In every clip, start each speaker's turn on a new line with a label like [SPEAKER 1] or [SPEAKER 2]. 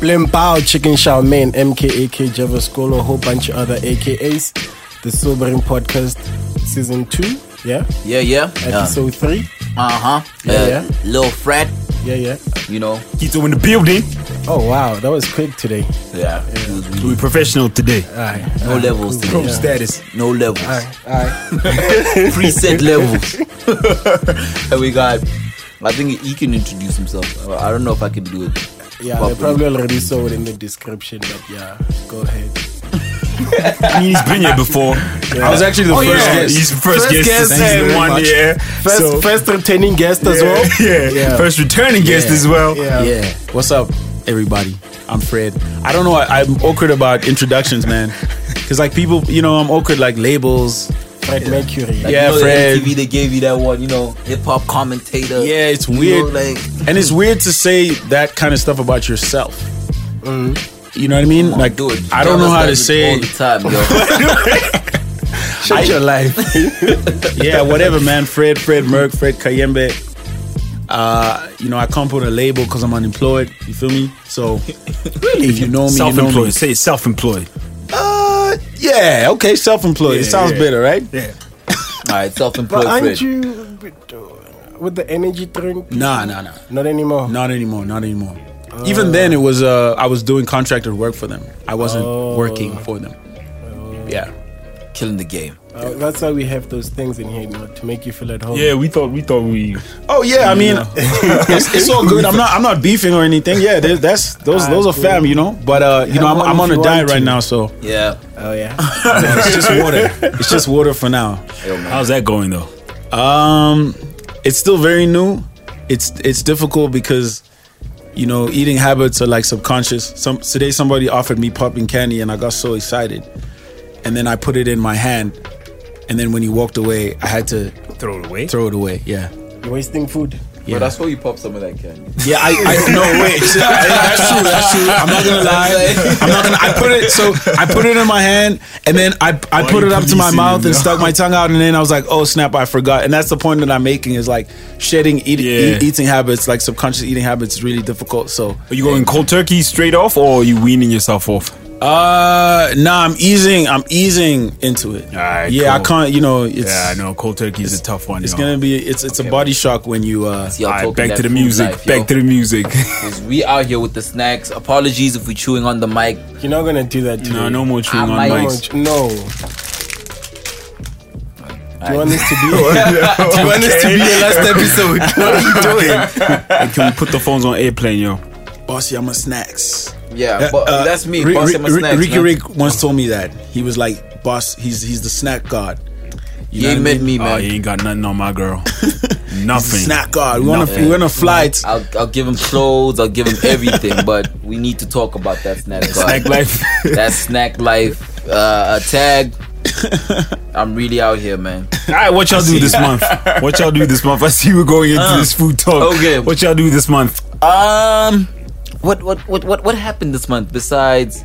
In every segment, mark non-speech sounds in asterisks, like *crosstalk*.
[SPEAKER 1] Blimpao, Chicken Chow Mein, MKAK, Java School, a whole bunch of other AKAs. The Sobering Podcast, Season 2, yeah?
[SPEAKER 2] Yeah, yeah.
[SPEAKER 1] Episode 3,
[SPEAKER 2] Uh huh.
[SPEAKER 1] Yeah, yeah.
[SPEAKER 2] Lil Fred,
[SPEAKER 1] yeah, yeah.
[SPEAKER 2] you know.
[SPEAKER 3] Kitso in the building.
[SPEAKER 1] Oh, wow, that was quick today.
[SPEAKER 2] Yeah.
[SPEAKER 3] We professional today.
[SPEAKER 1] Aye.
[SPEAKER 2] No levels today.
[SPEAKER 3] Pro status.
[SPEAKER 2] No levels.
[SPEAKER 1] Aye, aye. *laughs* *laughs*
[SPEAKER 2] Preset levels. *laughs* and we got. I think he can introduce himself. I don't know if I can do it.
[SPEAKER 1] Yeah, they probably already saw it in the description, but yeah, go ahead.
[SPEAKER 3] I mean, he's been here before. I was actually the
[SPEAKER 1] Oh,
[SPEAKER 3] first
[SPEAKER 1] yeah.
[SPEAKER 3] guest. He's the first,
[SPEAKER 1] First
[SPEAKER 3] guest.
[SPEAKER 1] guest,
[SPEAKER 3] He's
[SPEAKER 1] thank
[SPEAKER 3] the one
[SPEAKER 1] much.
[SPEAKER 3] here.
[SPEAKER 1] First,
[SPEAKER 3] So-
[SPEAKER 1] first returning guest as well. *laughs*
[SPEAKER 3] Yeah,
[SPEAKER 1] Yeah.
[SPEAKER 3] First returning guest
[SPEAKER 1] Yeah.
[SPEAKER 3] as well.
[SPEAKER 1] Yeah.
[SPEAKER 3] yeah. What's up, everybody? I'm Fred. I don't know. I, I'm awkward about introductions, man. *laughs* Because like people, you know, I'm awkward like labels.
[SPEAKER 1] Fred Mercury.
[SPEAKER 2] Like,
[SPEAKER 3] Yeah,
[SPEAKER 2] you know,
[SPEAKER 3] Fred.
[SPEAKER 2] The MTV, they gave you that one, you know, hip hop commentator.
[SPEAKER 3] Yeah, it's
[SPEAKER 2] You
[SPEAKER 3] weird.
[SPEAKER 2] know, like,
[SPEAKER 3] And it's weird to say that kind of stuff about yourself.
[SPEAKER 1] Mm-hmm.
[SPEAKER 3] You know what I mean?
[SPEAKER 2] like,
[SPEAKER 3] Like,
[SPEAKER 2] dude,
[SPEAKER 3] I don't know how to say.
[SPEAKER 2] it all the time, yo. *laughs*
[SPEAKER 1] Shut your life. *laughs*
[SPEAKER 3] yeah, whatever, man. Fred, Fred Merck, Fred Kayembe. Uh, you know, I can't put a label because I'm unemployed. You feel me? So, really, if you know me, you know me.
[SPEAKER 4] Say self-employed.
[SPEAKER 3] Uh, yeah, okay, self-employed. it sounds
[SPEAKER 4] yeah.
[SPEAKER 3] better, right?
[SPEAKER 4] Yeah. *laughs*
[SPEAKER 2] All right, self-employed
[SPEAKER 1] but aren't
[SPEAKER 2] Fred.
[SPEAKER 1] you with the energy drink?
[SPEAKER 3] Nah, nah, nah.
[SPEAKER 1] Not anymore.
[SPEAKER 3] Not anymore. Not anymore. Even then, it was uh, I was doing contracted work for them. I wasn't
[SPEAKER 1] Oh.
[SPEAKER 3] working for them. Yeah.
[SPEAKER 2] Killing the game.
[SPEAKER 1] Uh, that's why we have those things in here, you know, to make you feel at home.
[SPEAKER 4] Yeah, we thought we thought we.
[SPEAKER 3] Oh yeah, I mean, *laughs* it's, it's all good. I'm not I'm not beefing or anything. Yeah, that's those those are fam, you know. But uh, you know, I'm, I'm on a diet
[SPEAKER 1] want
[SPEAKER 3] right
[SPEAKER 1] to.
[SPEAKER 3] now, so
[SPEAKER 2] Yeah.
[SPEAKER 1] Oh yeah. *laughs*
[SPEAKER 3] it's just water. It's just water for now.
[SPEAKER 2] Yo.
[SPEAKER 4] How's that going though?
[SPEAKER 3] Um, it's still very new. It's it's difficult because you know eating habits are like subconscious. Some today somebody offered me popping candy and I got so excited, and then I put it in my hand, and then when he walked away, I had to
[SPEAKER 4] Throw it away.
[SPEAKER 3] throw it away. Yeah,
[SPEAKER 1] You're wasting food.
[SPEAKER 3] Yeah.
[SPEAKER 2] But I saw you pop some of that candy.
[SPEAKER 3] Yeah, I, I *laughs* no wait. That's true. That's true. I'm not gonna lie. I'm not gonna. I put it so I put it in my hand, and then I I
[SPEAKER 4] Why
[SPEAKER 3] put it up to my mouth and stuck my tongue out, and then I was like, oh snap, I forgot. And that's the point that I'm making is like shedding eating
[SPEAKER 4] Yeah.
[SPEAKER 3] eat, eating habits, like subconscious eating habits, is really difficult. So
[SPEAKER 4] Are you going cold turkey straight off, or are you weaning yourself off?
[SPEAKER 3] Uh, nah, I'm easing. I'm easing into it.
[SPEAKER 4] Alright,
[SPEAKER 3] yeah, I can't. You know, it's
[SPEAKER 4] Yeah, I know cold turkey is a tough one.
[SPEAKER 3] it's
[SPEAKER 4] yo.
[SPEAKER 3] gonna be. It's it's a body shock when you. uh
[SPEAKER 4] All right, back to the music.
[SPEAKER 2] life,
[SPEAKER 4] back to the music.
[SPEAKER 2] 'Cause we out here with the snacks. Apologies if we chewing on the mic.
[SPEAKER 1] You're not gonna do that today.
[SPEAKER 4] no, no more chewing
[SPEAKER 2] I
[SPEAKER 4] on
[SPEAKER 2] might-
[SPEAKER 1] No.
[SPEAKER 4] mics.
[SPEAKER 1] more- No. Do you want this to be? *laughs*
[SPEAKER 4] Do you want this to be the last
[SPEAKER 1] episode? *laughs*
[SPEAKER 4] What are you doing? Can we put the phones on airplane, yo?
[SPEAKER 3] Bossy, I'm a snacks.
[SPEAKER 2] Yeah, but
[SPEAKER 3] Uh,
[SPEAKER 2] that's me.
[SPEAKER 3] Ri-
[SPEAKER 2] boss
[SPEAKER 3] Ri-
[SPEAKER 2] and my
[SPEAKER 3] Ri-
[SPEAKER 2] snacks,
[SPEAKER 3] Ricky
[SPEAKER 2] man.
[SPEAKER 3] Rick once told me that he was like, "Boss, he's he's the snack god." You
[SPEAKER 2] He ain't met
[SPEAKER 3] mean?
[SPEAKER 2] me,
[SPEAKER 4] Oh,
[SPEAKER 2] man.
[SPEAKER 4] you ain't got nothing on my girl. *laughs* Nothing.
[SPEAKER 3] Snack god. We want to
[SPEAKER 4] Nothing.
[SPEAKER 3] we want to flight.
[SPEAKER 2] I'll, I'll give him clothes. I'll give him everything. *laughs* but we need to talk about that snack. God.
[SPEAKER 4] Snack life. *laughs*
[SPEAKER 2] that snack life uh, a tag. I'm really out here, man.
[SPEAKER 4] All right, what y'all do this month? What y'all do this month? I see we're going into
[SPEAKER 2] Uh,
[SPEAKER 4] this food talk.
[SPEAKER 2] okay.
[SPEAKER 4] What y'all do this month?
[SPEAKER 2] Um, what what what what what happened this month besides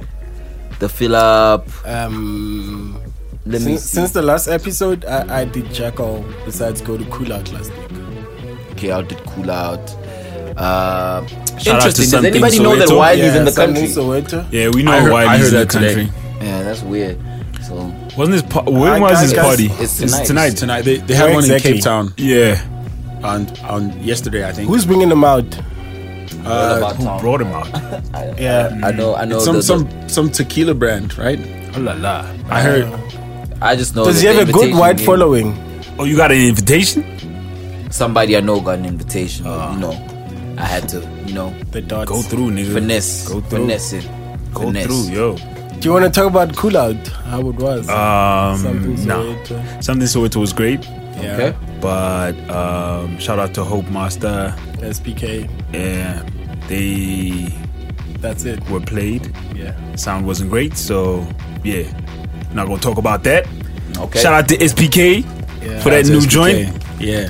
[SPEAKER 2] the fill up?
[SPEAKER 1] Um,
[SPEAKER 2] Let
[SPEAKER 1] since,
[SPEAKER 2] see.
[SPEAKER 1] since the last episode, I, I did jack all besides go to cool out last week.
[SPEAKER 2] Okay, I did cool out. Uh,
[SPEAKER 4] Shout out to
[SPEAKER 2] interesting. Does
[SPEAKER 4] something
[SPEAKER 2] anybody know that
[SPEAKER 4] Soweto.
[SPEAKER 2] Wiley's in the
[SPEAKER 1] something
[SPEAKER 2] country?
[SPEAKER 1] Soweto.
[SPEAKER 4] Yeah, we know
[SPEAKER 3] I heard-
[SPEAKER 4] why
[SPEAKER 3] I
[SPEAKER 4] he's
[SPEAKER 3] heard
[SPEAKER 4] in the
[SPEAKER 3] that today.
[SPEAKER 4] country.
[SPEAKER 2] Yeah, that's weird. So
[SPEAKER 5] Wasn't this pa- when
[SPEAKER 6] Alright,
[SPEAKER 5] was
[SPEAKER 6] guys,
[SPEAKER 5] this
[SPEAKER 6] guys.
[SPEAKER 5] party?
[SPEAKER 2] it's
[SPEAKER 3] It's
[SPEAKER 2] tonight.
[SPEAKER 3] tonight. Tonight they, they had
[SPEAKER 6] Where
[SPEAKER 3] one
[SPEAKER 6] exactly?
[SPEAKER 3] in Cape Town
[SPEAKER 5] Yeah.
[SPEAKER 3] on on yesterday, I think.
[SPEAKER 6] Who's bringing them out?
[SPEAKER 2] All about
[SPEAKER 5] Who
[SPEAKER 2] town.
[SPEAKER 5] brought him out? *laughs*
[SPEAKER 6] Yeah.
[SPEAKER 2] I know. I know.
[SPEAKER 3] Some
[SPEAKER 2] the- the-
[SPEAKER 3] some some tequila brand, right?
[SPEAKER 5] Oh la la.
[SPEAKER 3] I heard.
[SPEAKER 2] I just know.
[SPEAKER 6] Does he have a good
[SPEAKER 2] invitation
[SPEAKER 6] white
[SPEAKER 2] game-
[SPEAKER 6] following?
[SPEAKER 5] Oh, you got an invitation?
[SPEAKER 2] Somebody I know got an invitation. but, you know, I had to. You know,
[SPEAKER 6] The dots.
[SPEAKER 5] Go through, nigga.
[SPEAKER 2] finesse,
[SPEAKER 5] Go through.
[SPEAKER 2] finesse it,
[SPEAKER 5] Go
[SPEAKER 2] finesse.
[SPEAKER 5] through, yo.
[SPEAKER 6] Do you want to talk about Cool Out? How it was?
[SPEAKER 5] Um,
[SPEAKER 6] Something
[SPEAKER 5] no.
[SPEAKER 6] Soweto.
[SPEAKER 5] Something Soweto was great,
[SPEAKER 6] Yeah.
[SPEAKER 2] Okay.
[SPEAKER 5] but um, shout out to Hope Master.
[SPEAKER 6] SPK.
[SPEAKER 5] Yeah, they
[SPEAKER 6] That's it.
[SPEAKER 5] were played.
[SPEAKER 6] Yeah.
[SPEAKER 5] Sound wasn't great, so yeah, not gonna talk about that.
[SPEAKER 2] Okay.
[SPEAKER 5] Shout out to SPK
[SPEAKER 6] Yeah.
[SPEAKER 5] for that new
[SPEAKER 3] SPK.
[SPEAKER 5] joint.
[SPEAKER 3] Yeah.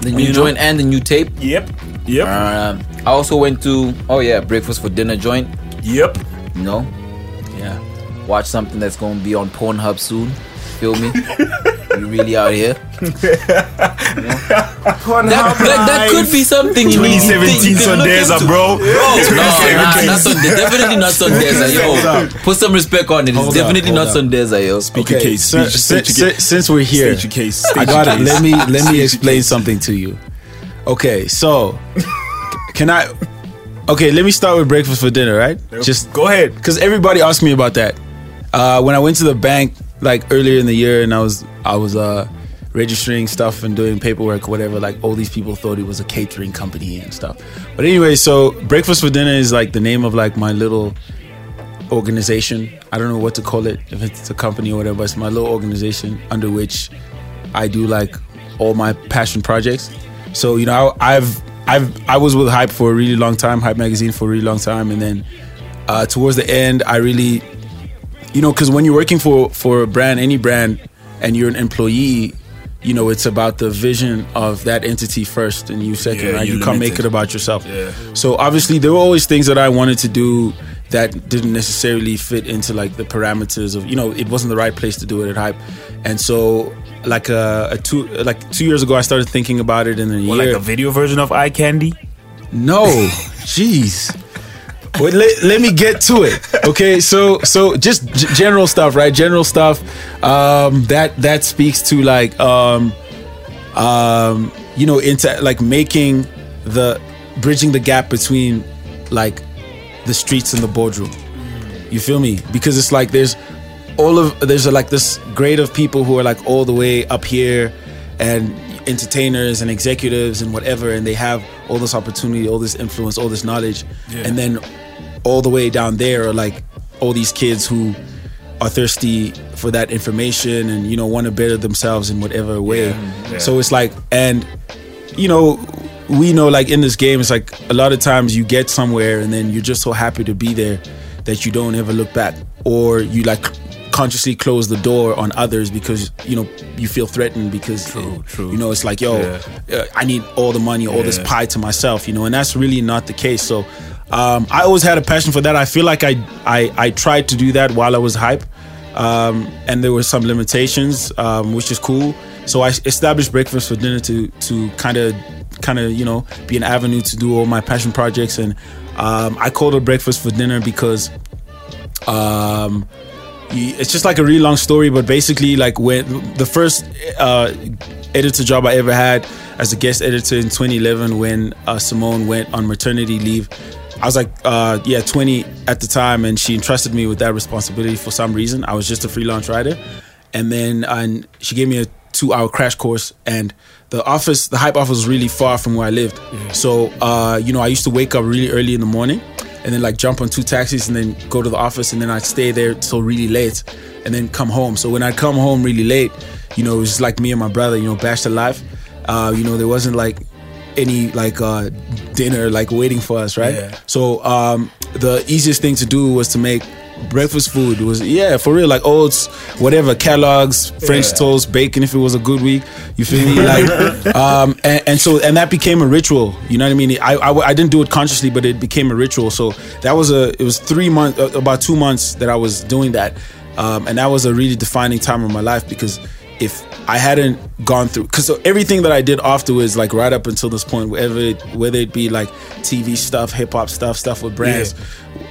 [SPEAKER 2] the new
[SPEAKER 5] you know-
[SPEAKER 2] joint and the new tape.
[SPEAKER 5] Yep, yep,
[SPEAKER 2] Um, I also went to oh yeah, breakfast for dinner joint.
[SPEAKER 5] yep.
[SPEAKER 2] You know,
[SPEAKER 3] Yeah.
[SPEAKER 2] watch something that's gonna be on Pornhub soon. Feel me? *laughs* we really out here. *laughs* That, that, that could be something you need to think-
[SPEAKER 5] 2017
[SPEAKER 2] you can look
[SPEAKER 5] Sondeza,
[SPEAKER 2] uh,
[SPEAKER 5] bro.
[SPEAKER 2] Bro, no, nah, not Sunday. Definitely not Sondeza, uh, yo. Put some respect on it. It's
[SPEAKER 3] Hold
[SPEAKER 2] definitely
[SPEAKER 3] hold
[SPEAKER 2] not
[SPEAKER 3] up.
[SPEAKER 2] Sondeza, uh, yo.
[SPEAKER 5] Speak your
[SPEAKER 3] Okay,
[SPEAKER 5] case.
[SPEAKER 3] so-
[SPEAKER 5] Speak-
[SPEAKER 3] since,
[SPEAKER 5] state your case.
[SPEAKER 3] since we're here,
[SPEAKER 5] State your case.
[SPEAKER 3] I got it. Let me let me explain something to you. Okay, so can I? Okay, let me start with breakfast for dinner, right? Just
[SPEAKER 5] go ahead.
[SPEAKER 3] because everybody asked me about that. Uh, when I went to the bank like earlier in the year, and I was I was uh, registering stuff and doing paperwork, whatever. Like all these people thought it was a catering company and stuff. But anyway, so breakfast for dinner is like the name of like my little organization. I don't know what to call it, if it's a company or whatever. It's my little organization under which I do like all my passion projects. So you know, I, I've I've I was with Hype for a really long time, Hype magazine for a really long time, and then uh, towards the end, I really, you know, because when you're working for for a brand, any brand, and you're an employee, you know, it's about the vision of that entity first, and you second,
[SPEAKER 5] Yeah,
[SPEAKER 3] right?
[SPEAKER 5] you're
[SPEAKER 3] can't make it about yourself.
[SPEAKER 5] Yeah.
[SPEAKER 3] So obviously, there were always things that I wanted to do that didn't necessarily fit into like the parameters of you know it wasn't the right place to do it at hype and so like a, a two like two years ago i started thinking about it in a year
[SPEAKER 5] like a video version of Eye Candy.
[SPEAKER 3] no *laughs* jeez Wait, let, let me get to it. Okay so so just g- general stuff right? General stuff um that that speaks to like um um you know into like making the bridging the gap between like the streets and the boardroom. You feel me? Because it's like there's all of there's like this grade of people who are like all the way up here and entertainers and executives and whatever and they have all this opportunity all this influence all this knowledge and then all the way down there are like all these kids who are thirsty for that information and you know want to better themselves in whatever way. so it's like and you know we know like in this game it's like a lot of times you get somewhere and then you're just so happy to be there that you don't ever look back or you like consciously close the door on others because you know you feel threatened because
[SPEAKER 5] True, true.
[SPEAKER 3] you know it's like yo
[SPEAKER 5] Yeah.
[SPEAKER 3] uh, i need all the money all this pie to myself you know and that's really not the case. So um, i always had a passion for that. I feel like i i, I tried to do that while i was hype um, and there were some limitations um, which is cool. So i established breakfast for dinner to to kind of kind of you know be an avenue to do all my passion projects. And um, i called it breakfast for dinner because um it's just like a really long story but basically like when the first uh editor job i ever had as a guest editor in 2011 when uh, simone went on maternity leave i was like uh yeah 20 at the time and she entrusted me with that responsibility for some reason. I was just a freelance writer. And then and she gave me a two hour crash course and the office the hype office was really far from where i lived. So uh you know i used to wake up really early in the morning and then like jump on two taxis and then go to the office and then I'd stay there till really late and then come home. So when I'd come home really late, you know, it was just like me and my brother, you know, bashed alive. Uh, you know, there wasn't like any like uh dinner like waiting for us, right?
[SPEAKER 5] Yeah.
[SPEAKER 3] So um the easiest thing to do was to make breakfast food. Was yeah, for real, like oats, whatever, Kellogg's, French toast, bacon if it was a good week. You feel me? Like *laughs* um and, and so and that became a ritual. You know what I mean? I, I I didn't do it consciously, but it became a ritual. So that was a it was three months, uh, about two months that I was doing that, um, and that was a really defining time of my life because if I hadn't gone through, because so everything that I did afterwards, like right up until this point, whether it, whether it be like TV stuff, hip hop stuff, stuff with brands,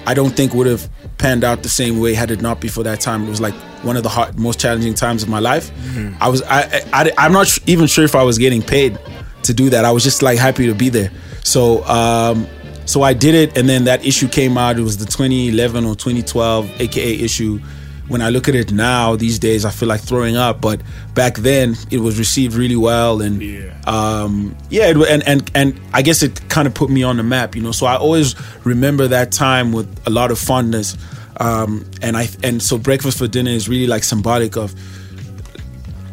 [SPEAKER 3] I don't think would have panned out the same way had it not be for that time. It was like one of the hard, most challenging times of my life. I was I, I I'm not sh- even sure if I was getting paid to do that. I was just like happy to be there. So um so I did it and then that issue came out. It was the 2011 or 2012 AKA issue. When I look at it now, these days, I feel like throwing up. But back then, it was received really well, and
[SPEAKER 4] Yeah.
[SPEAKER 3] um, yeah, it, and and and I guess it kind of put me on the map, you know. So I always remember that time with a lot of fondness, um, and I and so breakfast for dinner is really like symbolic of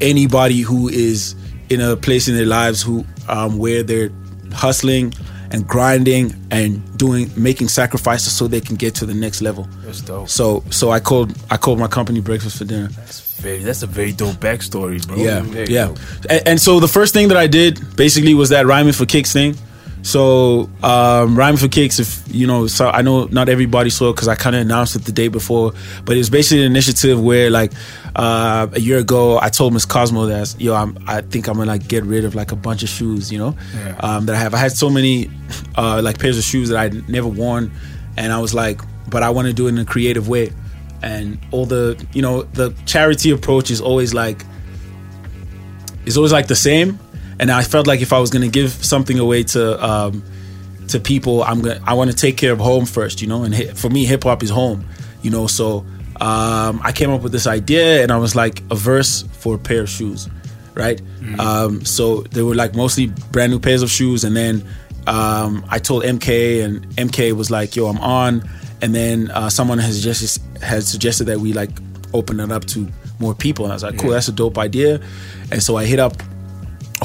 [SPEAKER 3] anybody who is in a place in their lives who um, where they're hustling and grinding and doing making sacrifices so they can get to the next level.
[SPEAKER 4] That's dope.
[SPEAKER 3] So so I called I called my company breakfast for dinner.
[SPEAKER 4] That's very. That's a very dope backstory, bro.
[SPEAKER 3] Yeah, yeah. And, and so the first thing that I did basically was that rhyming for kicks thing. So um, rhyming for kicks, if you know, so I know not everybody saw it because I kind of announced it the day before, but it was basically an initiative where like uh, a year ago I told Miss Cosmo that yo, I'm, I think I'm gonna like get rid of like a bunch of shoes, you know,
[SPEAKER 4] Yeah.
[SPEAKER 3] um, that I have. I had so many uh, like pairs of shoes that I'd never worn, and I was like, but I want to do it in a creative way. And all the, you know, the charity approach is always like is always like the same. And I felt like if I was gonna give something away to um, to people, I'm gonna I want to take care of home first, you know. And hi- for me, hip hop is home, you know. So um, I came up with this idea, and I was like a verse for a pair of shoes, right? Um, so they were like mostly brand new pairs of shoes, and then um, I told MK, and MK was like, "Yo, I'm on." And then uh, someone has just has suggested that we like open it up to more people, and I was like, "Cool, that's a dope idea." And so I hit up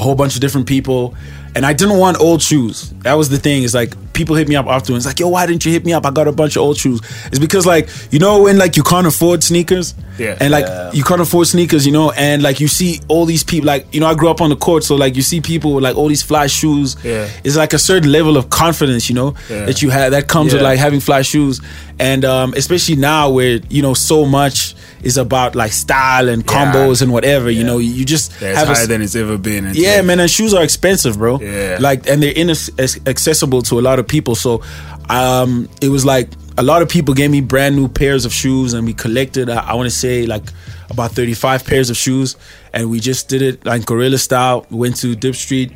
[SPEAKER 3] a whole bunch of different people and I didn't want old shoes. That was the thing. Is like people hit me up afterwards, like, "Yo, why didn't you hit me up? I got a bunch of old shoes." It's because like you know when like you can't afford sneakers,
[SPEAKER 4] Yeah.
[SPEAKER 3] and like you can't afford sneakers, you know, and like you see all these people, like you know, I grew up on the court, so like you see people with like all these fly shoes.
[SPEAKER 4] Yeah.
[SPEAKER 3] it's like a certain level of confidence, you know,
[SPEAKER 4] Yeah.
[SPEAKER 3] that you have that comes with like having fly shoes, and um, especially now where you know so much is about like style and combos and whatever. You know, you just
[SPEAKER 4] That's
[SPEAKER 3] have a
[SPEAKER 4] higher
[SPEAKER 3] s-
[SPEAKER 4] than it's ever been. It's
[SPEAKER 3] yeah,
[SPEAKER 4] like-
[SPEAKER 3] man, and shoes are expensive, bro.
[SPEAKER 4] Yeah.
[SPEAKER 3] like and they're inaccessible to a lot of people. So, um, it was like a lot of people gave me brand new pairs of shoes, and we collected. uh, I, I want to say like about thirty five pairs of shoes, and we just did it like guerrilla style. We went to Dip Street,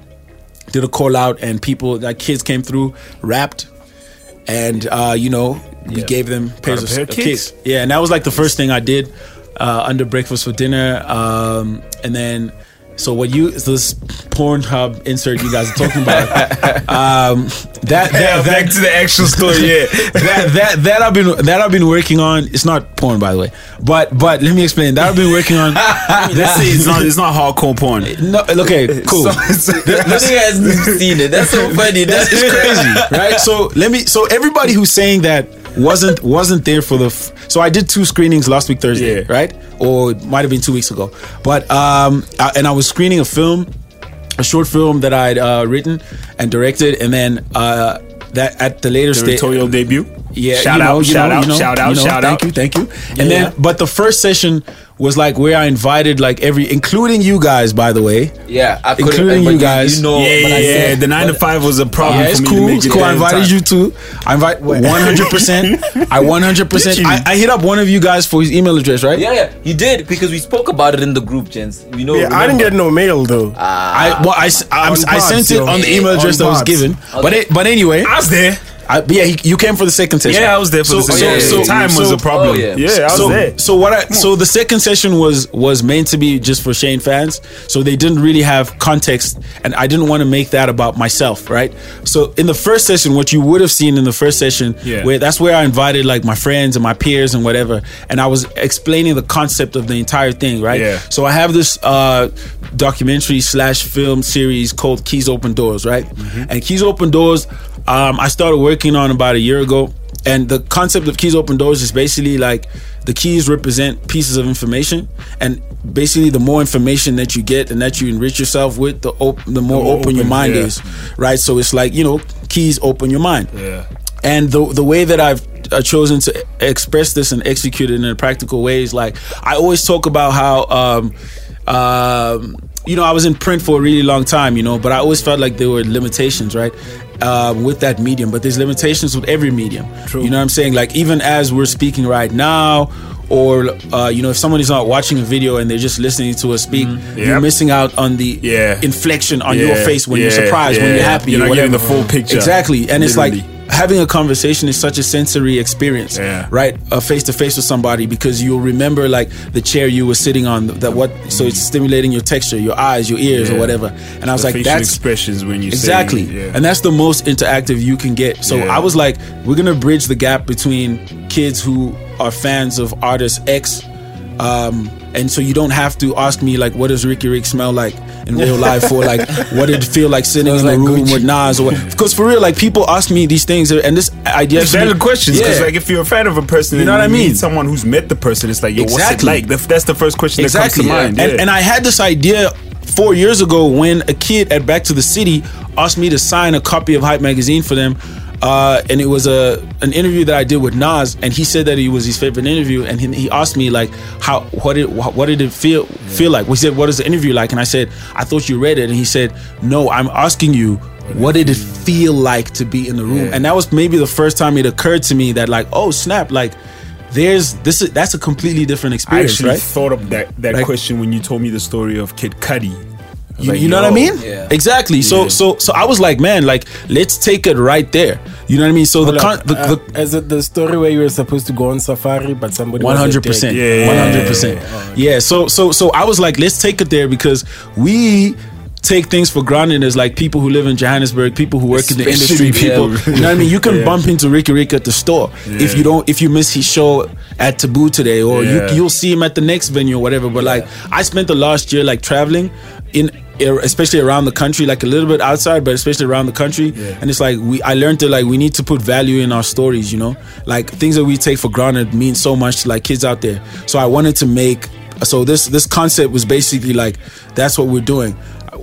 [SPEAKER 3] did a call out, and people like kids came through, rapped, and uh, you know we gave them pairs
[SPEAKER 4] a
[SPEAKER 3] of,
[SPEAKER 4] pair of kicks.
[SPEAKER 3] Yeah, and that was like the first thing I did uh, under breakfast for dinner, um, and then so what you this Pornhub insert you guys are talking about, *laughs* um, that
[SPEAKER 4] Yeah,
[SPEAKER 3] that,
[SPEAKER 4] back to the actual story. Yeah, *laughs*
[SPEAKER 3] that that that I've been that I've been working on. It's not porn, by the way, but but let me explain. That I've been working on. *laughs*
[SPEAKER 4] let's say it's not. It's not hardcore porn.
[SPEAKER 3] no, okay, cool.
[SPEAKER 2] This nigga hasn't seen it. That's so funny. That's
[SPEAKER 3] It's crazy, right? So let me. So everybody who's saying that wasn't wasn't there for the. F- so I did two screenings last week Thursday,
[SPEAKER 4] Yeah.
[SPEAKER 3] right? Or it might have been two weeks ago. But um, I, and I was screening a film, a short film that I'd uh, written and directed, and then uh, that at the later stage.
[SPEAKER 4] Directorial debut.
[SPEAKER 3] Yeah,
[SPEAKER 4] Shout
[SPEAKER 3] you know,
[SPEAKER 4] out,
[SPEAKER 3] you
[SPEAKER 4] shout
[SPEAKER 3] know,
[SPEAKER 4] out,
[SPEAKER 3] you know,
[SPEAKER 4] shout out,
[SPEAKER 3] you know,
[SPEAKER 4] shout
[SPEAKER 3] thank
[SPEAKER 4] out.
[SPEAKER 3] Thank you, thank you. And
[SPEAKER 4] Yeah.
[SPEAKER 3] then, but the first session was like where I invited like every, including you guys, by the way.
[SPEAKER 2] Yeah, I couldn't.
[SPEAKER 3] Including
[SPEAKER 2] but
[SPEAKER 3] you guys.
[SPEAKER 2] You know,
[SPEAKER 4] yeah, yeah,
[SPEAKER 2] I
[SPEAKER 4] yeah.
[SPEAKER 2] said-
[SPEAKER 4] The nine to five was a problem
[SPEAKER 3] Yeah,
[SPEAKER 4] for
[SPEAKER 3] it's
[SPEAKER 4] me
[SPEAKER 3] cool.
[SPEAKER 4] to make
[SPEAKER 3] It's cool. I invited
[SPEAKER 4] time.
[SPEAKER 3] you too. I invite 100. percent I 100. percent I, I hit up one of you guys for his email address, right?
[SPEAKER 2] Yeah, yeah, you did because we spoke about it in the group, gents. You know,
[SPEAKER 6] Yeah, I didn't get no mail though. Ah.
[SPEAKER 3] I well, I, s- I'm-
[SPEAKER 6] On
[SPEAKER 3] I sent it on the email address that was given. But it, but anyway,
[SPEAKER 4] I was there.
[SPEAKER 3] I, yeah, he, you came for the second session.
[SPEAKER 4] Yeah, I was there for
[SPEAKER 3] So-
[SPEAKER 4] the
[SPEAKER 3] so-
[SPEAKER 4] second.
[SPEAKER 3] so-
[SPEAKER 4] time was a problem.
[SPEAKER 2] Oh, yeah.
[SPEAKER 4] yeah. I was
[SPEAKER 3] so,
[SPEAKER 4] there.
[SPEAKER 3] so what I so the second session was was meant to be just for Shane fans. So they didn't really have context, and I didn't want to make that about myself, right? So in the first session, what you would have seen in the first session,
[SPEAKER 4] Yeah.
[SPEAKER 3] where that's where I invited like my friends and my peers and whatever, and I was explaining the concept of the entire thing, right?
[SPEAKER 4] Yeah.
[SPEAKER 3] So I have this uh, documentary slash film series called Keys Open Doors, right? And Keys Open Doors, um, I started working on about a year ago. And the concept of Keys Open Doors is basically like the keys represent pieces of information, and basically the more information that you get and that you enrich yourself with, the op- the more,
[SPEAKER 4] more
[SPEAKER 3] open, your mind
[SPEAKER 4] yeah.
[SPEAKER 3] is, right? So it's like you know, keys open your mind.
[SPEAKER 4] Yeah.
[SPEAKER 3] And the the way that I've uh, chosen to express this and execute it in a practical way is like I always talk about how um, um, you know, I was in print for a really long time, you know, but I always felt like there were limitations, right? Uh, with that medium, but there's limitations with every medium.
[SPEAKER 4] True.
[SPEAKER 3] You know what I'm saying? Like even as we're speaking right now, or uh, you know, if someone is not watching a video and they're just listening to us speak, you're missing out on the
[SPEAKER 4] Yeah.
[SPEAKER 3] inflection on your face when you're
[SPEAKER 4] yeah,
[SPEAKER 3] surprised, when you're happy,
[SPEAKER 4] You're not getting the full picture.
[SPEAKER 3] Exactly, and it's like
[SPEAKER 4] Literally.
[SPEAKER 3] Having a conversation is such a sensory experience,
[SPEAKER 4] Yeah.
[SPEAKER 3] right? Uh, face to face with somebody because you'll remember like the chair you were sitting on. That what so it's stimulating your texture, your eyes, your ears, or whatever. And I was
[SPEAKER 4] The
[SPEAKER 3] like, that's
[SPEAKER 4] expressions when you say-
[SPEAKER 3] exactly,
[SPEAKER 4] yeah.
[SPEAKER 3] and that's the most interactive you can get. So
[SPEAKER 4] Yeah.
[SPEAKER 3] I was like, we're gonna bridge the gap between kids who are fans of artist X. Um, and so you don't have to ask me like, what does Riky Rick smell like in real life, or like, *laughs* what did it feel like sitting in
[SPEAKER 1] Smells
[SPEAKER 3] the
[SPEAKER 1] like
[SPEAKER 3] room
[SPEAKER 1] Gucci.
[SPEAKER 3] with Nas, or because for real, like people ask me these things, and this idea.
[SPEAKER 4] It's
[SPEAKER 3] to me-
[SPEAKER 4] valid questions because,
[SPEAKER 3] Yeah.
[SPEAKER 4] like, if you're a fan of a person,
[SPEAKER 3] You know what I mean?
[SPEAKER 4] someone who's met the person, it's like, yo, what's
[SPEAKER 3] Exactly.
[SPEAKER 4] it like? That's the first question
[SPEAKER 3] exactly.
[SPEAKER 4] that comes to mind.
[SPEAKER 3] And, and I had this idea four years ago when a kid at Back to the City asked me to sign a copy of Hype magazine for them. Uh, and it was a an interview that I did with Nas, and he said that it was his favorite interview, and he, he asked me like, how what did what did it feel feel like? We said, what is the interview like? And I said, I thought you read it, and he said, No, I'm asking you, what did it feel like to be in the room? And that was maybe the first time it occurred to me that like, oh snap, like there's this is that's a completely different experience.
[SPEAKER 4] I actually
[SPEAKER 3] right?
[SPEAKER 4] thought of that, that
[SPEAKER 3] Like-
[SPEAKER 4] question when you told me the story of Kid Cudi. I was
[SPEAKER 3] You,
[SPEAKER 4] like,
[SPEAKER 3] you know what I mean?
[SPEAKER 2] Yeah.
[SPEAKER 3] Exactly. So
[SPEAKER 4] Yeah.
[SPEAKER 3] so so I was like, man, like let's take it right there. You know what I mean? So the,
[SPEAKER 1] Hold
[SPEAKER 3] con-
[SPEAKER 1] up,
[SPEAKER 3] the,
[SPEAKER 1] uh,
[SPEAKER 3] the
[SPEAKER 1] is it the story where you were supposed to go on safari, but somebody
[SPEAKER 3] one hundred percent,
[SPEAKER 4] Yeah, yeah,
[SPEAKER 3] one
[SPEAKER 4] yeah,
[SPEAKER 3] hundred percent. Yeah. So so so I was like, let's take it there because we take things for granted as like people who live in Johannesburg, people who work in the industry, people.
[SPEAKER 4] yeah.
[SPEAKER 3] You know what I mean? You can bump into Riky Rick at the store if you don't if you miss his show at Taboo today, or
[SPEAKER 4] Yeah.
[SPEAKER 3] you you'll see him at the next venue or whatever. But like I spent the last year like traveling in especially around the country like a little bit outside but especially around the country. And it's like we i learned that like we need to put value in our stories you know? Like things that we take for granted mean so much to like kids out there. So i wanted to make so this this concept was basically like that's what we're doing.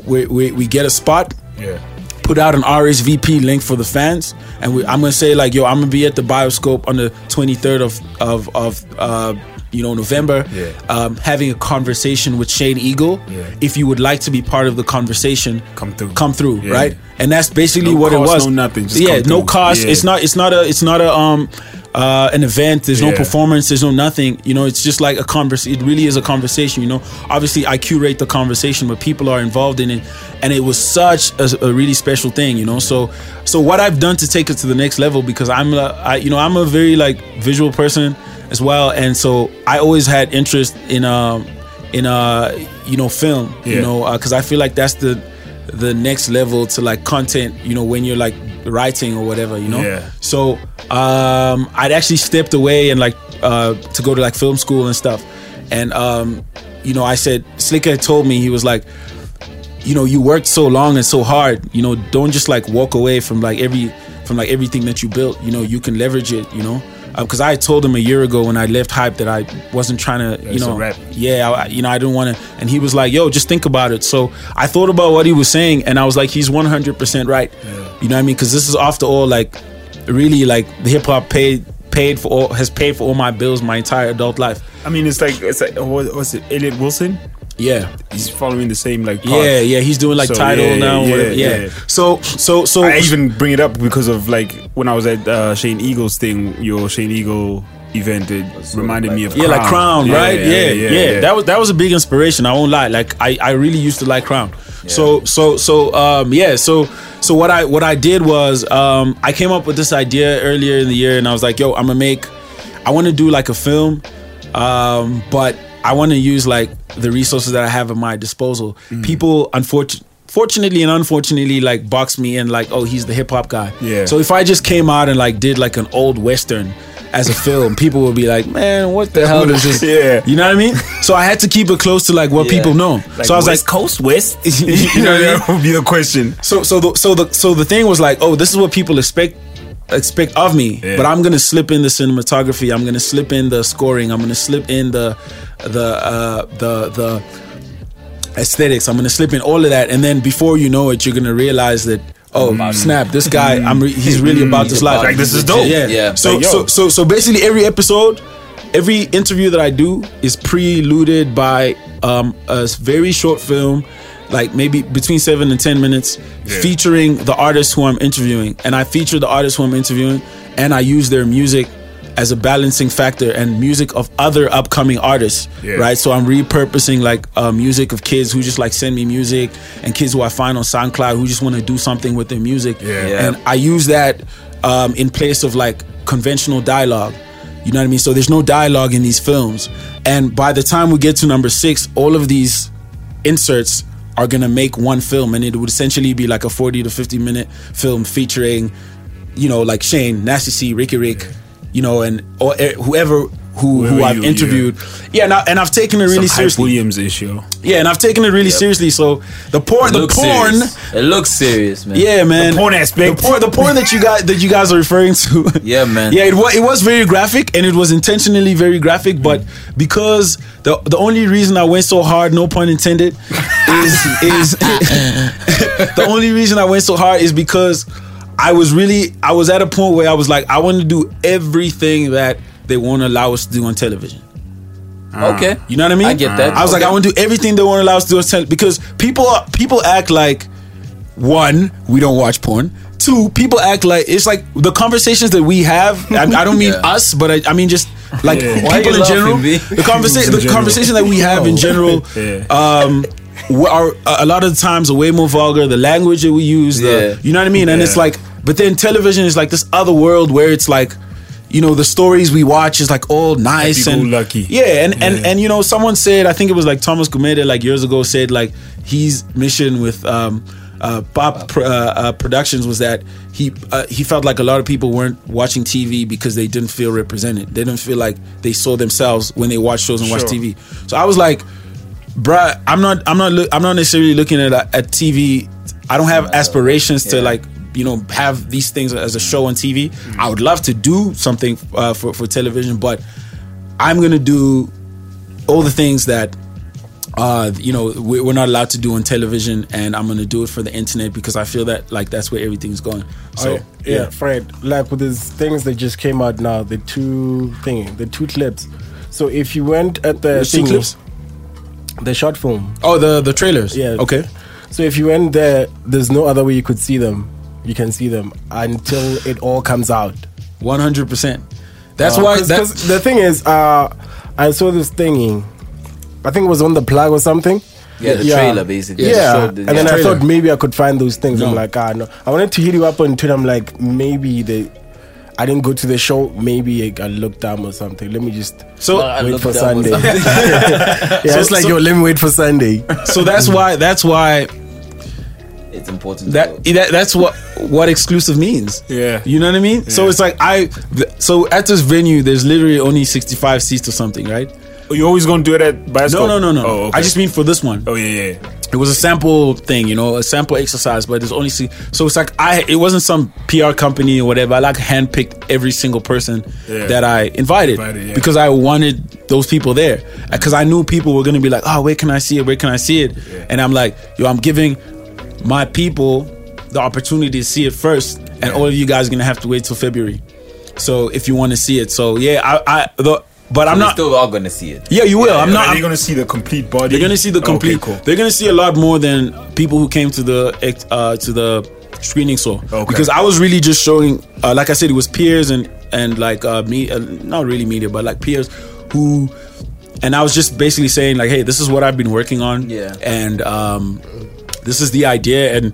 [SPEAKER 3] We, we, we get a spot
[SPEAKER 4] Yeah.
[SPEAKER 3] put out an RSVP link for the fans, and we, I'm gonna say like, yo, I'm gonna be at the Bioscope on the 23rd of of of uh, you know November,
[SPEAKER 4] Yeah.
[SPEAKER 3] um, having a conversation with Shane Eagle.
[SPEAKER 4] Yeah.
[SPEAKER 3] If you would like to be part of the conversation,
[SPEAKER 4] Come through.
[SPEAKER 3] come through,
[SPEAKER 4] Yeah.
[SPEAKER 3] right? And that's basically
[SPEAKER 4] No
[SPEAKER 3] what
[SPEAKER 4] cost,
[SPEAKER 3] it was.
[SPEAKER 4] no nothing, just
[SPEAKER 3] yeah, no cost. It's not. It's not a. It's not a um. Uh, an event. There's no performance. There's no nothing. You know, it's just like a converse. It really is a conversation. You know, obviously I curate the conversation, but people are involved in it, and it was such a, a really special thing. You know, so so what I've done to take it to the next level because I'm a, I, you know I'm a very like visual person as well, and so I always had interest in um in uh you know film. You know, because I feel like that's the the next level to like content. You know, when you're like writing or whatever. You know.
[SPEAKER 4] Yeah.
[SPEAKER 3] So um, I'd actually stepped away and like uh, to go to like film school and stuff. And um, you know, I said Slicker told me he was like, you know, you worked so long and so hard. You know, don't just like walk away from like every from like everything that you built. You know, you can leverage it. You know. Uh, because I told him a year ago when I left Hype that I wasn't trying to, you
[SPEAKER 4] it's a
[SPEAKER 3] know, yeah, I, you know, I didn't want to. And he was like, "Yo, just think about it." So I thought about what he was saying, and I was like, "He's one hundred percent right." You know what I mean? Because this is after all, like, really, like the hip hop paid paid for all has paid for all my bills my entire adult life.
[SPEAKER 4] I mean, it's like, it's like what was it, Elliott Wilson?
[SPEAKER 3] Yeah,
[SPEAKER 4] He's following the same, like, path.
[SPEAKER 3] yeah, yeah. He's doing like
[SPEAKER 4] So,
[SPEAKER 3] title
[SPEAKER 4] yeah,
[SPEAKER 3] now.
[SPEAKER 4] yeah,
[SPEAKER 3] whatever. Yeah.
[SPEAKER 4] yeah.
[SPEAKER 3] So, so, so.
[SPEAKER 4] I even bring it up because of like when I was at uh, Shane Eagle's thing, your Shane Eagle event, it reminded me of
[SPEAKER 3] yeah, like Crown,
[SPEAKER 4] Yeah,
[SPEAKER 3] right? Yeah yeah,
[SPEAKER 4] yeah.
[SPEAKER 3] That was that was a big inspiration. I won't lie. Like I, I really used to like Crown. So so so um yeah. So so what I what I did was um I came up with this idea earlier in the year, and I was like, yo, I'm gonna make. I want to do like a film, um, but I want to use like the resources that I have at my disposal.
[SPEAKER 4] Mm.
[SPEAKER 3] People, unfortunately. Fortunately and unfortunately, like box me in, like, oh, he's the hip hop guy.
[SPEAKER 4] Yeah.
[SPEAKER 3] So if I just came out and like did like an old western as a film, people would be like, man, what the hell is this? *laughs*
[SPEAKER 4] Yeah.
[SPEAKER 3] You know what I mean? So I had to keep it close to like what
[SPEAKER 2] Yeah.
[SPEAKER 3] people know.
[SPEAKER 4] Like
[SPEAKER 3] so I was
[SPEAKER 4] West
[SPEAKER 3] like,
[SPEAKER 4] Coast West. *laughs*
[SPEAKER 3] you know what I mean? *laughs*
[SPEAKER 4] that would be the question.
[SPEAKER 3] So so the so the so the thing was like, oh, this is what people expect expect of me.
[SPEAKER 4] Yeah.
[SPEAKER 3] But I'm gonna slip in the cinematography. I'm gonna slip in the scoring. I'm gonna slip in the the uh, the the aesthetics. I'm gonna slip in all of that, and then before you know it, you're gonna realize that. Oh snap! This guy, I'm re- he's really about this life.
[SPEAKER 4] Like, this is dope.
[SPEAKER 3] Yeah,
[SPEAKER 2] Yeah.
[SPEAKER 3] So,
[SPEAKER 4] Like,
[SPEAKER 3] so, so, so basically, every episode, every interview that I do is preluded by um, a very short film, like maybe between seven and ten minutes, featuring the artist who I'm interviewing, and I feature the artist who I'm interviewing, and I use their music as a balancing factor and music of other upcoming artists,
[SPEAKER 4] Yeah.
[SPEAKER 3] right? So I'm repurposing like uh, music of kids who just like send me music and kids who I find on SoundCloud who just want to do something with their music.
[SPEAKER 4] Yeah.
[SPEAKER 2] Yeah.
[SPEAKER 3] And I use that um, in place of like conventional dialogue. You know what I mean? So there's no dialogue in these films. And by the time we get to number six, all of these inserts are gonna make one film, and it would essentially be like a 40 to 50 minute film featuring, you know, like Shane, Nasty C, Riky Rick, you know, and or eh, whoever who who I've
[SPEAKER 4] you-
[SPEAKER 3] interviewed. Yeah, now and I've taken it really
[SPEAKER 4] Some
[SPEAKER 3] seriously.
[SPEAKER 4] Williams issue.
[SPEAKER 3] Yeah, and I've taken it really seriously. So the porn,
[SPEAKER 2] It
[SPEAKER 3] the
[SPEAKER 2] looks
[SPEAKER 3] porn.
[SPEAKER 2] serious. It looks serious, man.
[SPEAKER 3] Yeah, man.
[SPEAKER 4] porn aspect.
[SPEAKER 3] The porn, the porn that you guys that you guys are referring to. *laughs*
[SPEAKER 2] Yeah, man.
[SPEAKER 3] Yeah, it was it was very graphic and it was intentionally very graphic, but because the the only reason I went so hard, no pun intended, is is *laughs* the only reason I went so hard is because I was really I was at a point where I was like I want to do everything that they won't allow us to do on television.
[SPEAKER 2] Okay.
[SPEAKER 3] You know what I mean?
[SPEAKER 2] I get that.
[SPEAKER 3] I was like, I want to do everything they won't allow us to do on tele- because people people act like one, we don't watch porn. Two, people act like it's like the conversations that we have. I, I don't mean
[SPEAKER 2] Yeah.
[SPEAKER 3] us, but I, I mean just like
[SPEAKER 2] Why
[SPEAKER 3] people in general.
[SPEAKER 2] B?
[SPEAKER 3] The conversation,
[SPEAKER 4] In
[SPEAKER 3] the
[SPEAKER 4] general.
[SPEAKER 3] conversation that we have in general, *laughs*
[SPEAKER 4] Yeah.
[SPEAKER 3] um, we are a lot of the times are way more vulgar. The language that we use, the,
[SPEAKER 2] Yeah.
[SPEAKER 3] you know what I mean, and it's like, but then television is like this other world where it's like. You know the stories we watch is like all nice and
[SPEAKER 4] Happy-go-lucky.
[SPEAKER 3] yeah, and and
[SPEAKER 4] Yeah.
[SPEAKER 3] and you know someone said I think it was like Thomas Gumede like years ago said like his mission with um, uh, Pop Pr- uh, uh, Productions was that he uh, he felt like a lot of people weren't watching TV because they didn't feel represented. They didn't feel like they saw themselves when they watch shows and watch
[SPEAKER 4] Sure.
[SPEAKER 3] TV. So I was like, bruh, I'm not I'm not look, I'm not necessarily looking at at TV. I don't have aspirations to
[SPEAKER 2] Yeah.
[SPEAKER 3] like you know have these things as a show on TV. I would love to do something uh, for for television, but I'm gonna do all the things that uh, you know we- we're not allowed to do on television, and I'm gonna do it for the internet because I feel that like that's where everything's going. So
[SPEAKER 1] Oh, yeah, Fred. Like with these things that just came out now, the two thing, the two clips. So if you went at the
[SPEAKER 3] Which two clips?
[SPEAKER 1] The short film.
[SPEAKER 3] Oh, the the trailers.
[SPEAKER 1] Yeah.
[SPEAKER 3] Okay.
[SPEAKER 1] So if you went there, there's no other way you could see them. You can see them until it all comes out.
[SPEAKER 3] One hundred percent. That's
[SPEAKER 1] Uh,
[SPEAKER 3] why.
[SPEAKER 1] 'cause-
[SPEAKER 3] That's
[SPEAKER 1] 'cause the thing is, uh, I saw this thingy. I think it was on the plug or something.
[SPEAKER 2] Yeah, the trailer, basically.
[SPEAKER 1] Yeah,
[SPEAKER 2] Just showed the-
[SPEAKER 1] and then
[SPEAKER 2] yeah.
[SPEAKER 1] I thought maybe I could find those things. I'm like, ah, no. I wanted to hit you up on Twitter. I'm like, maybe they. I didn't go to the show. Maybe I, I looked dumb or something. Let me just
[SPEAKER 3] so.
[SPEAKER 2] I
[SPEAKER 1] wait for Sunday.
[SPEAKER 2] something. *laughs*
[SPEAKER 1] yeah, it's like
[SPEAKER 3] so-
[SPEAKER 1] yo, let me wait for Sunday.
[SPEAKER 3] so that's why. That's why.
[SPEAKER 2] It's important.
[SPEAKER 3] That, that that's what what exclusive means.
[SPEAKER 4] Yeah.
[SPEAKER 3] You know what I mean? So it's like I. th- So at this venue, there's literally only 65 seats or something, right?
[SPEAKER 4] Oh, you always gonna do it at Bioscope?
[SPEAKER 3] No, no, no, no.
[SPEAKER 4] Oh, okay.
[SPEAKER 3] I just mean for this one.
[SPEAKER 4] Oh yeah, yeah.
[SPEAKER 3] It was a sample thing, you know, a sample exercise, but it's only see. So it's like I. It wasn't some PR company or whatever. I like handpicked every single person
[SPEAKER 4] Yeah.
[SPEAKER 3] that I invited,
[SPEAKER 4] Invited, yeah.
[SPEAKER 3] because I wanted those people there uh, because I knew people were gonna be like, oh, where can I see it? Where can I see it? And I'm like, yo, I'm giving my people the opportunity to see it first, and all of you guys are gonna have to wait till February. So if you want to see it, so yeah, I, I the, but I'm
[SPEAKER 2] I'm
[SPEAKER 3] not.
[SPEAKER 2] still all gonna see it.
[SPEAKER 3] yeah, you will. I'm not.
[SPEAKER 4] You're gonna see the complete body?
[SPEAKER 3] they're gonna see the complete.
[SPEAKER 4] Okay,
[SPEAKER 3] complete.
[SPEAKER 4] cool.
[SPEAKER 3] They're gonna see a lot more than people who came to the uh, to the screening saw.
[SPEAKER 4] Okay.
[SPEAKER 3] Because I was really just showing, uh, like I said, it was peers and and like uh, me, uh, not really media, but like peers who, and I was just basically saying like, hey, this is what I've been working on.
[SPEAKER 2] Yeah.
[SPEAKER 3] And um, this is the idea, and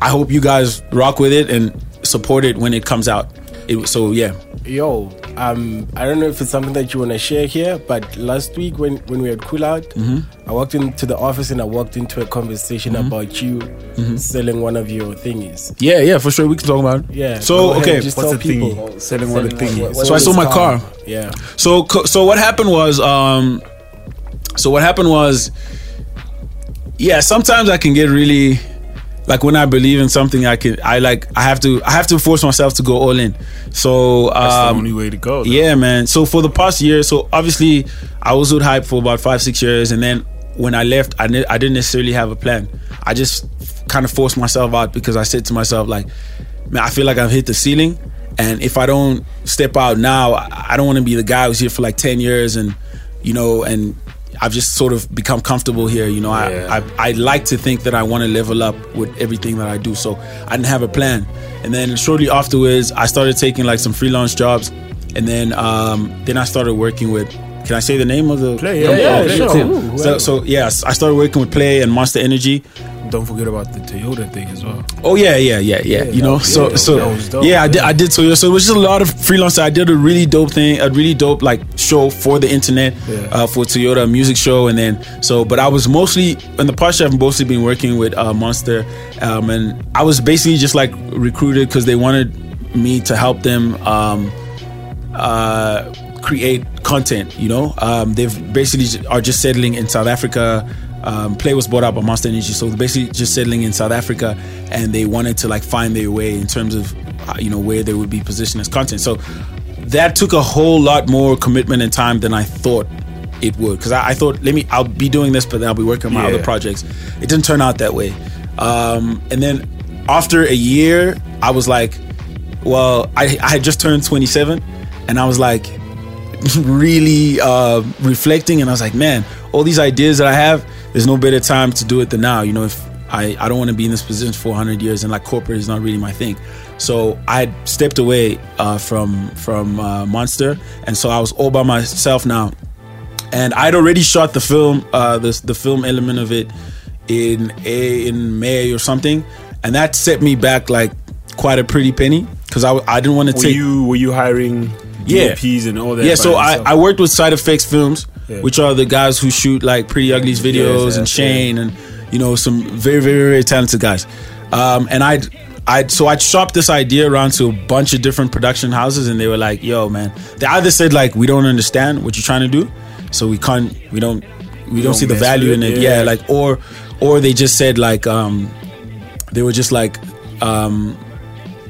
[SPEAKER 3] I hope you guys rock with it and support it when it comes out. It, so yeah,
[SPEAKER 1] Yo, um, I don't know if it's something that you want to share here, but last week when, when we had cool out,
[SPEAKER 3] Mm-hmm.
[SPEAKER 1] I walked into the office and I walked into a conversation about you
[SPEAKER 3] Mm-hmm.
[SPEAKER 1] selling one of your thingies.
[SPEAKER 3] yeah, yeah, for sure. We can talk about it.
[SPEAKER 1] Yeah.
[SPEAKER 3] So
[SPEAKER 1] ahead,
[SPEAKER 3] okay.
[SPEAKER 1] just
[SPEAKER 4] What's
[SPEAKER 1] tell
[SPEAKER 4] the thingy?
[SPEAKER 1] people.
[SPEAKER 4] Selling one of the thingy.
[SPEAKER 1] What
[SPEAKER 3] So I
[SPEAKER 1] was
[SPEAKER 3] sold my car.
[SPEAKER 1] Yeah.
[SPEAKER 3] So so what happened was um so what happened was yeah, sometimes I can get really like when I believe in something I can I like I have to I have to force myself to go all in. So
[SPEAKER 4] That's
[SPEAKER 3] um
[SPEAKER 4] the only way to go. though.
[SPEAKER 3] yeah, man. So for the past year, so obviously I was with Hype for about five, six years, and then when I left, I, ne- I didn't necessarily have a plan. I just kind of forced myself out because I said to myself, like, man, I feel like I've hit the ceiling, and if I don't step out now, I I don't want to be the guy who's here for like ten years, and you know, and I've just sort of become comfortable here. You know,
[SPEAKER 4] Yeah.
[SPEAKER 3] I, I I like to think that I want to level up with everything that I do. So I didn't have a plan. And then shortly afterwards, I started taking like some freelance jobs, and then um, then I started working with. Can I say the name of the
[SPEAKER 4] Play,
[SPEAKER 3] company?
[SPEAKER 4] yeah, yeah,
[SPEAKER 3] sure.
[SPEAKER 4] sure.
[SPEAKER 3] So, so yes, I started working with Play and Monster Energy.
[SPEAKER 4] Don't forget about the Toyota thing as well.
[SPEAKER 3] Oh yeah, yeah, yeah, yeah. you know, so
[SPEAKER 4] yeah,
[SPEAKER 3] so
[SPEAKER 4] was dope,
[SPEAKER 3] yeah, I did. I did Toyota. So it was just a lot of freelance. I did a really dope thing, a really dope like show for the internet,
[SPEAKER 4] Yeah.
[SPEAKER 3] uh, for Toyota a music show, and then so. But I was mostly in the past. I've mostly been working with uh, Monster, um, and I was basically just like recruited because they wanted me to help them. Um, uh, create content. You know, um, they've basically j- are just settling in South Africa. Um, Play was bought up by Monster Energy, so basically just settling in South Africa, and they wanted to like find their way in terms of uh, you know where they would be positioned as content. So that took a whole lot more commitment and time than I thought it would. Because I, I thought, let me, I'll be doing this, but then I'll be working on my
[SPEAKER 4] Yeah.
[SPEAKER 3] other projects. It didn't turn out that way. Um, and then after a year, I was like, well, I, I had just turned 27, and I was like, *laughs* really uh, reflecting, and I was like, man, all these ideas that I have, there's no better time to do it than now. You know, if I, I don't want to be in this position for 100 years, and like corporate is not really my thing. So I stepped away uh, from from uh, Monster, and so I was all by myself now. And I'd already shot the film, uh, the the film element of it in a, in May or something, and that set me back like quite a pretty penny because I, I didn't want to
[SPEAKER 4] Were
[SPEAKER 3] take
[SPEAKER 4] you were you hiring
[SPEAKER 3] Yeah.
[SPEAKER 4] And all that?
[SPEAKER 3] yeah, so I. I worked with Side Effects Films,
[SPEAKER 4] Yeah.
[SPEAKER 3] which are the guys who shoot like Pretty Ugly's videos and
[SPEAKER 4] yeah.
[SPEAKER 3] Shane and you know some very very very talented guys. Um, and I I so I shopped this idea around to a bunch of different production houses, and they were like, "Yo, man," they either said like, "We don't understand what you're trying to do, so we can't, we don't, we, don't,
[SPEAKER 4] don't
[SPEAKER 3] see the value
[SPEAKER 4] with
[SPEAKER 3] in
[SPEAKER 4] it,
[SPEAKER 3] it."
[SPEAKER 4] yeah.
[SPEAKER 3] Yeah, like or or they just said like, um, they were just like. Um,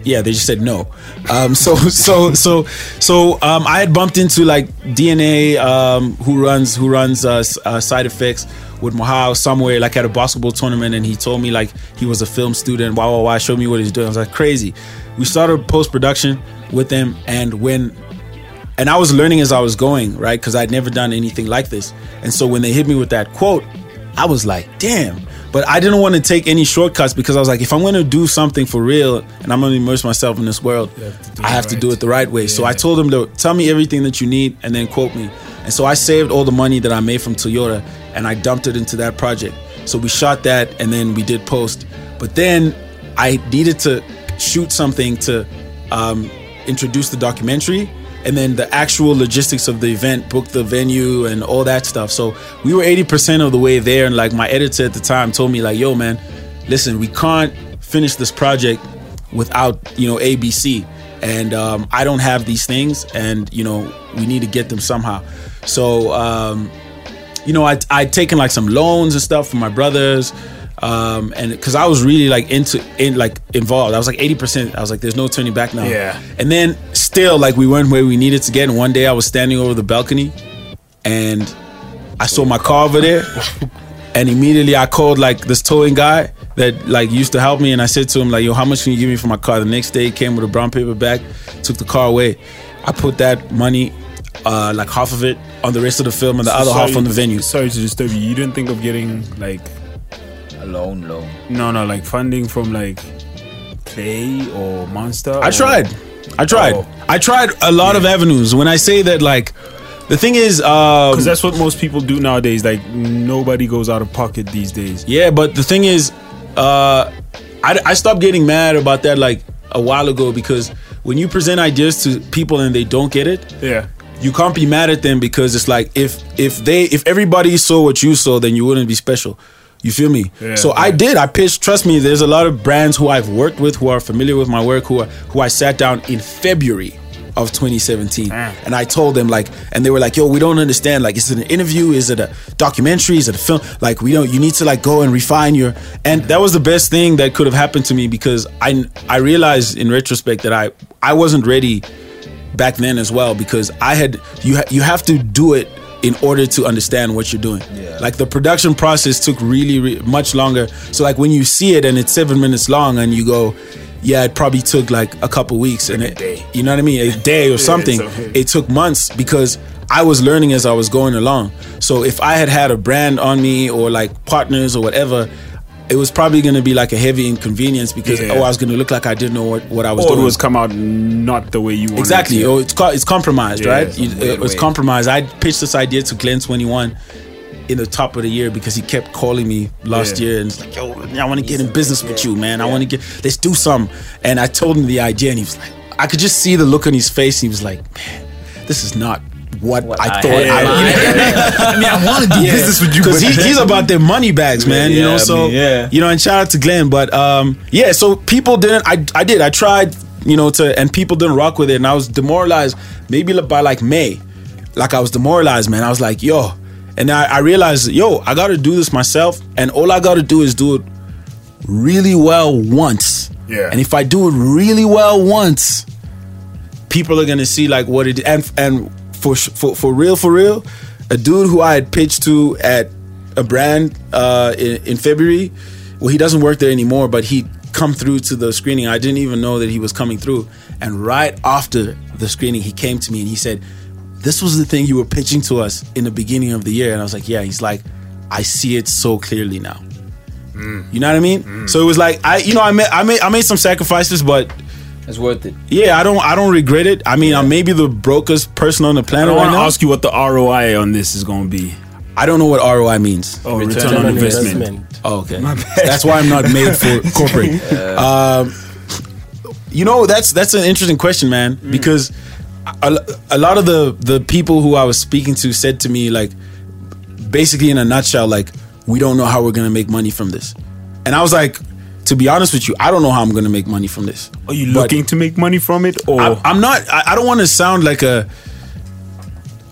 [SPEAKER 3] yeah, they just said no. Um, so *laughs* so so so um, I had bumped into like DNA um, who runs who runs uh, uh, side effects with Mahal somewhere like at a basketball tournament, and he told me like he was a film student. Wow, wow, wow! Showed me what he's doing. I was like crazy. We started post production with them, and when and I was learning as I was going, right? Because I'd never done anything like this. And so when they hit me with that quote, I was like, damn. But I didn't want to take any shortcuts because I was like, if I'm going to do something for real and I'm going to immerse myself in this world, I have to do it the right way. So I told them, to tell me everything that you need and then quote me. And so I saved all the money that I made from Toyota and I dumped it into that project. So we shot that and then we did post. But then I needed to shoot something to um, introduce the documentary and then the actual logistics of the event, book the venue and all that stuff. So we were 80% of the way there. And like my editor at the time told me, like, yo, man, listen, we can't finish this project without, you know, ABC. And um, I don't have these things and, you know, we need to get them somehow. So, um, you know, I I'd taken like some loans and stuff from my brothers, um, and because I was really like into in like involved, I was like eighty percent. I was like, there's no turning back now.
[SPEAKER 4] Yeah.
[SPEAKER 3] And then still like we weren't where we needed to get. And one day I was standing over the balcony, and I saw my car over there, *laughs* and immediately I called like this towing guy that like used to help me, and I said to him like, yo, how much can you give me for my car? The next day he came with a brown paper bag, took the car away. I put that money. Uh, like half of it on the rest of the film and the other half on the venue.
[SPEAKER 4] Sorry to disturb you. You didn't think of getting like
[SPEAKER 2] loan, loan.
[SPEAKER 4] no, no, like funding from like Play or Monster.
[SPEAKER 3] I
[SPEAKER 4] or-
[SPEAKER 3] tried. I tried.
[SPEAKER 4] Oh.
[SPEAKER 3] I tried a lot of avenues. When I say that, like, the thing is, um,
[SPEAKER 4] Because that's what most people do nowadays. Like nobody goes out of pocket these days.
[SPEAKER 3] yeah, but the thing is, uh, I, I stopped getting mad about that like a while ago because when you present ideas to people and they don't get it,
[SPEAKER 4] Yeah.
[SPEAKER 3] you can't be mad at them because it's like if if they if everybody saw what you saw, then you wouldn't be special. You feel me?
[SPEAKER 4] Yeah,
[SPEAKER 3] so I did. I pitched. Trust me, there's a lot of brands who I've worked with who are familiar with my work who are, who I sat down in February of 2017 and I told them like and they were like yo we don't understand like is it an interview is it a documentary is it a film like we don't you need to like go and refine your and that was the best thing that could have happened to me because I I realized in retrospect that I I wasn't ready back then as well because I had you ha- you have to do it in order to understand what you're doing. Like the production process took really, re- much longer. So like when you see it and it's seven minutes long and you go, yeah, it probably took like a couple weeks and it,
[SPEAKER 4] day.
[SPEAKER 3] you know what I mean, a *laughs* day or something.
[SPEAKER 4] something.
[SPEAKER 3] It took months because I was learning as I was going along. So if I had had a brand on me or like partners or whatever, it was probably going to be like a heavy inconvenience because
[SPEAKER 4] Yeah.
[SPEAKER 3] oh, I was going to look like I didn't know what, what I was
[SPEAKER 4] Or it
[SPEAKER 3] doing.
[SPEAKER 4] was come out not the way you wanted
[SPEAKER 3] Exactly.
[SPEAKER 4] to.
[SPEAKER 3] Oh, it's co- it's compromised,
[SPEAKER 4] Yeah,
[SPEAKER 3] right? You- it was
[SPEAKER 2] way.
[SPEAKER 3] compromised. I pitched this idea to Glenn Twenty One in the top of the year because he kept calling me last
[SPEAKER 4] Yeah.
[SPEAKER 3] year and it's like, yo, I want to get in business with you, man. I want to get let's do some. And I told him the idea, and he was like, I could just see the look on his face. He was like, man, this is not what, I,
[SPEAKER 2] I
[SPEAKER 3] thought.
[SPEAKER 2] had in
[SPEAKER 3] I,
[SPEAKER 2] mind. *laughs*
[SPEAKER 4] I mean, I want to do *laughs* business with you,
[SPEAKER 3] because he, he's about their money bags, man. you
[SPEAKER 4] Yeah,
[SPEAKER 3] know,
[SPEAKER 4] I
[SPEAKER 3] so
[SPEAKER 4] mean, yeah.
[SPEAKER 3] you know, and shout out to Glenn. But um, yeah, so people didn't. I I did. I tried, you know, to and people didn't rock with it, and I was demoralized. Maybe like by like May, like I was demoralized, man. I was like, yo, and I, I realized, yo, I got to do this myself, and all I got to do is do it really well once.
[SPEAKER 4] Yeah.
[SPEAKER 3] And if I do it really well once, people are gonna see like what it and and for for for real for real, a dude who I had pitched to at a brand uh, in, in February, well he doesn't work there anymore, but he come through to the screening. I didn't even know that he was coming through, and right after the screening, he came to me and he said, "This was the thing you were pitching to us in the beginning of the year," and I was like, "Yeah." He's like, "I see it so clearly now." You know what I mean? So it was like I, you know, I made, I made, I made some sacrifices, but
[SPEAKER 2] It's worth it.
[SPEAKER 3] yeah, I don't I don't regret it. I mean, I'm maybe the brokest person on the
[SPEAKER 4] I
[SPEAKER 3] planet right
[SPEAKER 4] want to ask you what the ROI on this is going to be.
[SPEAKER 3] I don't know what ROI means.
[SPEAKER 4] Oh, return,
[SPEAKER 2] Return
[SPEAKER 4] on
[SPEAKER 2] on
[SPEAKER 4] investment.
[SPEAKER 3] Oh, okay. That's why I'm not made for *laughs* corporate. Um, you know, that's that's an interesting question, man, because a, a lot of the the people who I was speaking to said to me like basically in a nutshell like we don't know how we're going to make money from this. And I was like to be honest with you, I don't know how I'm going to make money from this.
[SPEAKER 4] Are you
[SPEAKER 3] But-
[SPEAKER 4] looking to make money from it, or
[SPEAKER 3] I, I'm not. I, I don't want to sound like a.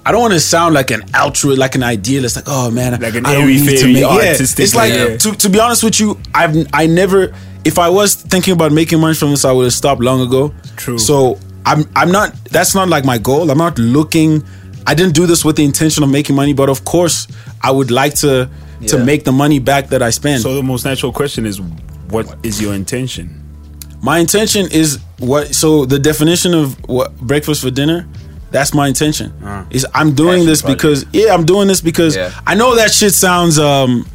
[SPEAKER 3] I don't want to sound like an altruist, like an idealist. Like, oh man,
[SPEAKER 4] Like an
[SPEAKER 3] I don't
[SPEAKER 4] airy
[SPEAKER 3] need to
[SPEAKER 4] fairy
[SPEAKER 3] make. Yeah,
[SPEAKER 4] artistic,
[SPEAKER 3] it's like
[SPEAKER 4] yeah.
[SPEAKER 3] to to be honest with you, I've I never. If I was thinking about making money from this, I would have stopped long ago.
[SPEAKER 4] True.
[SPEAKER 3] So I'm I'm not. That's not like my goal. I'm not looking. I didn't do this with the intention of making money, but of course, I would like to to make the money back that I spend.
[SPEAKER 4] so the most natural question is, what is your intention?
[SPEAKER 3] My intention is what. So the definition of what breakfast for dinner. That's my intention. Is I'm doing this
[SPEAKER 2] project.
[SPEAKER 3] because yeah, I'm doing this because
[SPEAKER 2] Yeah.
[SPEAKER 3] I know that shit sounds um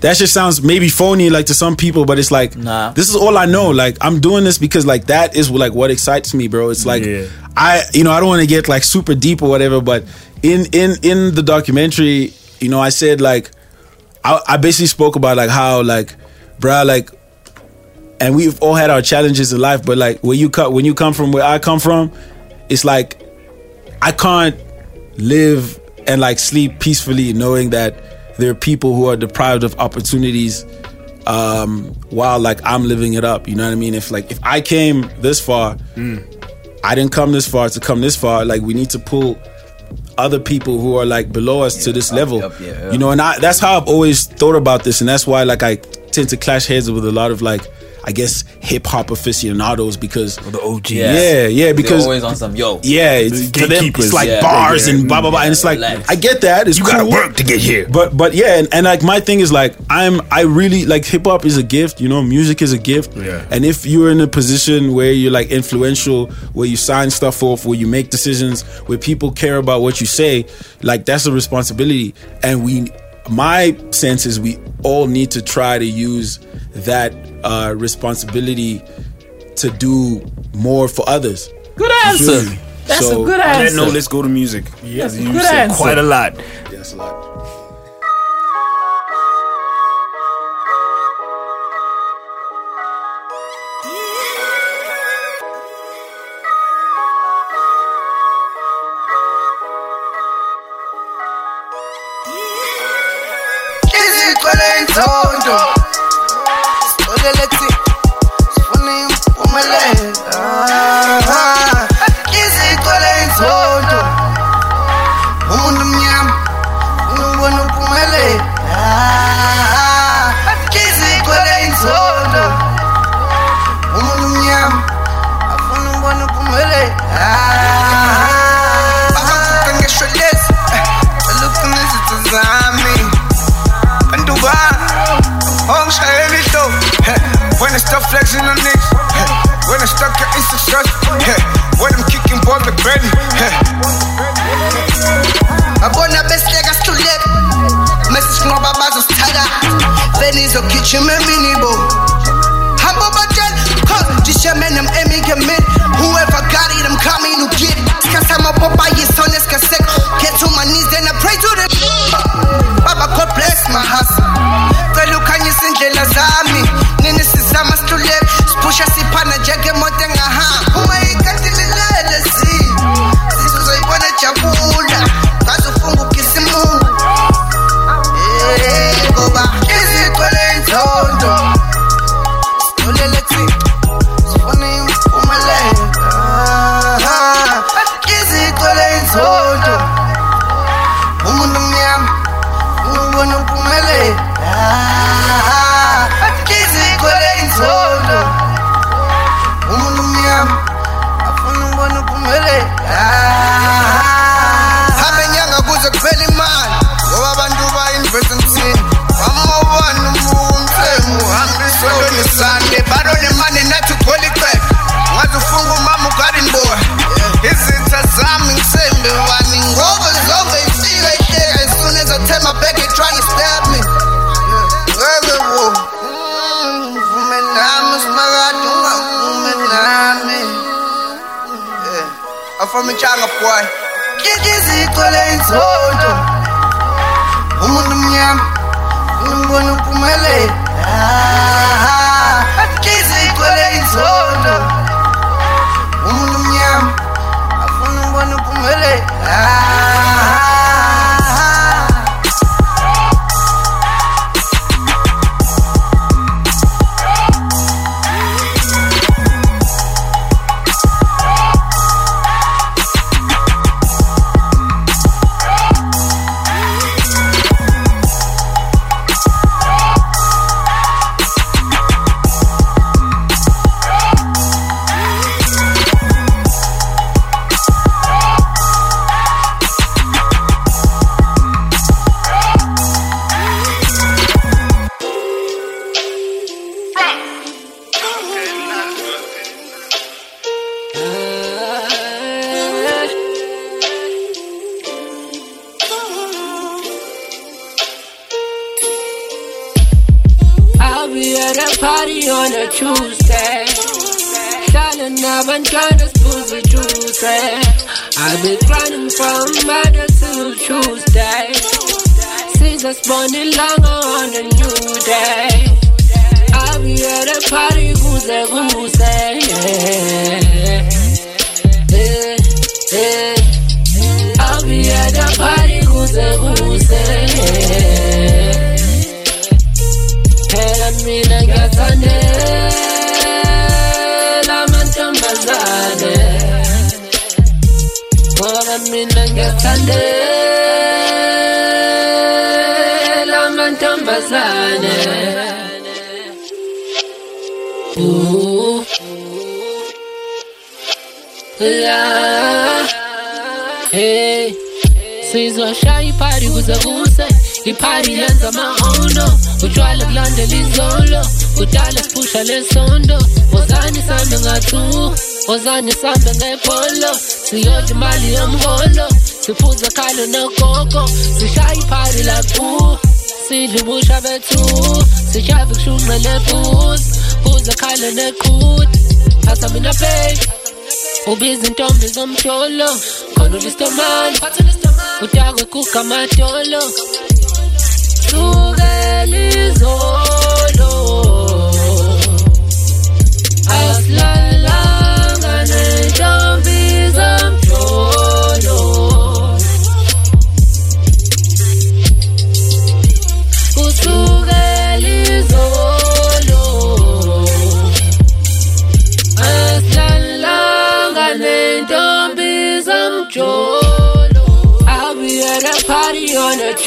[SPEAKER 3] that shit sounds maybe phony like to some people, but it's like
[SPEAKER 2] Nah.
[SPEAKER 3] this is all I know. Like I'm doing this because like that is like what excites me, bro. It's like
[SPEAKER 4] Yeah.
[SPEAKER 3] I you know I don't want to get like super deep or whatever, but in in in the documentary, you know, I said like I, I basically spoke about like how like bruh like and we've all had our challenges in life but like when you come when you come from where i come from it's like i can't live and like sleep peacefully knowing that there are people who are deprived of opportunities um while like i'm living it up you know what i mean? If like if i came this far i didn't come this far to come this far like we need to pull other people who are like below us to this level.
[SPEAKER 2] up, yeah, yeah.
[SPEAKER 3] you know and I, that's how i've always thought about this and that's why like i tend to clash heads with a lot of like i guess hip-hop aficionados because
[SPEAKER 4] The OG.
[SPEAKER 3] yeah yeah because
[SPEAKER 2] They're always on some yo.
[SPEAKER 3] yeah, it's,
[SPEAKER 4] The
[SPEAKER 3] for them, it's like
[SPEAKER 2] yeah.
[SPEAKER 3] bars and blah blah blah, and it's like
[SPEAKER 2] relax.
[SPEAKER 3] I get that. It's
[SPEAKER 4] You
[SPEAKER 3] cool.
[SPEAKER 4] gotta work to get here.
[SPEAKER 3] But but yeah, and, and like my thing is like I'm I really like hip hop is a gift. You know, music is a gift.
[SPEAKER 4] Yeah.
[SPEAKER 3] And if you're in a position where you're like influential, where you sign stuff off, where you make decisions, where people care about what you say, like that's a responsibility. And we, my sense is we all need to try to use that uh, responsibility to do more for others.
[SPEAKER 2] Good answer.
[SPEAKER 3] Really.
[SPEAKER 2] That's
[SPEAKER 3] So-
[SPEAKER 2] a good
[SPEAKER 4] On that
[SPEAKER 2] answer.
[SPEAKER 4] note, let's go to music.
[SPEAKER 2] Yes,
[SPEAKER 4] you said
[SPEAKER 2] answer.
[SPEAKER 4] quite a lot.
[SPEAKER 3] Yes, a lot.
[SPEAKER 7] Benizogijima eminibo Humble but dead, huh? Just man, I'm Emmy commit. Whoever
[SPEAKER 8] Sizoshaya ipari kuze kuse. Ipari lenza maono. Utshwala kulandela izolo kudala siphusha lesondo. Wozani sambe ngathu wozani sambe ngepolo siyodla imali yomholo. Siphuza khalo nogogo. Sishaya ipari laphu sidla ubusha bethu sishave kushunqe lephuzi. Phuza khalo neqhuti phasa mina babe ubiza intombi zomsholo khona ulistomani udakwe kugamadolo sukela izolo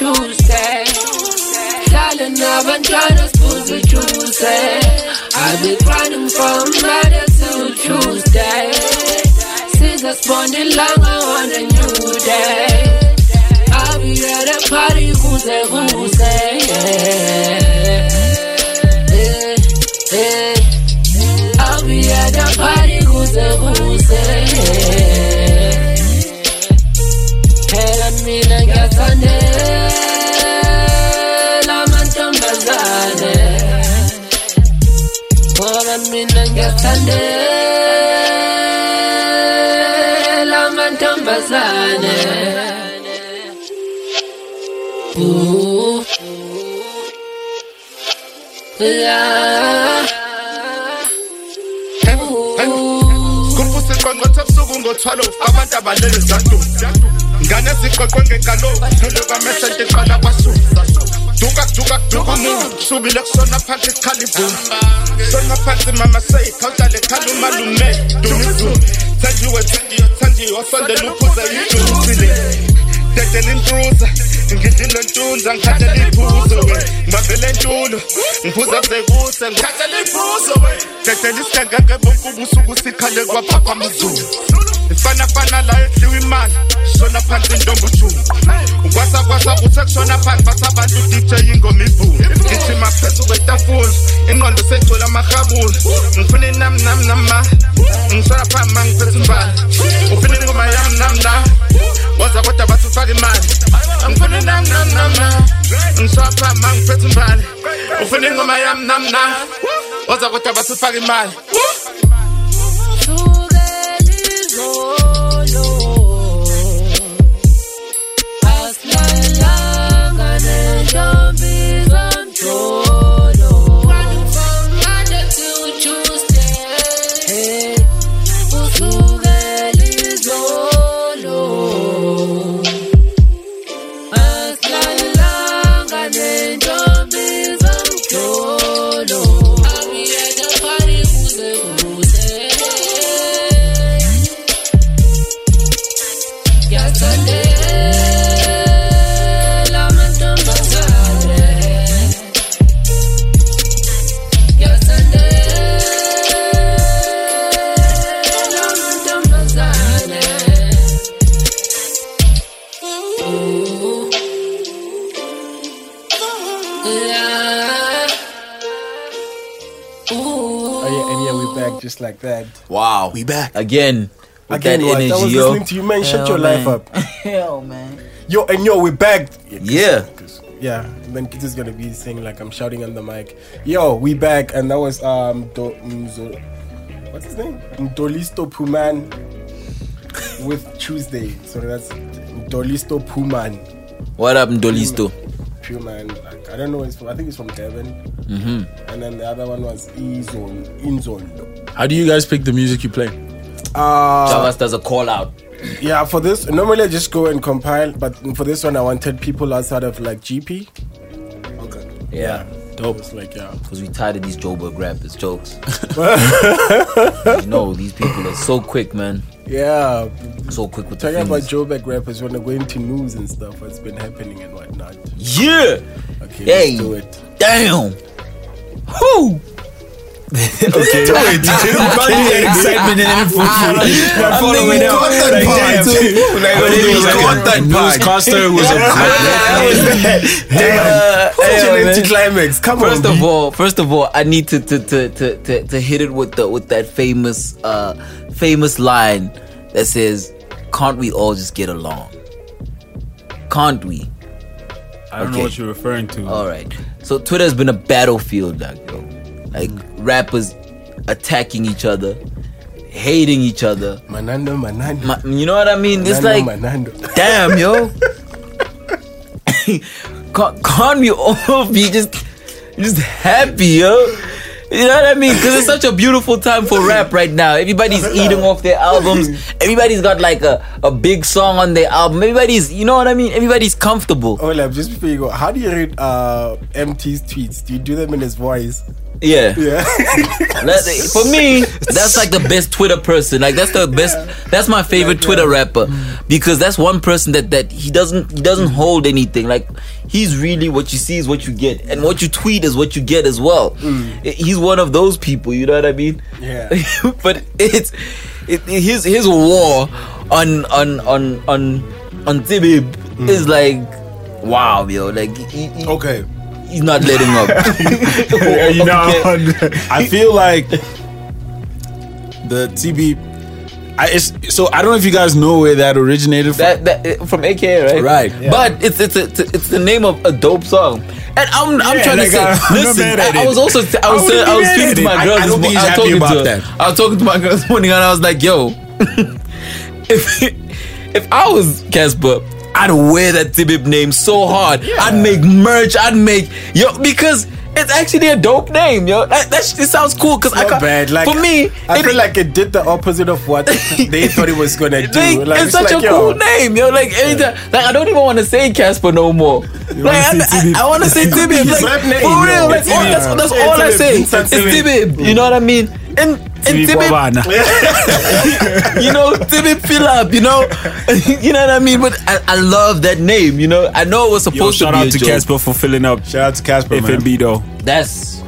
[SPEAKER 8] on a Tuesday Hlala nabantwana siphuza ijuice I'll be grinding from Monday till Tuesday. Siza sibona ilanga on a new day. I'll be at a party kuze kuze Eh, eh. I'll be at a party kuze kuze Shandela amantombazane Ooh. Yeah.
[SPEAKER 9] Kumfusa qonqotha ebusuku ngothwalo abantu abalele zatu Ngane siqoqwe ngekalo Dule kwamehla into iqala kwasuza duka duka duka umuntu subile kusona phansi ikhala ivumbi sona phansi mama seyiphawutale khala umalume dumizulu thandiwe thandiwe thandiwe sondela uphuze idusile dedela intruza ngidlile ntunza ngikhathela iphuzo we. Ngibambele ntulo ngiphuza sekuse ngikhathela iphuzo we. Dedela isigangenge bonkuba usuku sikhale kwaphapha mzulu. Ifana fana la edliwa imali shona phansi intombi ujulu ukwasa kwasa kuthe kushona phansi bathi abantu ingoma ivume ngithima phezu kwetafula ingqondo segcwele amahabula ngifuna inam nam nama ngishona phambi ma ngiphethe umbala ufuna ingoma yami nam na waza kodwa bathi imali ngifuna inam nam nama ngishona phambi ma ngiphethe umbala ufuna ingoma yami nam na waza kodwa bathi ufake imali
[SPEAKER 8] Ngiyathandela
[SPEAKER 1] Oh, yeah, and yeah, we're back just like that.
[SPEAKER 2] Wow.
[SPEAKER 3] We back.
[SPEAKER 2] Again. With
[SPEAKER 1] Again,
[SPEAKER 2] that
[SPEAKER 1] what?
[SPEAKER 2] energy,
[SPEAKER 1] I was
[SPEAKER 2] yo.
[SPEAKER 1] listening to you, man. Shut
[SPEAKER 2] Hell,
[SPEAKER 1] your life
[SPEAKER 2] man.
[SPEAKER 1] up. *laughs*
[SPEAKER 2] Hell, man.
[SPEAKER 1] Yo, and yo, we're back.
[SPEAKER 2] Yeah.
[SPEAKER 1] Yeah, and then Kit is gonna be saying like I'm shouting on the mic. Yo, we back, and that was um, Do, Mzo, what's his name? Dolisto Puman with Tuesday. So that's Dolisto Puman.
[SPEAKER 2] What up, Mdolisto?
[SPEAKER 1] Puman. Like, I don't know. It's from, I think it's from Devon.
[SPEAKER 2] Mm-hmm.
[SPEAKER 1] And then the other one was Izon Inzon.
[SPEAKER 3] How do you guys pick the music you play?
[SPEAKER 1] Uh,
[SPEAKER 2] Javas does a call out.
[SPEAKER 1] Yeah, for this, normally I just go and compile, but for this one, I wanted people outside of like GP. Okay.
[SPEAKER 2] Yeah.
[SPEAKER 1] Dope. It's like, yeah.
[SPEAKER 2] Because we tired of these Joburg rappers jokes. *laughs* you know, these people are so quick, man.
[SPEAKER 1] Yeah.
[SPEAKER 2] So quick with
[SPEAKER 1] Talking about. Joburg rappers when they go into news and stuff, what's been happening and whatnot.
[SPEAKER 2] Yeah.
[SPEAKER 1] Okay,
[SPEAKER 2] Hey.
[SPEAKER 1] let's do it.
[SPEAKER 2] Damn. Whoo.
[SPEAKER 3] Okay. Do it. *laughs* Okay. Excitement and info. I'm following it out. Like, damn. Like, when it was content Newscaster was a *laughs*
[SPEAKER 2] Uh,
[SPEAKER 1] Such *laughs*
[SPEAKER 2] hey,
[SPEAKER 1] an
[SPEAKER 2] man.
[SPEAKER 1] anticlimax. Come
[SPEAKER 2] First
[SPEAKER 1] on.
[SPEAKER 2] of all, first of all, I need to to, to, to, to to hit it with the with that famous uh famous line that says, "Can't we all just get along? Can't we?"
[SPEAKER 4] I don't know what you're referring to.
[SPEAKER 2] All right. So Twitter has been a battlefield, like, yo. Like rappers attacking each other, hating each other.
[SPEAKER 1] Manando, Manando.
[SPEAKER 2] Ma- you know what I mean? It's like,
[SPEAKER 1] Manando. *laughs*
[SPEAKER 2] damn, yo. can't, can't we all be just, just happy, yo? You know what I mean? Because it's such a beautiful time for rap right now. Everybody's *laughs* eating off their albums. Everybody's got like a, a big song on their album. Everybody's, you know what I mean? Everybody's comfortable.
[SPEAKER 1] Oh, like, just before you go, how do you read uh, Emtee's tweets? Do you do them in his voice?
[SPEAKER 2] Yeah.
[SPEAKER 1] Yeah. *laughs*
[SPEAKER 2] That- for me, that's like the best Twitter person. Like that's the best. That's my favorite Twitter rapper because that's one person that that he doesn't he doesn't hold anything. Like he's really what you see is what you get, and what you tweet is what you get as well. Mm. I- He's one of those people. You know what I mean?
[SPEAKER 1] Yeah. *laughs*
[SPEAKER 2] but it's it, his his war on on on on on Tibib is mm. like wow, yo. Like he, he-
[SPEAKER 1] okay.
[SPEAKER 2] He's not letting up. *laughs*
[SPEAKER 3] you know,
[SPEAKER 2] Okay.
[SPEAKER 3] I feel like the TB. I, it's, so I don't know if you guys know where that originated from.
[SPEAKER 2] That, that from AKA, right?
[SPEAKER 3] Right, yeah.
[SPEAKER 2] But it's it's it's it's the name of a dope song. And I'm, I'm
[SPEAKER 4] Yeah,
[SPEAKER 2] trying
[SPEAKER 4] like,
[SPEAKER 2] to say,
[SPEAKER 4] I'm
[SPEAKER 2] listen, I, I was also, I was,
[SPEAKER 4] I
[SPEAKER 2] saying,
[SPEAKER 4] wouldn't
[SPEAKER 2] I
[SPEAKER 4] be
[SPEAKER 2] was
[SPEAKER 4] mad
[SPEAKER 2] speaking to my
[SPEAKER 3] I-
[SPEAKER 2] girl.
[SPEAKER 3] I
[SPEAKER 2] this
[SPEAKER 3] don't think he's
[SPEAKER 2] I was
[SPEAKER 3] happy
[SPEAKER 2] talking
[SPEAKER 3] about
[SPEAKER 2] to her. I was talking to my girl this morning, and I was like, yo, *laughs* if if I was Cassper. I'd wear that Tibib name so hard. I'd make merch. I'd make yo because it's actually a dope name, yo. That, that shit sounds cool because I can't,
[SPEAKER 1] bad. Like
[SPEAKER 2] for me,
[SPEAKER 1] I
[SPEAKER 2] it-
[SPEAKER 1] feel like it did the opposite of what *laughs* they thought it was gonna do.
[SPEAKER 2] like,
[SPEAKER 1] Like,
[SPEAKER 2] it's such
[SPEAKER 1] like,
[SPEAKER 2] a
[SPEAKER 1] yo,
[SPEAKER 2] cool name, yo. Like anytime, like I don't even want to say Cassper no more. Like I,
[SPEAKER 4] say
[SPEAKER 2] I, want to say Tibib. Like for real, like all, that's, that's all I say.
[SPEAKER 1] It's. Tibib.
[SPEAKER 2] You know what I mean? And and Tibib, *laughs* you know, Tibib Philip. You know, *laughs* you know what I mean. But I, I love that name. You know, I know it was supposed
[SPEAKER 4] shout
[SPEAKER 2] to be
[SPEAKER 4] Shout
[SPEAKER 2] out
[SPEAKER 4] to. Cassper for filling up
[SPEAKER 3] Shout out to Cassper, man.
[SPEAKER 4] FNB though.
[SPEAKER 2] That's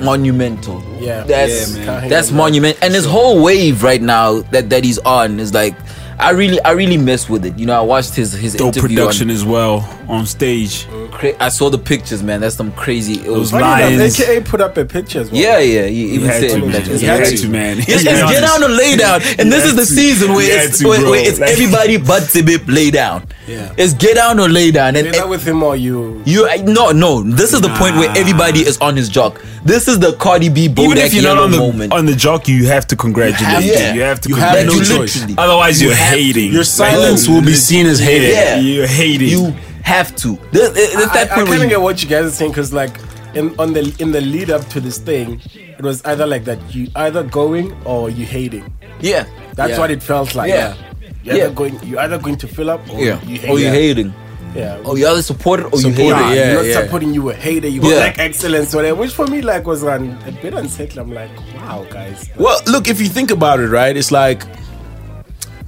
[SPEAKER 2] monumental.
[SPEAKER 1] Yeah.
[SPEAKER 2] That's
[SPEAKER 1] Yeah,
[SPEAKER 2] that's monumental. And his whole wave right now that that he's on is like I really I really messed with it. You know, I watched his his
[SPEAKER 4] Dope
[SPEAKER 2] interview
[SPEAKER 4] production
[SPEAKER 2] on,
[SPEAKER 4] as well on stage.
[SPEAKER 2] cra- I saw the pictures, man. That's some crazy. It was
[SPEAKER 4] Those
[SPEAKER 1] Funny enough,
[SPEAKER 4] lions.
[SPEAKER 1] AKA put up a picture as well.
[SPEAKER 2] yeah, yeah. He even
[SPEAKER 4] had
[SPEAKER 2] said
[SPEAKER 4] to,
[SPEAKER 2] like,
[SPEAKER 4] man. He had
[SPEAKER 2] crazy.
[SPEAKER 4] to, man.
[SPEAKER 2] It's, it's get
[SPEAKER 4] honest.
[SPEAKER 2] down or lay down, and this is the season where
[SPEAKER 4] He
[SPEAKER 2] it's
[SPEAKER 4] to,
[SPEAKER 2] where, where it's
[SPEAKER 4] Like-
[SPEAKER 2] everybody but Tibip lay down.
[SPEAKER 1] Yeah.
[SPEAKER 2] It's get down or lay down, and,
[SPEAKER 1] Is that with him or you?
[SPEAKER 2] You I- no no. This is the point where everybody is on his jock. This is the Cardi B
[SPEAKER 4] Even if you're not on the
[SPEAKER 2] moment.
[SPEAKER 4] on the jock, you have to congratulate.
[SPEAKER 2] have
[SPEAKER 4] You, you have to.
[SPEAKER 3] You have no choice.
[SPEAKER 4] Otherwise,
[SPEAKER 2] You
[SPEAKER 4] you're
[SPEAKER 2] have to.
[SPEAKER 4] Hating.
[SPEAKER 3] Your silence will be seen as hating.
[SPEAKER 2] Yeah.
[SPEAKER 4] You're hating.
[SPEAKER 2] You have to. This, it's
[SPEAKER 1] I,
[SPEAKER 2] that
[SPEAKER 1] I
[SPEAKER 2] point where
[SPEAKER 1] kind of get what you guys are saying because, like, in on the in the lead up to this thing, it was either like that you either going or you hating.
[SPEAKER 2] yeah.
[SPEAKER 1] That's
[SPEAKER 2] yeah.
[SPEAKER 1] what it felt like.
[SPEAKER 2] Yeah.
[SPEAKER 1] You're
[SPEAKER 2] Yeah.
[SPEAKER 1] either going, you either going to fill up or
[SPEAKER 2] Yeah.
[SPEAKER 1] you hate.
[SPEAKER 2] Or you hating.
[SPEAKER 1] Yeah.
[SPEAKER 2] Oh, you either support it or you hate
[SPEAKER 3] Support
[SPEAKER 1] Nah,
[SPEAKER 2] it.
[SPEAKER 3] it, yeah,
[SPEAKER 1] you're not
[SPEAKER 3] yeah.
[SPEAKER 1] supporting you a hater. You
[SPEAKER 2] Yeah.
[SPEAKER 1] like excellence or whatever, which for me like was un, a bit unsettling. I'm like, wow, guys.
[SPEAKER 3] Well, look, if you think about it, right? It's like,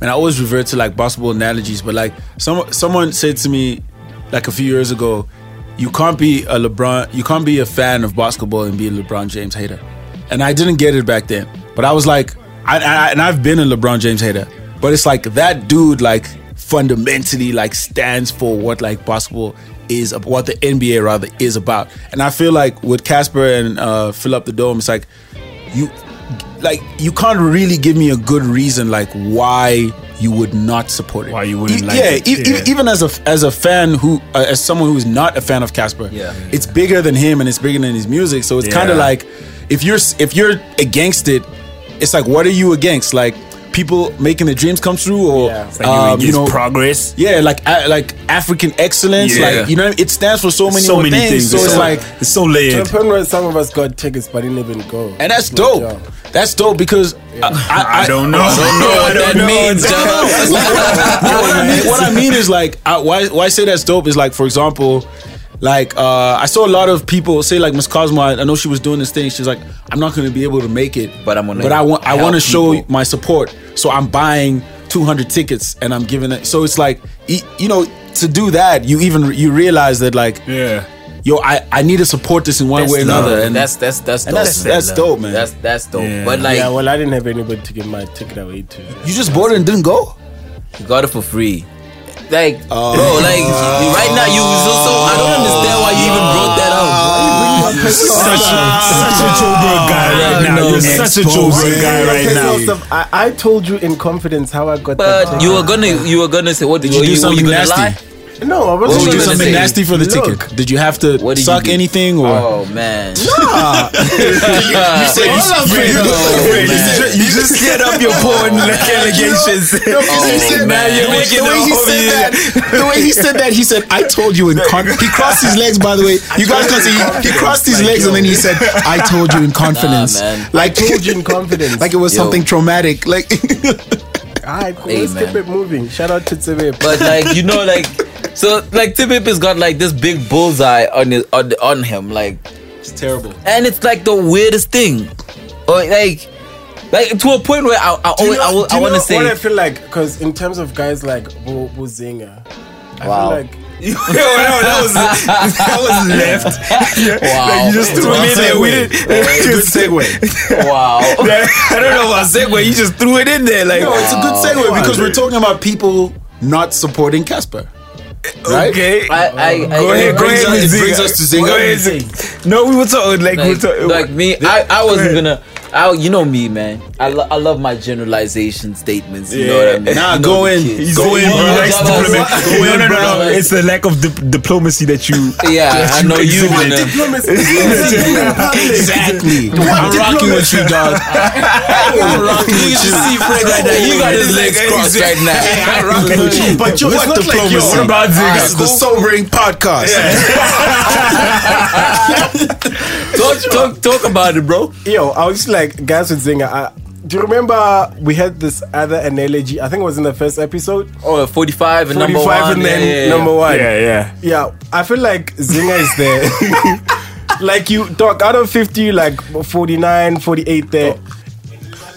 [SPEAKER 3] and I always revert to like basketball analogies, but like some someone said to me like a few years ago, you can't be a LeBron, you can't be a fan of basketball and be a LeBron James hater, and I didn't get it back then, but I was like, I, I and I've been a LeBron James hater, but it's like that dude like fundamentally like stands for what like basketball is what the NBA rather is about, and I feel like with Cassper and uh, fill up the dome, it's like you like you can't really give me a good reason like why you would not support it.
[SPEAKER 4] Why you wouldn't
[SPEAKER 3] E-
[SPEAKER 4] like
[SPEAKER 3] yeah,
[SPEAKER 4] it,
[SPEAKER 3] e- e-
[SPEAKER 4] yeah.
[SPEAKER 3] even as a as a fan who uh, as someone who's not a fan of Cassper,
[SPEAKER 2] Yeah.
[SPEAKER 3] it's bigger than him and it's bigger than his music. So it's kind of like if you're if you're against it, it's like what are you against? Like people making their dreams come true, or
[SPEAKER 1] Yeah.
[SPEAKER 4] Like
[SPEAKER 3] um,
[SPEAKER 4] you,
[SPEAKER 3] you know,
[SPEAKER 4] progress.
[SPEAKER 3] yeah, like a- like African excellence.
[SPEAKER 4] Yeah.
[SPEAKER 3] Like you know, it stands for so many
[SPEAKER 4] so
[SPEAKER 3] more
[SPEAKER 4] many
[SPEAKER 3] things.
[SPEAKER 4] things.
[SPEAKER 3] So it's
[SPEAKER 4] so,
[SPEAKER 3] like
[SPEAKER 4] it's so
[SPEAKER 1] To
[SPEAKER 4] layered.
[SPEAKER 1] the point where some of us got tickets but didn't even go.
[SPEAKER 3] And that's
[SPEAKER 1] Like,
[SPEAKER 3] dope.
[SPEAKER 1] yo.
[SPEAKER 3] That's dope because I, I,
[SPEAKER 4] I don't know.
[SPEAKER 2] I don't know what that means, *laughs*
[SPEAKER 3] what, I mean, what I mean is like I, why why I say that's dope is like for example like uh I saw a lot of people say like Miss Cosmo I, I know she was doing this thing she's like I'm not going to be able to make it
[SPEAKER 2] But I'm gonna
[SPEAKER 3] but I want I want to show my support so I'm buying 200 tickets and I'm giving it so it's like you know to do that you even you realize that like
[SPEAKER 4] Yeah.
[SPEAKER 3] yo I I need to support this in one
[SPEAKER 2] That's
[SPEAKER 3] way or
[SPEAKER 2] love.
[SPEAKER 3] another and
[SPEAKER 2] that's that's that's dope.
[SPEAKER 3] and that's that's dope man
[SPEAKER 2] That's that's dope.
[SPEAKER 4] Yeah.
[SPEAKER 2] But like
[SPEAKER 1] yeah, well, I didn't have anybody to give my ticket away to.
[SPEAKER 3] you just bought it and didn't go
[SPEAKER 2] you got it for free. Like
[SPEAKER 3] Oh.
[SPEAKER 2] bro, like right now you so, so I don't understand why you even brought that up.
[SPEAKER 4] Such a, such a Joburg guy right now. You're such a Joburg guy right now.
[SPEAKER 1] I, I told you in confidence how I got.
[SPEAKER 2] But
[SPEAKER 1] ticket.
[SPEAKER 2] you were gonna you were gonna say what did
[SPEAKER 3] you do
[SPEAKER 2] were
[SPEAKER 3] something
[SPEAKER 2] were you gonna
[SPEAKER 3] nasty?
[SPEAKER 2] lie?
[SPEAKER 1] No, I
[SPEAKER 2] What
[SPEAKER 3] did
[SPEAKER 1] wasn't
[SPEAKER 3] you do something
[SPEAKER 2] say?
[SPEAKER 3] nasty for the
[SPEAKER 1] Look.
[SPEAKER 3] ticket did you have to
[SPEAKER 2] What did you
[SPEAKER 3] suck
[SPEAKER 2] do?
[SPEAKER 3] anything or
[SPEAKER 2] Oh man. *laughs*
[SPEAKER 3] you said you,
[SPEAKER 4] You just get up your *laughs* porn *laughs* allegations.
[SPEAKER 2] Oh, man.
[SPEAKER 4] You're
[SPEAKER 3] the way he said
[SPEAKER 4] here.
[SPEAKER 3] that, the way he said that, he said, "I told you in con." He crossed his legs, by the way. You guys can see he, he crossed his legs and then he said, "I told you in confidence."
[SPEAKER 2] man.
[SPEAKER 3] Like
[SPEAKER 1] told you in confidence.
[SPEAKER 3] like it was
[SPEAKER 2] Yo.
[SPEAKER 3] something traumatic. Like
[SPEAKER 1] Alright, cool.
[SPEAKER 2] Hey,
[SPEAKER 1] Let's keep it moving. Shout out to Tsebe.
[SPEAKER 2] But like you know, like so like Tibip has got like this big bullseye on his on, on him, like
[SPEAKER 3] it's terrible.
[SPEAKER 2] and it's like the weirdest thing. Or like like to a point where I I
[SPEAKER 1] Do you
[SPEAKER 2] always, I,
[SPEAKER 1] know-
[SPEAKER 2] I want to say
[SPEAKER 1] what I feel like because in terms of guys like Bo, Bo Zingah, I
[SPEAKER 2] Wow.
[SPEAKER 1] feel like *laughs*
[SPEAKER 4] Yo, no, that was that was left.
[SPEAKER 2] wow.
[SPEAKER 4] Like you just threw it in there. We didn't.
[SPEAKER 3] Good segue. *laughs*
[SPEAKER 2] wow.
[SPEAKER 4] I don't know about segue. You just threw it in there. Like
[SPEAKER 3] No, it's a good segue because we're talking about people not supporting Cassper. Right?
[SPEAKER 4] okay.
[SPEAKER 2] I, I, I,
[SPEAKER 4] Go ahead, go ahead.
[SPEAKER 3] us- it brings us to Zingah.
[SPEAKER 4] Go ahead, No, we were talking like, we were talking.
[SPEAKER 2] like me, I, I wasn't gonna. I, you know me, man. I, lo- I love my generalization statements. You know what I mean?
[SPEAKER 3] Nah,
[SPEAKER 2] You know
[SPEAKER 3] go
[SPEAKER 2] the
[SPEAKER 3] in. Go in,
[SPEAKER 4] He
[SPEAKER 3] bro.
[SPEAKER 4] likes
[SPEAKER 2] Go in, bro.
[SPEAKER 4] No, no, no, no. It's the lack of dip- diplomacy that you. *laughs*
[SPEAKER 2] Yeah, I know you.
[SPEAKER 4] exhibit.
[SPEAKER 2] man. *laughs*
[SPEAKER 3] Exactly. I'm rocking with you, dog. *laughs* I'm rocking
[SPEAKER 2] You
[SPEAKER 3] with
[SPEAKER 2] can
[SPEAKER 3] you.
[SPEAKER 2] see Fred right now. You got his legs crossed right now.
[SPEAKER 3] I'm rocking with you. But yo, what diplomacy?
[SPEAKER 4] What about Zigga?
[SPEAKER 3] This is the sobering podcast.
[SPEAKER 2] Talk, talk, talk about it, bro.
[SPEAKER 1] Yo, I was like, guys with Zingah. I, do you remember we had this other analogy? I think it was in the first episode.
[SPEAKER 2] Oh, 45 and number
[SPEAKER 1] 45
[SPEAKER 2] one.
[SPEAKER 1] and then
[SPEAKER 2] yeah, yeah, yeah.
[SPEAKER 1] number one.
[SPEAKER 4] Yeah, yeah.
[SPEAKER 1] Yeah, I feel like Zingah is there. *laughs* like you talk out of 50, like 49, 48 there.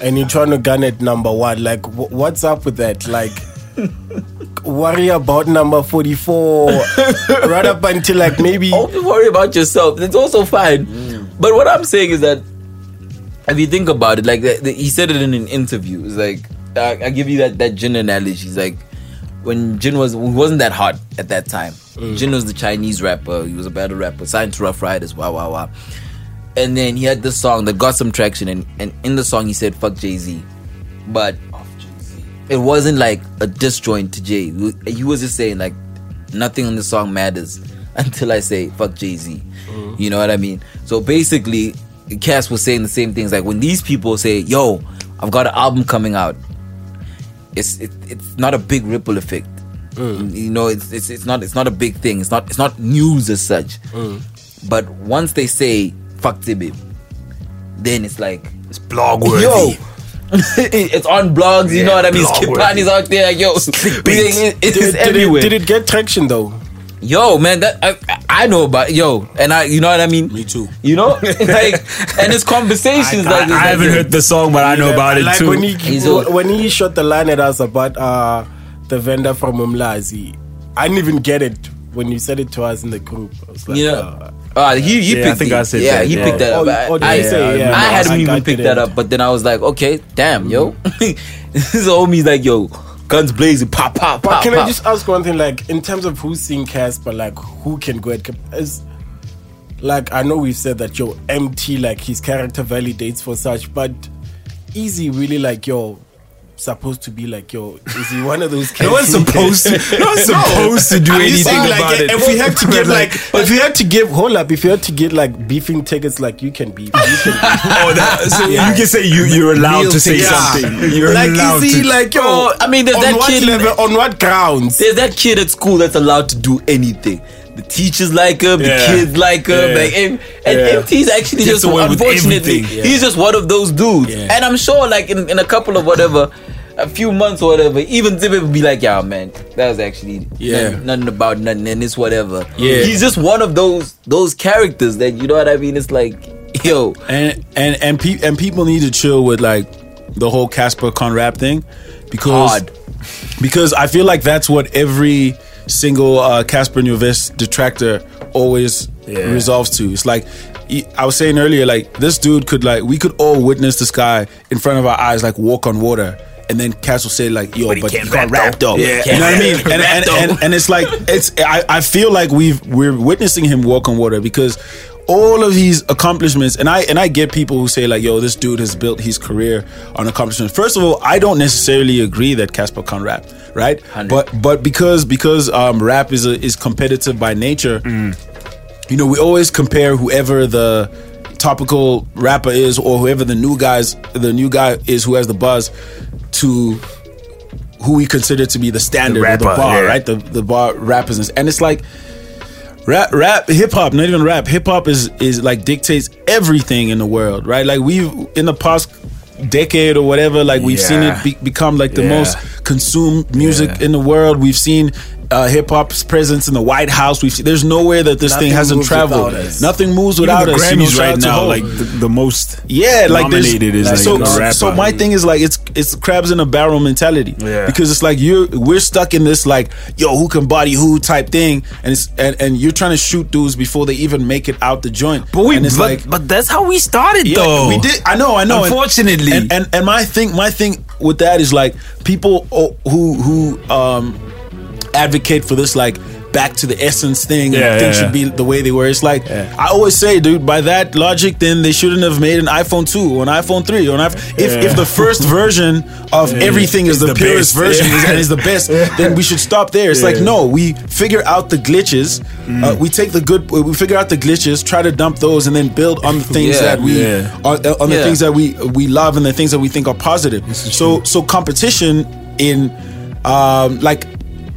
[SPEAKER 1] And you're trying to gun at number one. Like, wh- what's up with that? Like, worry about number 44 *laughs* right up until like maybe.
[SPEAKER 2] Don't worry about yourself. It's also fine. Mm. But what I'm saying is that if you think about it, like the, the- he said it in an interview. It's like I, I give you that that Jin analogy. It's like when Jin was he wasn't that hot at that time. Mm. Jin was the Chinese rapper. He was a battle rapper. Signed to Ruff Ryders. Wow, wow, wow. And then he had this song that got some traction, and, and in the song he said "fuck Jay Z," but it wasn't like a disjoint to Jay. He was just saying like nothing on the song matters *laughs* until I say fuck Jay Z. Mm. You know what I mean? So basically, Cass was saying the same things. Like when these people say, "Yo, I've got an album coming out," it's it, it's not a big ripple effect. Mm. You know, it's, it's it's not it's not a big thing. It's not it's not news as such. Mm. But once they say "fuck Tibib," then it's like
[SPEAKER 4] It's blog worthy.
[SPEAKER 2] Yo, *laughs* it's on blogs. You know what I mean?
[SPEAKER 4] blog
[SPEAKER 2] Skipani's out there. Yo, *laughs* it- it's
[SPEAKER 1] Did, did,
[SPEAKER 2] everywhere.
[SPEAKER 1] it, did it get traction though?
[SPEAKER 2] Yo, man, that I, I know about. Yo, and I, you know what I mean?
[SPEAKER 3] Me too.
[SPEAKER 2] You know, *laughs* *laughs* like, and it's conversations
[SPEAKER 4] I,
[SPEAKER 2] like this.
[SPEAKER 4] I haven't
[SPEAKER 2] yo,
[SPEAKER 4] heard the song, but I know about it
[SPEAKER 1] like
[SPEAKER 4] too.
[SPEAKER 1] when he when he shot the line at us about uh the vendor from Umlazi. I didn't even get it when you said it to us in the group. I was like,
[SPEAKER 2] You know,
[SPEAKER 1] uh,
[SPEAKER 2] uh, he he
[SPEAKER 4] Yeah, I
[SPEAKER 2] picked
[SPEAKER 4] think
[SPEAKER 2] it.
[SPEAKER 4] I said
[SPEAKER 2] yeah,
[SPEAKER 4] that,
[SPEAKER 2] he
[SPEAKER 4] yeah.
[SPEAKER 2] picked that
[SPEAKER 1] Oh,
[SPEAKER 2] up.
[SPEAKER 1] you-
[SPEAKER 2] I,
[SPEAKER 1] oh, did
[SPEAKER 2] I,
[SPEAKER 1] say? Yeah,
[SPEAKER 2] I
[SPEAKER 1] no,
[SPEAKER 2] hadn't
[SPEAKER 1] I-
[SPEAKER 2] even picked that up, but then I was like, okay, damn, yo, *laughs* this homie's like, yo, guns blazing, pop, pop,
[SPEAKER 1] but
[SPEAKER 2] pop,
[SPEAKER 1] can
[SPEAKER 2] pop.
[SPEAKER 1] I just ask one thing? Like in terms of who's seen Cassper, like who can go at Cap- is like I know we've said that yo Emtee like his character validates for such, but he really like yo supposed to be like yo? Is he one of those? Kids? *laughs*
[SPEAKER 4] no one's supposed to. *laughs* No one's supposed to do
[SPEAKER 1] I'm
[SPEAKER 4] anything
[SPEAKER 1] saying, like,
[SPEAKER 4] about it.
[SPEAKER 1] If we had to *laughs* give like, if you had to give, hold up, if you had to get like beefing tickets, like you can beef. You can beef.
[SPEAKER 4] oh, that, so you can say you you're allowed
[SPEAKER 2] Meal
[SPEAKER 4] to say
[SPEAKER 2] tickets.
[SPEAKER 4] something. You're
[SPEAKER 1] like,
[SPEAKER 4] allowed
[SPEAKER 1] is he
[SPEAKER 4] to.
[SPEAKER 1] like yo?
[SPEAKER 2] Bro, I mean, there's
[SPEAKER 1] on
[SPEAKER 2] that
[SPEAKER 1] what
[SPEAKER 2] kid-
[SPEAKER 1] level? On what grounds?
[SPEAKER 2] There's that kid at school that's allowed to do anything. The teachers like him, the kids like him,
[SPEAKER 4] Yeah.
[SPEAKER 2] like and, and
[SPEAKER 4] Yeah.
[SPEAKER 2] Emtee's actually
[SPEAKER 4] Gets
[SPEAKER 2] just
[SPEAKER 4] away with
[SPEAKER 2] unfortunately
[SPEAKER 4] everything.
[SPEAKER 2] he's just one of those dudes.
[SPEAKER 3] Yeah.
[SPEAKER 2] And I'm sure like in, in a couple of whatever a few months or whatever, even Zibby would be like, yeah, man, that was actually
[SPEAKER 3] Yeah.
[SPEAKER 2] nothing, nothing about nothing and it's whatever.
[SPEAKER 3] Yeah.
[SPEAKER 2] He's just one of those those characters that you know what I mean? It's like, *laughs* yo,
[SPEAKER 3] and and and, pe- and people need to chill with like the whole Cassper con rap thing because
[SPEAKER 2] Hard. *laughs*
[SPEAKER 3] because I feel like that's what every single uh, Cassper Nyovest detractor always
[SPEAKER 4] Yeah.
[SPEAKER 3] resolves to. It's like I was saying earlier, like this dude could like we could all witness this guy in front of our eyes, like walk on water. And then Cass said like, "Yo, but,
[SPEAKER 4] he
[SPEAKER 3] you
[SPEAKER 4] can't
[SPEAKER 3] can't
[SPEAKER 4] rap
[SPEAKER 3] rap though."
[SPEAKER 4] Yeah.
[SPEAKER 3] You know what I mean? And and, and and it's like it's I, I feel like we've we're witnessing him walk on water because all of these accomplishments and I and I get people who say like, "Yo, this dude has built his career on accomplishments." First of all, I don't necessarily agree that Cassper can rap, right? But but because because um, rap is a, is competitive by nature, you know, we always compare whoever the topical rapper is or whoever the new guys the new guy is who has the buzz to who we consider to be the standard
[SPEAKER 4] The
[SPEAKER 3] or the bar,
[SPEAKER 4] yeah.
[SPEAKER 3] right? The the bar rappers and it's like rap rap hip hop, not even rap. Hip hop is is like dictates everything in the world, right? Like we've in the past decade or whatever, like we've seen it be, become like the
[SPEAKER 4] Yeah.
[SPEAKER 3] most consumed music
[SPEAKER 4] Yeah.
[SPEAKER 3] in the world. We've seen uh, hip hop's presence in the White House. We've seen, there's nowhere that this
[SPEAKER 1] Nothing
[SPEAKER 3] thing hasn't traveled. Nothing moves
[SPEAKER 4] Even
[SPEAKER 3] without
[SPEAKER 4] the
[SPEAKER 3] us. you know,
[SPEAKER 4] right now, like the, the most.
[SPEAKER 3] Yeah, like
[SPEAKER 4] nominated is, like,
[SPEAKER 3] so,
[SPEAKER 4] rapper.
[SPEAKER 3] so my thing is like it's it's crabs in a barrel mentality.
[SPEAKER 4] Yeah.
[SPEAKER 3] Because it's like you're we're stuck in this like yo who can body who type thing, and it's and, and you're trying to shoot dudes before they even make it out the joint.
[SPEAKER 4] But we,
[SPEAKER 3] and it's
[SPEAKER 4] but,
[SPEAKER 3] like
[SPEAKER 4] but that's how we started,
[SPEAKER 3] yeah,
[SPEAKER 4] though.
[SPEAKER 3] we did. I know, I know. and-
[SPEAKER 4] Unfortunately.
[SPEAKER 3] and, and and my thing, my thing with that is like people who who um advocate for this like back to the essence thing
[SPEAKER 4] Yeah,
[SPEAKER 3] and things
[SPEAKER 4] yeah,
[SPEAKER 3] should be the way they were. It's like I always say, dude. By that logic, then they shouldn't have made an iPhone two or an iPhone three or an iPhone. If
[SPEAKER 4] Yeah.
[SPEAKER 3] if the first version of everything is the,
[SPEAKER 4] the
[SPEAKER 3] purest
[SPEAKER 4] best.
[SPEAKER 3] version
[SPEAKER 4] Yeah.
[SPEAKER 3] and is the best, *laughs* then we should stop there. It's like no, we figure out the glitches.
[SPEAKER 4] Mm.
[SPEAKER 3] Uh, we take the good, we figure out the glitches, try to dump those, and then build on the things
[SPEAKER 2] Yeah.
[SPEAKER 3] that we
[SPEAKER 4] Yeah.
[SPEAKER 3] on, on the
[SPEAKER 2] Yeah.
[SPEAKER 3] things that we we love and the things that we think are positive. So so competition in um like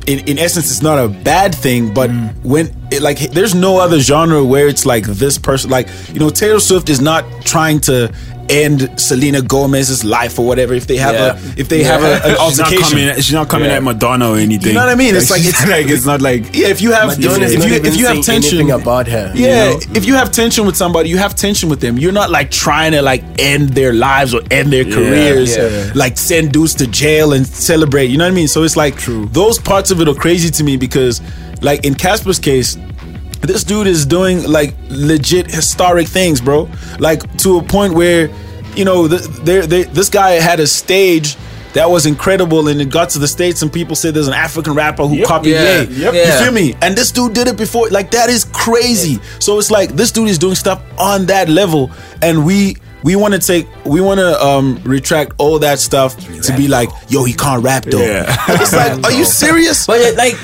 [SPEAKER 3] in, in essence it's not a bad thing, but
[SPEAKER 4] Mm.
[SPEAKER 3] when it, like there's no other genre where it's like this person like you know Taylor Swift is not trying to end Selena Gomez's life or whatever if they have
[SPEAKER 2] Yeah.
[SPEAKER 3] a if they have a, an *laughs*
[SPEAKER 4] She's not
[SPEAKER 3] altercation.
[SPEAKER 4] coming. She's not coming at Madonna or anything.
[SPEAKER 3] You know what I mean? It's like
[SPEAKER 4] she's
[SPEAKER 3] it's
[SPEAKER 4] like it's not like
[SPEAKER 3] yeah. If you have if,
[SPEAKER 1] Madonna's
[SPEAKER 3] if you if you have tension
[SPEAKER 1] about her. you
[SPEAKER 3] yeah,
[SPEAKER 1] know?
[SPEAKER 3] if you have tension with somebody, you have tension with them. You're not like trying to like end their lives or end their careers,
[SPEAKER 2] yeah.
[SPEAKER 3] like send dudes to jail and celebrate. You know what I mean? So it's like True. those parts of it are crazy to me because, like in Cassper's case, this dude is doing like legit historic things, bro. Like to a point where, you know, th- there they, this guy had a stage. That was incredible, and it got to the states, and people said there's an African rapper who copied
[SPEAKER 2] Yeah.
[SPEAKER 3] Ye.
[SPEAKER 2] Yep.
[SPEAKER 3] You feel me? And this dude did it before. Like that is crazy. So it's like this dude is doing stuff on that level, and we we want to take we want to um retract all that stuff to be like, yo, he can't rap though.
[SPEAKER 4] Yeah.
[SPEAKER 3] It's like, are you *laughs* serious?
[SPEAKER 2] But like,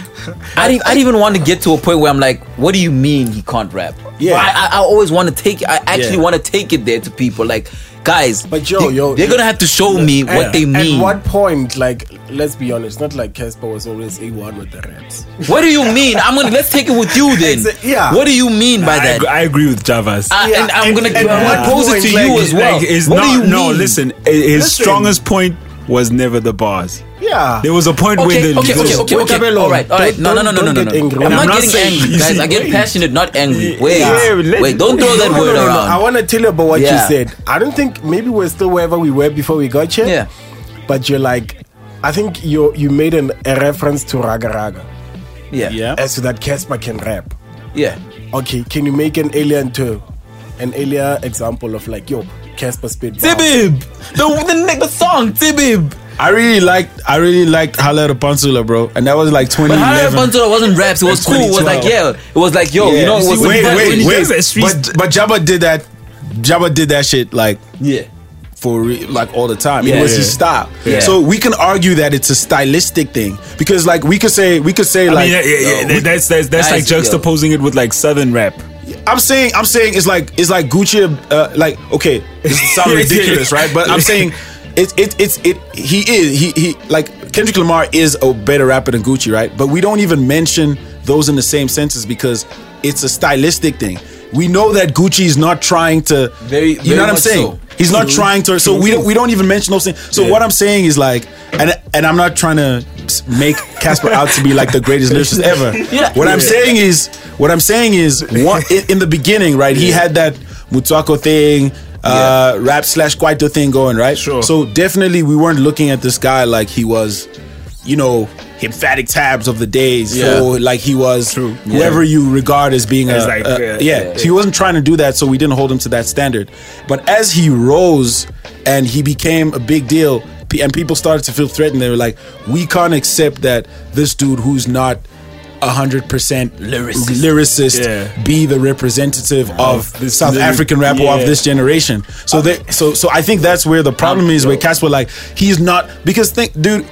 [SPEAKER 2] I didn't, I didn't even want to get to a point where I'm like, what do you mean he can't rap?
[SPEAKER 3] Yeah.
[SPEAKER 2] I, I, I always want to take. I actually
[SPEAKER 3] Yeah.
[SPEAKER 2] want to take it there to people. Like, guys,
[SPEAKER 1] But yo,
[SPEAKER 2] they,
[SPEAKER 1] yo,
[SPEAKER 2] they're gonna have to show me what they mean.
[SPEAKER 1] At what point, like, let's be honest, not like Cassper was always A1 with the raps.
[SPEAKER 2] What do you mean? I'm gonna let's take it with you *laughs* then.
[SPEAKER 1] Exa- yeah.
[SPEAKER 2] What do you mean by
[SPEAKER 4] I,
[SPEAKER 2] that?
[SPEAKER 4] agree- I agree with Javas.
[SPEAKER 2] I-
[SPEAKER 1] Yeah,
[SPEAKER 2] and I'm
[SPEAKER 1] and-
[SPEAKER 2] gonna
[SPEAKER 1] and
[SPEAKER 2] I'm
[SPEAKER 1] what
[SPEAKER 2] gonna pose it to
[SPEAKER 1] like-
[SPEAKER 2] you as well.
[SPEAKER 4] Like,
[SPEAKER 2] what
[SPEAKER 4] not,
[SPEAKER 2] do you mean?
[SPEAKER 4] no, listen. His
[SPEAKER 1] Listen.
[SPEAKER 4] strongest point was never the bars.
[SPEAKER 1] Yeah.
[SPEAKER 4] There was a point
[SPEAKER 2] Okay,
[SPEAKER 4] where the
[SPEAKER 2] okay, okay, okay,
[SPEAKER 1] Wait,
[SPEAKER 2] okay. All right, all right.
[SPEAKER 1] don't-
[SPEAKER 2] No, no, no, no, no,
[SPEAKER 1] don't
[SPEAKER 2] no,
[SPEAKER 1] get
[SPEAKER 2] no.
[SPEAKER 1] angry.
[SPEAKER 2] I'm
[SPEAKER 1] I'm
[SPEAKER 2] not
[SPEAKER 4] not
[SPEAKER 2] getting
[SPEAKER 4] saying-
[SPEAKER 2] angry, guys.
[SPEAKER 4] see-
[SPEAKER 2] I get passionate, not angry. Wait,
[SPEAKER 4] Yeah, let-
[SPEAKER 2] wait. Don't throw that
[SPEAKER 1] No, no,
[SPEAKER 2] word
[SPEAKER 1] no, no.
[SPEAKER 2] around.
[SPEAKER 1] I want to tell you about what
[SPEAKER 2] Yeah.
[SPEAKER 1] you said. I don't think maybe we're still wherever we were before we got here.
[SPEAKER 2] Yeah.
[SPEAKER 1] But you're like, I think you you made an, a reference to Raga Raga
[SPEAKER 2] Yeah, yeah,
[SPEAKER 1] as to that Cassper can rap.
[SPEAKER 2] yeah.
[SPEAKER 1] Okay, can you make an alien to an alien example of like, yo, Cassper spit.
[SPEAKER 2] Tibib, the the, the song Tibib.
[SPEAKER 3] I really liked I really liked Hala Pansula, bro. And that was like 2011.
[SPEAKER 2] But Harry
[SPEAKER 3] 2011.
[SPEAKER 2] Wasn't raps. It was cool. It was like yeah. It was like yo, you know, it was
[SPEAKER 3] wait,
[SPEAKER 2] when-
[SPEAKER 3] wait, wait. But but Jabba did that. Jabba did that shit like
[SPEAKER 2] Yeah.
[SPEAKER 3] for re- like all the time.
[SPEAKER 2] Yeah.
[SPEAKER 3] it was his style.
[SPEAKER 2] Yeah.
[SPEAKER 3] So we can argue that it's a stylistic thing because like we could say we could say
[SPEAKER 4] I
[SPEAKER 3] like
[SPEAKER 4] mean, yeah, yeah, yeah,
[SPEAKER 3] uh, we-
[SPEAKER 4] that's that's that's like
[SPEAKER 2] Guys, yo.
[SPEAKER 4] juxtaposing it with like southern rap.
[SPEAKER 3] I'm saying I'm saying it's like it's like Gucci uh, like okay this *laughs* sounds ridiculous right but I'm *laughs* saying it's it, it's it he is he he like Kendrick Lamar is a better rapper than Gucci right? But we don't even mention those in the same senses because it's a stylistic thing. We know that Gucci is not trying to
[SPEAKER 2] Very-
[SPEAKER 3] you know what I'm saying?
[SPEAKER 2] so.
[SPEAKER 3] he's not trying to so we don't we don't even mention those things. So what I'm saying is like and and I'm not trying to make Cassper out to be like the greatest lyricist ever. *laughs*
[SPEAKER 2] Yeah.
[SPEAKER 3] what I'm saying is, what I'm saying is, one in, in the beginning, right? He had that Motswako thing, uh, rap slash Kwaito thing going, right?
[SPEAKER 4] Sure.
[SPEAKER 3] So definitely, we weren't looking at this guy like he was, you know, emphatic tabs of the days,
[SPEAKER 2] Yeah.
[SPEAKER 3] or like he was
[SPEAKER 4] True.
[SPEAKER 3] whoever you regard as being a,
[SPEAKER 4] As like,
[SPEAKER 3] a-
[SPEAKER 4] yeah,
[SPEAKER 3] yeah.
[SPEAKER 4] yeah.
[SPEAKER 3] So he wasn't trying to do that, so we didn't hold him to that standard. But as he rose and he became a big deal, and people started to feel threatened, they were like, "We can't accept that this dude who's not." Hundred percent
[SPEAKER 2] Lyricist.
[SPEAKER 3] lyricist
[SPEAKER 4] Yeah.
[SPEAKER 3] be the representative of
[SPEAKER 4] this
[SPEAKER 3] South
[SPEAKER 4] lyric-
[SPEAKER 3] African rapper
[SPEAKER 4] yeah.
[SPEAKER 3] of this generation. So they so so I think that's where the problem is. Where Cassper like he's not because think, dude,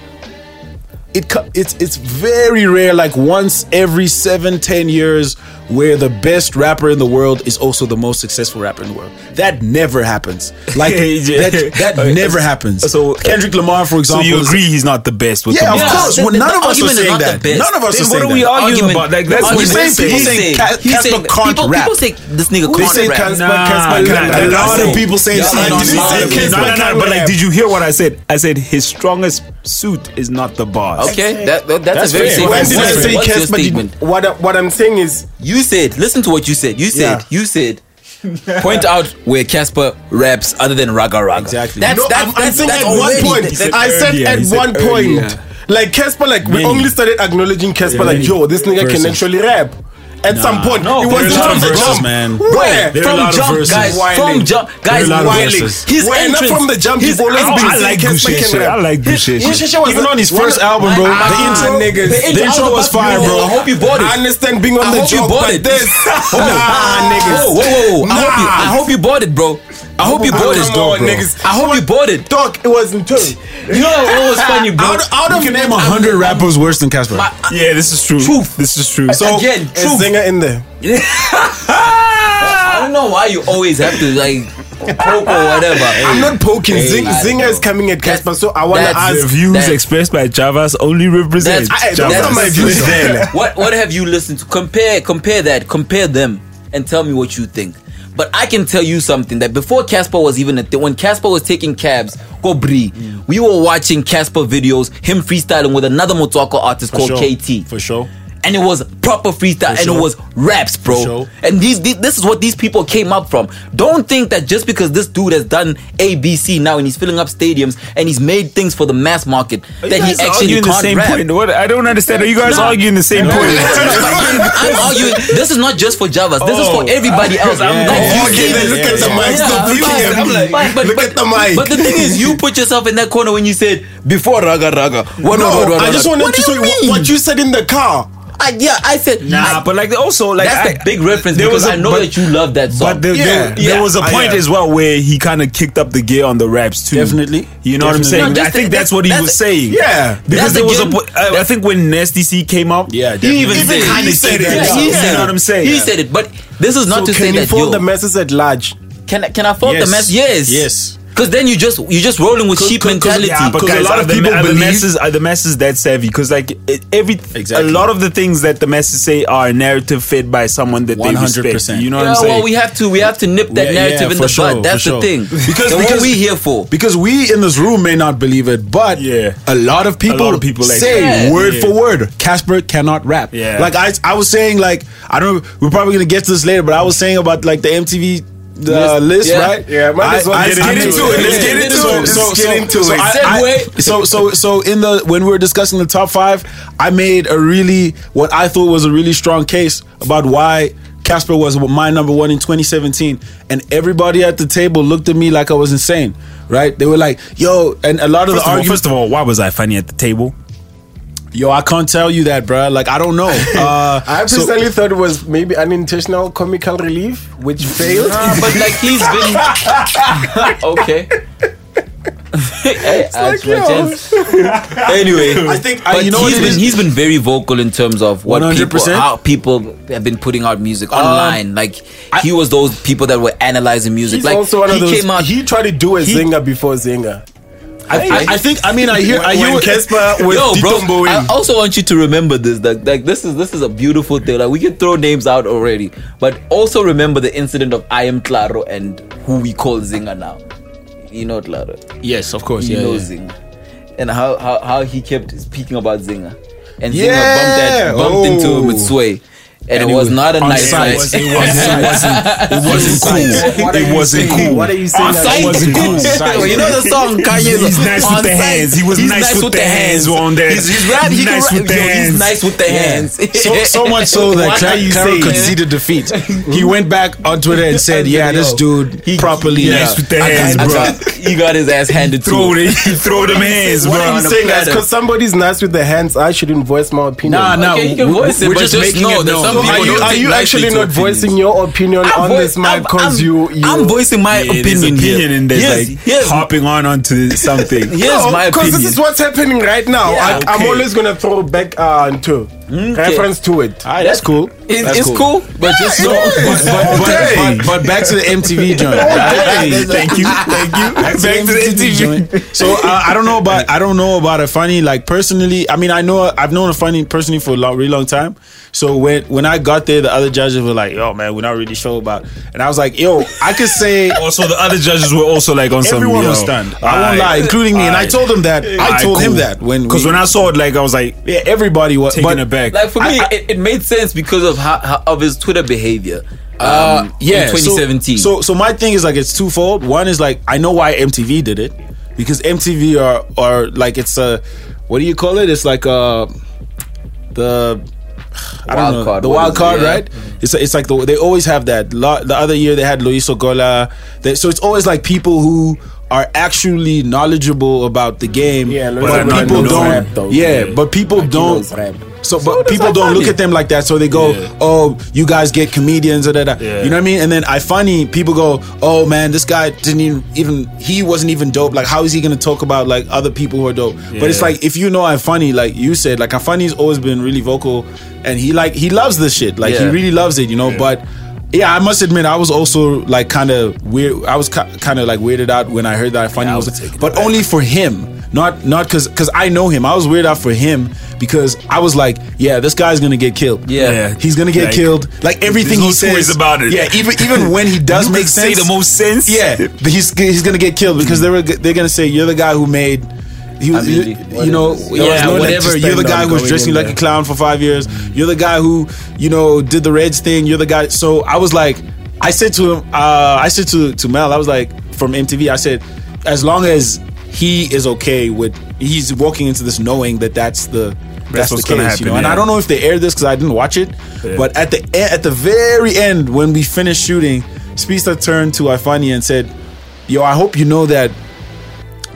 [SPEAKER 3] it it's it's very rare. Like once every seven ten years, where the best rapper in the world is also the most successful rapper in the world. That never happens. *laughs* Like
[SPEAKER 4] Yeah.
[SPEAKER 3] that, that *laughs*
[SPEAKER 4] Okay,
[SPEAKER 3] never happens.
[SPEAKER 4] so- uh,
[SPEAKER 3] Kendrick Lamar, for
[SPEAKER 4] So
[SPEAKER 3] example,
[SPEAKER 4] you agree he's not the best with
[SPEAKER 3] Yeah,
[SPEAKER 4] the
[SPEAKER 3] of
[SPEAKER 4] bars?
[SPEAKER 3] course.
[SPEAKER 2] the-
[SPEAKER 3] Well, none
[SPEAKER 2] the
[SPEAKER 3] of us are
[SPEAKER 2] is
[SPEAKER 3] saying that. None of us
[SPEAKER 4] Then
[SPEAKER 3] are
[SPEAKER 4] what are we arguing about? Like that's
[SPEAKER 2] argument-
[SPEAKER 4] what
[SPEAKER 3] We're saying people
[SPEAKER 2] he's
[SPEAKER 3] saying
[SPEAKER 2] saying-
[SPEAKER 3] Ca-
[SPEAKER 2] Cassper
[SPEAKER 3] can't
[SPEAKER 2] people,
[SPEAKER 3] rap.
[SPEAKER 2] People say this nigga
[SPEAKER 1] They
[SPEAKER 2] can't
[SPEAKER 1] say
[SPEAKER 2] rap.
[SPEAKER 1] Cassper,
[SPEAKER 4] Nah,
[SPEAKER 1] Cassper
[SPEAKER 4] nah,
[SPEAKER 1] can
[SPEAKER 4] nah,
[SPEAKER 3] A lot of people saying
[SPEAKER 2] Yeah,
[SPEAKER 3] say can't
[SPEAKER 4] but like, did you hear what I said? I said his strongest suit is not the bars.
[SPEAKER 2] Okay, that, that- that's,
[SPEAKER 3] That's
[SPEAKER 2] a very
[SPEAKER 3] fair.
[SPEAKER 2] safe
[SPEAKER 1] When
[SPEAKER 3] What's
[SPEAKER 1] did
[SPEAKER 3] your
[SPEAKER 1] I
[SPEAKER 2] What's
[SPEAKER 1] say
[SPEAKER 2] your
[SPEAKER 1] Cassper?
[SPEAKER 2] statement?
[SPEAKER 1] Did, what, I- what I'm saying is,
[SPEAKER 2] You said, listen to what you said. You said,
[SPEAKER 1] Yeah.
[SPEAKER 2] you said, point out where Cassper raps other than Raga Raga.
[SPEAKER 3] Exactly.
[SPEAKER 2] That's,
[SPEAKER 1] no,
[SPEAKER 2] that's,
[SPEAKER 1] I'm, I'm
[SPEAKER 2] that's,
[SPEAKER 1] saying
[SPEAKER 2] that's
[SPEAKER 1] at one point,
[SPEAKER 2] that-
[SPEAKER 1] I said
[SPEAKER 4] earlier,
[SPEAKER 1] at
[SPEAKER 4] said
[SPEAKER 1] one point, like Cassper, like we only started acknowledging Cassper, like
[SPEAKER 3] many
[SPEAKER 1] yo, this nigga can actually rap. At some point.
[SPEAKER 3] No,
[SPEAKER 1] it
[SPEAKER 3] there
[SPEAKER 1] wasn't
[SPEAKER 3] are a lot
[SPEAKER 1] from the jump.
[SPEAKER 3] man.
[SPEAKER 1] Where?
[SPEAKER 3] There
[SPEAKER 2] from jump, guys.
[SPEAKER 1] Whining.
[SPEAKER 2] From jump,
[SPEAKER 3] There
[SPEAKER 2] guys.
[SPEAKER 3] a lot of
[SPEAKER 2] His
[SPEAKER 1] Where, not
[SPEAKER 2] entrance
[SPEAKER 1] from the jump.
[SPEAKER 2] his
[SPEAKER 1] You've always been
[SPEAKER 4] I like
[SPEAKER 1] saying Gusheshe.
[SPEAKER 4] I like Gusheshe.
[SPEAKER 1] Gusheshe was
[SPEAKER 3] Even on his first album, bro. The intro,
[SPEAKER 1] niggas.
[SPEAKER 3] the
[SPEAKER 2] intro
[SPEAKER 3] intro was fire, bro.
[SPEAKER 2] I hope you bought it.
[SPEAKER 1] I understand being on the
[SPEAKER 2] hope you
[SPEAKER 1] job,
[SPEAKER 2] bought
[SPEAKER 1] but
[SPEAKER 2] it.
[SPEAKER 1] this, *laughs* nah, niggas.
[SPEAKER 2] Whoa, whoa, whoa! I hope you, I hope you bought it, bro. I hope you bought it,
[SPEAKER 1] on,
[SPEAKER 2] bro.
[SPEAKER 1] niggas.
[SPEAKER 2] I hope you bought it.
[SPEAKER 1] Dog, it wasn't two.
[SPEAKER 2] You know what was *laughs* funny, bro?
[SPEAKER 1] Out, out
[SPEAKER 3] You can name a hundred rappers worse than
[SPEAKER 2] Cassper.
[SPEAKER 4] Yeah, this is true.
[SPEAKER 2] Truth.
[SPEAKER 4] This is true.
[SPEAKER 2] So- Again,
[SPEAKER 1] Is
[SPEAKER 2] truth.
[SPEAKER 1] Zingah in there? *laughs*
[SPEAKER 2] I don't know why you always have to like poke or whatever.
[SPEAKER 1] I'm not poking.
[SPEAKER 2] Hey,
[SPEAKER 1] Zing, Zingah is coming at Cassper, so I want to
[SPEAKER 2] that's-
[SPEAKER 4] the
[SPEAKER 1] ask.
[SPEAKER 4] views
[SPEAKER 2] that-
[SPEAKER 4] expressed by Javas only represent
[SPEAKER 2] That's-
[SPEAKER 1] I-
[SPEAKER 4] Javas.
[SPEAKER 1] are my views there. *laughs*
[SPEAKER 2] what what have you listened to? Compare compare that, compare them, and tell me what you think. But I can tell you something that before Cassper was even a thing, when Cassper was taking cabs, go Brie, mm. we were watching Cassper videos, him freestyling with another Motswako artist
[SPEAKER 3] For
[SPEAKER 2] called
[SPEAKER 3] sure.
[SPEAKER 2] KT.
[SPEAKER 3] For sure.
[SPEAKER 2] And it was proper freestyle and
[SPEAKER 3] sure.
[SPEAKER 2] it was raps, bro.
[SPEAKER 3] sure.
[SPEAKER 2] And these, these this is what these people came up from. Don't think that just because this dude has done ABC now and he's filling up stadiums and he's made things for the mass market that he actually
[SPEAKER 4] arguing the
[SPEAKER 2] can't
[SPEAKER 4] same
[SPEAKER 2] rap.
[SPEAKER 4] point? What I don't understand. Are you guys
[SPEAKER 2] Nah.
[SPEAKER 4] arguing the same *laughs* point?
[SPEAKER 2] I'm arguing. This is not just for Javas. This is for
[SPEAKER 4] Oh.
[SPEAKER 2] everybody else. *laughs* I'm
[SPEAKER 3] Yeah.
[SPEAKER 2] like, you
[SPEAKER 3] okay,
[SPEAKER 2] see
[SPEAKER 3] then
[SPEAKER 2] this-
[SPEAKER 1] look at the mic. Stop looking at
[SPEAKER 2] I'm
[SPEAKER 1] me.
[SPEAKER 2] but- but-
[SPEAKER 1] Look at the mic.
[SPEAKER 2] But the thing is, you put yourself in that corner when you said before raga raga. What,
[SPEAKER 1] No,
[SPEAKER 2] what, what,
[SPEAKER 1] I
[SPEAKER 2] what,
[SPEAKER 1] just
[SPEAKER 2] what?
[SPEAKER 1] wanted to say
[SPEAKER 2] you
[SPEAKER 1] what,
[SPEAKER 2] mean?
[SPEAKER 1] what you said in the car.
[SPEAKER 2] I, yeah, I said
[SPEAKER 4] Nah,
[SPEAKER 2] I-
[SPEAKER 4] but like also like
[SPEAKER 2] that's
[SPEAKER 4] I,
[SPEAKER 2] the big reference
[SPEAKER 4] there
[SPEAKER 2] because
[SPEAKER 4] was a-
[SPEAKER 2] I know
[SPEAKER 4] but-
[SPEAKER 2] that you love that song.
[SPEAKER 4] But there,
[SPEAKER 1] Yeah.
[SPEAKER 4] there, there
[SPEAKER 2] Yeah.
[SPEAKER 4] was a point
[SPEAKER 1] yeah.
[SPEAKER 4] as well where he kind of kicked up the gear on the raps too.
[SPEAKER 3] Definitely.
[SPEAKER 4] You know what I'm saying?
[SPEAKER 2] No,
[SPEAKER 4] I think
[SPEAKER 2] the-
[SPEAKER 4] that's what he
[SPEAKER 2] that's
[SPEAKER 4] was
[SPEAKER 2] the-
[SPEAKER 4] saying.
[SPEAKER 1] Yeah.
[SPEAKER 4] Because
[SPEAKER 2] That's
[SPEAKER 4] there was a.
[SPEAKER 2] again-
[SPEAKER 4] po- I, I think when Nasty C came out,
[SPEAKER 3] Yeah,
[SPEAKER 2] he even,
[SPEAKER 1] Even
[SPEAKER 2] said
[SPEAKER 1] he
[SPEAKER 2] it.
[SPEAKER 1] said it.
[SPEAKER 2] Yeah,
[SPEAKER 1] Yeah.
[SPEAKER 2] he
[SPEAKER 1] Yeah.
[SPEAKER 2] said
[SPEAKER 4] You know what I'm saying?
[SPEAKER 2] He said it, but this is not
[SPEAKER 1] so
[SPEAKER 2] to say
[SPEAKER 1] can you
[SPEAKER 2] that
[SPEAKER 1] fold
[SPEAKER 2] yo,
[SPEAKER 1] the masses at large?
[SPEAKER 2] can I- can I fault the
[SPEAKER 3] Yes.
[SPEAKER 2] mess? Yes,
[SPEAKER 3] Yes.
[SPEAKER 2] Because then you just you just rolling with sheep mentality.
[SPEAKER 4] Yeah, but
[SPEAKER 3] Because a lot of people
[SPEAKER 4] are the
[SPEAKER 3] believe-
[SPEAKER 4] masses are the masses that savvy because like it, every
[SPEAKER 3] Exactly.
[SPEAKER 4] a lot of the things that the masses say are a narrative fed by someone that they
[SPEAKER 3] 100%.
[SPEAKER 4] respect. You know what
[SPEAKER 2] yeah,
[SPEAKER 4] I'm saying?
[SPEAKER 2] well, we have to we have to nip that
[SPEAKER 3] Yeah,
[SPEAKER 2] narrative
[SPEAKER 3] yeah,
[SPEAKER 2] in the
[SPEAKER 3] sure,
[SPEAKER 2] bud. That's the
[SPEAKER 3] sure.
[SPEAKER 2] thing.
[SPEAKER 3] Because-
[SPEAKER 2] and what
[SPEAKER 3] because-
[SPEAKER 2] we here for?
[SPEAKER 3] Because we in this room may not believe it, but
[SPEAKER 4] Yeah.
[SPEAKER 3] a lot of people,
[SPEAKER 4] lot of people like
[SPEAKER 3] say
[SPEAKER 2] that.
[SPEAKER 3] word
[SPEAKER 4] Yeah.
[SPEAKER 3] for word, Cassper cannot rap.
[SPEAKER 4] Yeah.
[SPEAKER 3] Like I, I was saying, like I don't. know, We're probably gonna get to this later, but I was saying about like the MTV. The
[SPEAKER 2] List,
[SPEAKER 3] list,
[SPEAKER 2] yeah.
[SPEAKER 3] right?
[SPEAKER 1] Yeah, might as well
[SPEAKER 3] I-
[SPEAKER 1] get
[SPEAKER 3] I-
[SPEAKER 1] into
[SPEAKER 3] I-
[SPEAKER 1] it. Let's get into
[SPEAKER 3] so,
[SPEAKER 1] it. Let's
[SPEAKER 3] So,
[SPEAKER 1] get
[SPEAKER 3] so,
[SPEAKER 1] into
[SPEAKER 3] so
[SPEAKER 1] it.
[SPEAKER 3] I- I- so, so, so in the when we were discussing the top five, I made a really what I thought was a really strong case about why Cassper was my number one in 2017, and everybody at the table looked at me like I was insane. Right? They were like, "Yo," and a lot of
[SPEAKER 4] First
[SPEAKER 3] the arguments.
[SPEAKER 4] first of all, why was I funny at the table?
[SPEAKER 3] Yo, I can't tell you that, bruh. Like, I don't know. *laughs* Uh,
[SPEAKER 1] I
[SPEAKER 3] so-
[SPEAKER 1] thought it was maybe unintentional comical relief, which failed.
[SPEAKER 2] Nah, but like he's been *laughs* okay. *laughs* Hey, I
[SPEAKER 1] like,
[SPEAKER 2] anyway,
[SPEAKER 3] I think- I-
[SPEAKER 2] but
[SPEAKER 3] you know
[SPEAKER 2] he's been he's been very vocal in terms of what people
[SPEAKER 3] 100%?
[SPEAKER 2] how people have been putting out music
[SPEAKER 3] Um,
[SPEAKER 2] online. like he was those people that were analyzing music.
[SPEAKER 1] He's
[SPEAKER 2] like
[SPEAKER 1] also one of
[SPEAKER 2] he
[SPEAKER 1] those.
[SPEAKER 2] came out.
[SPEAKER 1] he tried to do a
[SPEAKER 3] he-
[SPEAKER 1] zinger before zinger.
[SPEAKER 3] I, I, I think. I mean, I hear. I
[SPEAKER 1] When-
[SPEAKER 3] hear.
[SPEAKER 1] when
[SPEAKER 3] what-
[SPEAKER 1] Cassper *laughs* was
[SPEAKER 2] Yo, bro, I also want you to remember this. That like this is this is a beautiful thing. Like we can throw names out already, but also remember the incident of I am Claro and who we call Zingah now. You know Claro.
[SPEAKER 3] yes, of course.
[SPEAKER 2] you
[SPEAKER 3] Yeah,
[SPEAKER 2] know
[SPEAKER 3] yeah.
[SPEAKER 2] Zingah, and how, how how he kept speaking about Zingah, and Zingah
[SPEAKER 3] Yeah!
[SPEAKER 2] bumped, that, bumped into him with
[SPEAKER 3] Oh.
[SPEAKER 2] Sway, and,
[SPEAKER 3] And
[SPEAKER 2] it
[SPEAKER 3] it
[SPEAKER 2] was
[SPEAKER 3] was
[SPEAKER 2] not a nice
[SPEAKER 3] site.
[SPEAKER 2] night.
[SPEAKER 3] It wasn't- it wasn't- it wasn't cool.
[SPEAKER 1] What are
[SPEAKER 4] It
[SPEAKER 1] you
[SPEAKER 4] wasn't
[SPEAKER 1] saying?
[SPEAKER 4] cool.
[SPEAKER 1] What are you saying?
[SPEAKER 2] On
[SPEAKER 1] that
[SPEAKER 2] site?
[SPEAKER 1] it wasn't cool? *laughs*
[SPEAKER 3] Site.
[SPEAKER 2] you know the song Kanye's
[SPEAKER 4] He's nice with the hands. He was nice with the hands on that.
[SPEAKER 2] He's, he's rap. He
[SPEAKER 4] Nice with the hands.
[SPEAKER 2] He's nice with the hands.
[SPEAKER 3] So, so much so *laughs* that
[SPEAKER 2] What are you
[SPEAKER 3] Clara
[SPEAKER 2] saying?
[SPEAKER 3] conceded defeat. He went back on Twitter and said, "Yeah, this dude
[SPEAKER 2] He-
[SPEAKER 3] properly
[SPEAKER 2] yeah.
[SPEAKER 4] Nice with the hands,
[SPEAKER 2] got-
[SPEAKER 4] bro.
[SPEAKER 2] He got his ass handed to him.
[SPEAKER 4] it, throw them *laughs* hands,
[SPEAKER 1] What
[SPEAKER 4] bro.
[SPEAKER 1] are
[SPEAKER 2] on
[SPEAKER 1] you saying?
[SPEAKER 2] platter.
[SPEAKER 1] Because somebody's nice with the hands, I shouldn't voice my opinion.
[SPEAKER 3] Nah, nah.
[SPEAKER 2] Okay, you can
[SPEAKER 3] we-
[SPEAKER 2] voice it,
[SPEAKER 3] we're just
[SPEAKER 2] just
[SPEAKER 3] making it known.
[SPEAKER 2] Some people
[SPEAKER 1] are you, are you actually
[SPEAKER 2] to
[SPEAKER 1] not
[SPEAKER 2] opinions.
[SPEAKER 1] voicing your opinion
[SPEAKER 2] I'm
[SPEAKER 1] on
[SPEAKER 2] voi-
[SPEAKER 1] this mic because you, you
[SPEAKER 2] I'm voicing my
[SPEAKER 4] Yeah,
[SPEAKER 2] opinion,
[SPEAKER 4] opinion
[SPEAKER 2] here.
[SPEAKER 4] and there's
[SPEAKER 2] Here's-
[SPEAKER 4] like
[SPEAKER 2] here's-
[SPEAKER 4] hopping on onto something. *laughs*
[SPEAKER 2] Here's my
[SPEAKER 1] because this is what's happening right now.
[SPEAKER 2] Yeah,
[SPEAKER 1] I, I'm
[SPEAKER 4] okay.
[SPEAKER 1] always gonna throw back uh, into reference to it.
[SPEAKER 3] All right, that's cool.
[SPEAKER 2] It's,
[SPEAKER 3] That's
[SPEAKER 2] it's cool. but just
[SPEAKER 3] So, but, but, but, but, but back to the MTV *laughs* joint.
[SPEAKER 4] Hey, thank you, thank you.
[SPEAKER 3] Back to the MTV joint. So uh, I don't know about I don't know about Ifani like personally. I mean I know I've known Ifani personally for a long, really long time. So when when I got there, the other judges were like, "Yo, man, we're not really sure about." And I was like, "Yo, I could say." *laughs*
[SPEAKER 4] Also, the other judges were also like on some.
[SPEAKER 3] Everyone was stunned. I won't
[SPEAKER 4] alright,
[SPEAKER 3] lie, including me. And I told him that. I
[SPEAKER 4] Alright,
[SPEAKER 3] told him that when
[SPEAKER 4] Because when I saw it, like I was like
[SPEAKER 3] yeah, everybody was
[SPEAKER 4] taken
[SPEAKER 3] but,
[SPEAKER 4] aback.
[SPEAKER 2] Like for me,
[SPEAKER 3] I- I-
[SPEAKER 2] it, it made sense because of how, how of his Twitter behavior. Um,
[SPEAKER 3] Uh, yeah,
[SPEAKER 2] in 2017.
[SPEAKER 3] So, so, so my thing is like it's twofold. One is like I know why MTV did it because MTV are are like it's a what do you call it? It's like uh the I don't know
[SPEAKER 2] card,
[SPEAKER 3] the
[SPEAKER 2] what
[SPEAKER 3] wild
[SPEAKER 2] is it?
[SPEAKER 3] card,
[SPEAKER 2] Yeah.
[SPEAKER 3] right? It's it's like the, they always have that. Lo- The other year they had Luis Ogola. They, so it's always like people who are actually knowledgeable about the game.
[SPEAKER 1] Yeah,
[SPEAKER 3] but people don't.
[SPEAKER 1] though.
[SPEAKER 3] yeah,
[SPEAKER 4] Yeah.
[SPEAKER 3] but people don't.
[SPEAKER 1] Knows rap.
[SPEAKER 3] So, but people don't look at them like that. So they go, "Oh, you guys get comedians." Da, da, da.
[SPEAKER 4] Yeah.
[SPEAKER 3] You know what I mean? And then I funny people go, "Oh man, this guy didn't even, even he wasn't even dope. Like, how is he gonna talk about like other people who are dope?" But it's like if you know I'm funny, like you said, like Ifani's always been really vocal, and he like he loves this shit. Like he really loves it, you know. But yeah, I must admit, I was also like kind of weird. I was kind of like weirded out when I heard that funny
[SPEAKER 4] I
[SPEAKER 3] was,
[SPEAKER 4] was taken
[SPEAKER 3] but only for him. Not not because because I know him. I was weirded out for him because I was like, yeah, this guy's gonna get killed.
[SPEAKER 2] Yeah.
[SPEAKER 4] Yeah.
[SPEAKER 3] he's gonna get
[SPEAKER 4] Like,
[SPEAKER 3] killed. Like everything
[SPEAKER 4] there's
[SPEAKER 3] he
[SPEAKER 4] no
[SPEAKER 3] says
[SPEAKER 4] about it.
[SPEAKER 3] Yeah, even even when he *laughs* does
[SPEAKER 4] You
[SPEAKER 3] make
[SPEAKER 4] can say the most sense.
[SPEAKER 3] Yeah, but he's he's gonna get killed because they were they're gonna say you're the guy who made. He,
[SPEAKER 2] I mean,
[SPEAKER 3] you, you know, yeah,
[SPEAKER 1] no
[SPEAKER 3] whatever. You're the guy who was dressing
[SPEAKER 1] in
[SPEAKER 3] like a clown for five years. You're the guy who, you know, did the Reds thing. You're the guy. So I was like, I said to him, uh, I said to to Mel, I was like, from MTV, I said, as long as he is okay with, he's walking into this knowing that that's the that's,
[SPEAKER 4] what's
[SPEAKER 3] the case, you
[SPEAKER 4] happen,
[SPEAKER 3] know. And I don't know if they aired this because I didn't watch it, but at the at the very end when we finished shooting, Speedsta turned to Ifani and said, "Yo, I hope you know that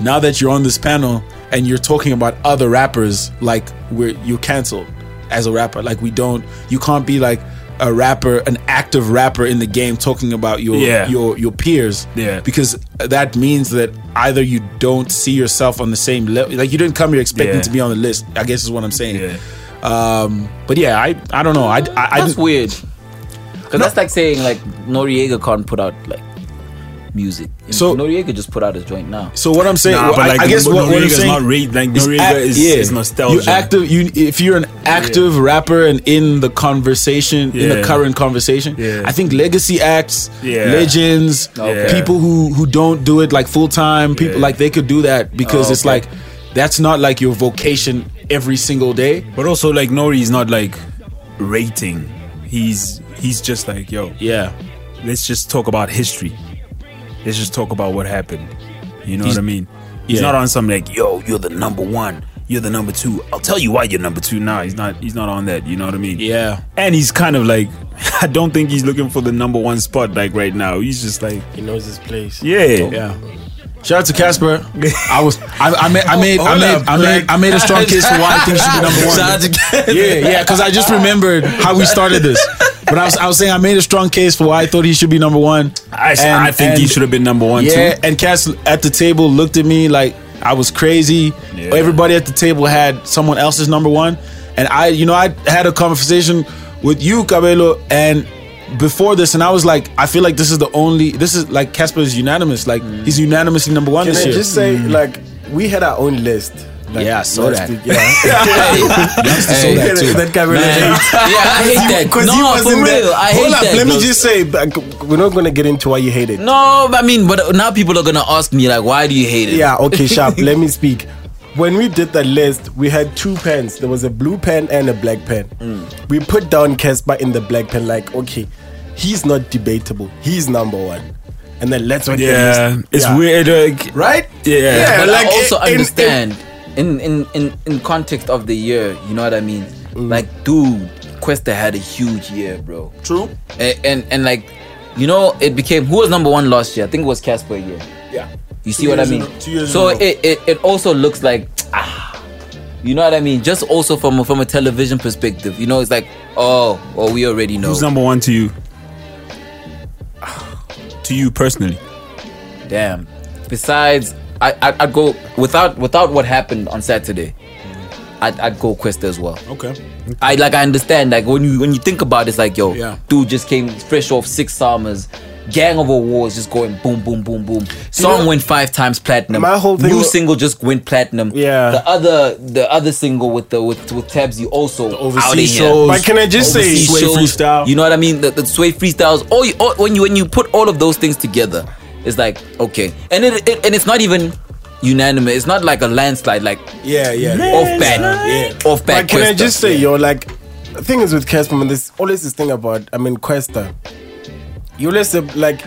[SPEAKER 3] now that you're on this panel and you're talking about other rappers, like we're you're canceled as a rapper. Like we don't, you can't be like a rapper, an active rapper in the game talking about your
[SPEAKER 4] Yeah.
[SPEAKER 3] your your peers.
[SPEAKER 4] Yeah.
[SPEAKER 3] because that means that either you don't see yourself on the same level, like you didn't come here expecting
[SPEAKER 4] Yeah.
[SPEAKER 3] to be on the list. I guess is what I'm saying.
[SPEAKER 4] Yeah.
[SPEAKER 3] Um, but yeah, I I don't know. I I, I
[SPEAKER 2] That's
[SPEAKER 3] didn't-
[SPEAKER 2] weird. Because that's like saying like Noriega can't put out like music.
[SPEAKER 3] So-
[SPEAKER 2] Noriega just put out his joint now.
[SPEAKER 3] So what I'm saying,
[SPEAKER 4] Nah, but
[SPEAKER 3] I,
[SPEAKER 4] like,
[SPEAKER 3] I guess what, what I'm saying,
[SPEAKER 4] not rate- like,
[SPEAKER 3] is
[SPEAKER 4] Noriega
[SPEAKER 3] act-
[SPEAKER 4] is-
[SPEAKER 3] yeah,
[SPEAKER 4] is nostalgia.
[SPEAKER 3] You active, you if you're an active rapper and in the conversation, in the current conversation,
[SPEAKER 4] Yeah.
[SPEAKER 3] I think legacy acts,
[SPEAKER 4] Yeah.
[SPEAKER 3] legends,
[SPEAKER 2] Okay.
[SPEAKER 3] people who who don't do it like full time, people
[SPEAKER 4] Yeah.
[SPEAKER 3] like they could do that because
[SPEAKER 2] Oh,
[SPEAKER 3] it's
[SPEAKER 2] okay.
[SPEAKER 3] like that's not like your vocation every single day.
[SPEAKER 4] But also like Nori is not like rating. He's he's just like, yo,
[SPEAKER 3] Yeah,
[SPEAKER 4] let's just talk about history. Let's just talk about what happened. You know
[SPEAKER 3] He's-
[SPEAKER 4] what I mean? He's
[SPEAKER 3] yeah.
[SPEAKER 4] not on some like, yo, you're the number one. You're the number two. I'll tell you why you're number two. Nah, he's not. He's not on that. You know what I mean?
[SPEAKER 3] yeah.
[SPEAKER 4] And he's kind of like, *laughs* I don't think he's looking for the number one spot like right now. He's just like,
[SPEAKER 1] He knows his place.
[SPEAKER 4] yeah,
[SPEAKER 3] Yeah. Shout out to Cassper. *laughs* I was I, I made I made I made
[SPEAKER 10] up,
[SPEAKER 3] I made I made a strong case for why I think she should be number *laughs* one.
[SPEAKER 10] Shout out to Cassper.
[SPEAKER 3] Yeah, yeah, because I just remembered how we started this. But I was I was saying I made a strong case for why I thought he should be number one.
[SPEAKER 4] I,
[SPEAKER 3] And-
[SPEAKER 4] I think he should have been number one
[SPEAKER 3] Yeah,
[SPEAKER 4] too.
[SPEAKER 3] and Cass at the table looked at me like I was crazy.
[SPEAKER 4] Yeah.
[SPEAKER 3] Everybody at the table had someone else's number one, and I, you know, I had a conversation with you, Kabelo, and before this, and I was like, I feel like this is the only. This is like Cassper is unanimous. Like mm. he's unanimously number one
[SPEAKER 1] Can
[SPEAKER 3] this
[SPEAKER 1] I
[SPEAKER 3] year.
[SPEAKER 1] just say, mm. like, we had our own list. Like,
[SPEAKER 3] Yeah, I saw that.
[SPEAKER 1] week, Yeah. *laughs*
[SPEAKER 3] Hey,
[SPEAKER 1] that, that guy really
[SPEAKER 2] Man.
[SPEAKER 1] hates.
[SPEAKER 2] Yeah, I hate *laughs* that.
[SPEAKER 1] Because
[SPEAKER 2] No,
[SPEAKER 1] he
[SPEAKER 2] for
[SPEAKER 1] wasn't there.
[SPEAKER 2] real, I
[SPEAKER 1] Hold
[SPEAKER 2] hate
[SPEAKER 1] up,
[SPEAKER 2] that,
[SPEAKER 1] let me
[SPEAKER 2] bro.
[SPEAKER 1] just say, like, we're not gonna get into why you hate it.
[SPEAKER 2] No, I mean, but now people are gonna ask me like, why do you hate it?
[SPEAKER 1] Yeah, okay, *laughs* sharp. let me speak. When we did the list, we had two pens. There was a blue pen and a black pen.
[SPEAKER 2] Mm.
[SPEAKER 1] We put down Cassper in the black pen, like, okay, he's not debatable. He's number one. And then let's what
[SPEAKER 4] Yeah, it's
[SPEAKER 1] Yeah.
[SPEAKER 4] weird. Like,
[SPEAKER 1] Right?
[SPEAKER 4] Yeah.
[SPEAKER 2] yeah but
[SPEAKER 1] like,
[SPEAKER 2] I also
[SPEAKER 1] in- in-
[SPEAKER 2] understand in, in in in context of the year. You know what I mean? Like, dude, Kwesta had a huge year, bro.
[SPEAKER 3] True.
[SPEAKER 2] And, and and like, you know, it became who was number one last year? I think it was Cassper year.
[SPEAKER 3] Yeah.
[SPEAKER 2] You see
[SPEAKER 3] Two
[SPEAKER 2] what I mean?
[SPEAKER 3] a- two years
[SPEAKER 2] so it, it it also looks like ah, you know what I mean? Just also from a, from a television perspective, you know, it's like oh, well, we already know.
[SPEAKER 4] Who's number one to you? *sighs* To you personally?
[SPEAKER 2] Damn. Besides, I I I'd go without without what happened on Saturday. I'd, I'd go Kwesta as well.
[SPEAKER 3] Okay.
[SPEAKER 2] I like I understand like when you when you think about it, it's like yo,
[SPEAKER 3] Yeah.
[SPEAKER 2] dude just came fresh off six summers, gang of awards just going boom boom boom boom. Song
[SPEAKER 1] know,
[SPEAKER 2] went five times platinum.
[SPEAKER 1] my whole thing
[SPEAKER 2] new
[SPEAKER 1] wa-
[SPEAKER 2] single just went platinum.
[SPEAKER 1] Yeah.
[SPEAKER 2] The other the other single with the with with Tabs you also
[SPEAKER 3] overseas
[SPEAKER 2] out of here.
[SPEAKER 3] shows.
[SPEAKER 1] But can I just say,
[SPEAKER 3] Sway
[SPEAKER 2] shows,
[SPEAKER 3] freestyle.
[SPEAKER 2] You know what I mean? The, the sway freestyles. All, you, all when you when you put all of those things together, it's like okay, and it, it and it's not even unanimous. It's not like a landslide. Like
[SPEAKER 3] Yeah, yeah.
[SPEAKER 2] off bat,
[SPEAKER 3] Yeah.
[SPEAKER 2] off bat.
[SPEAKER 1] But can I just say, yo, like, the thing is with Cassper, man, there's always this thing about, I mean, Kwesta. You say, like,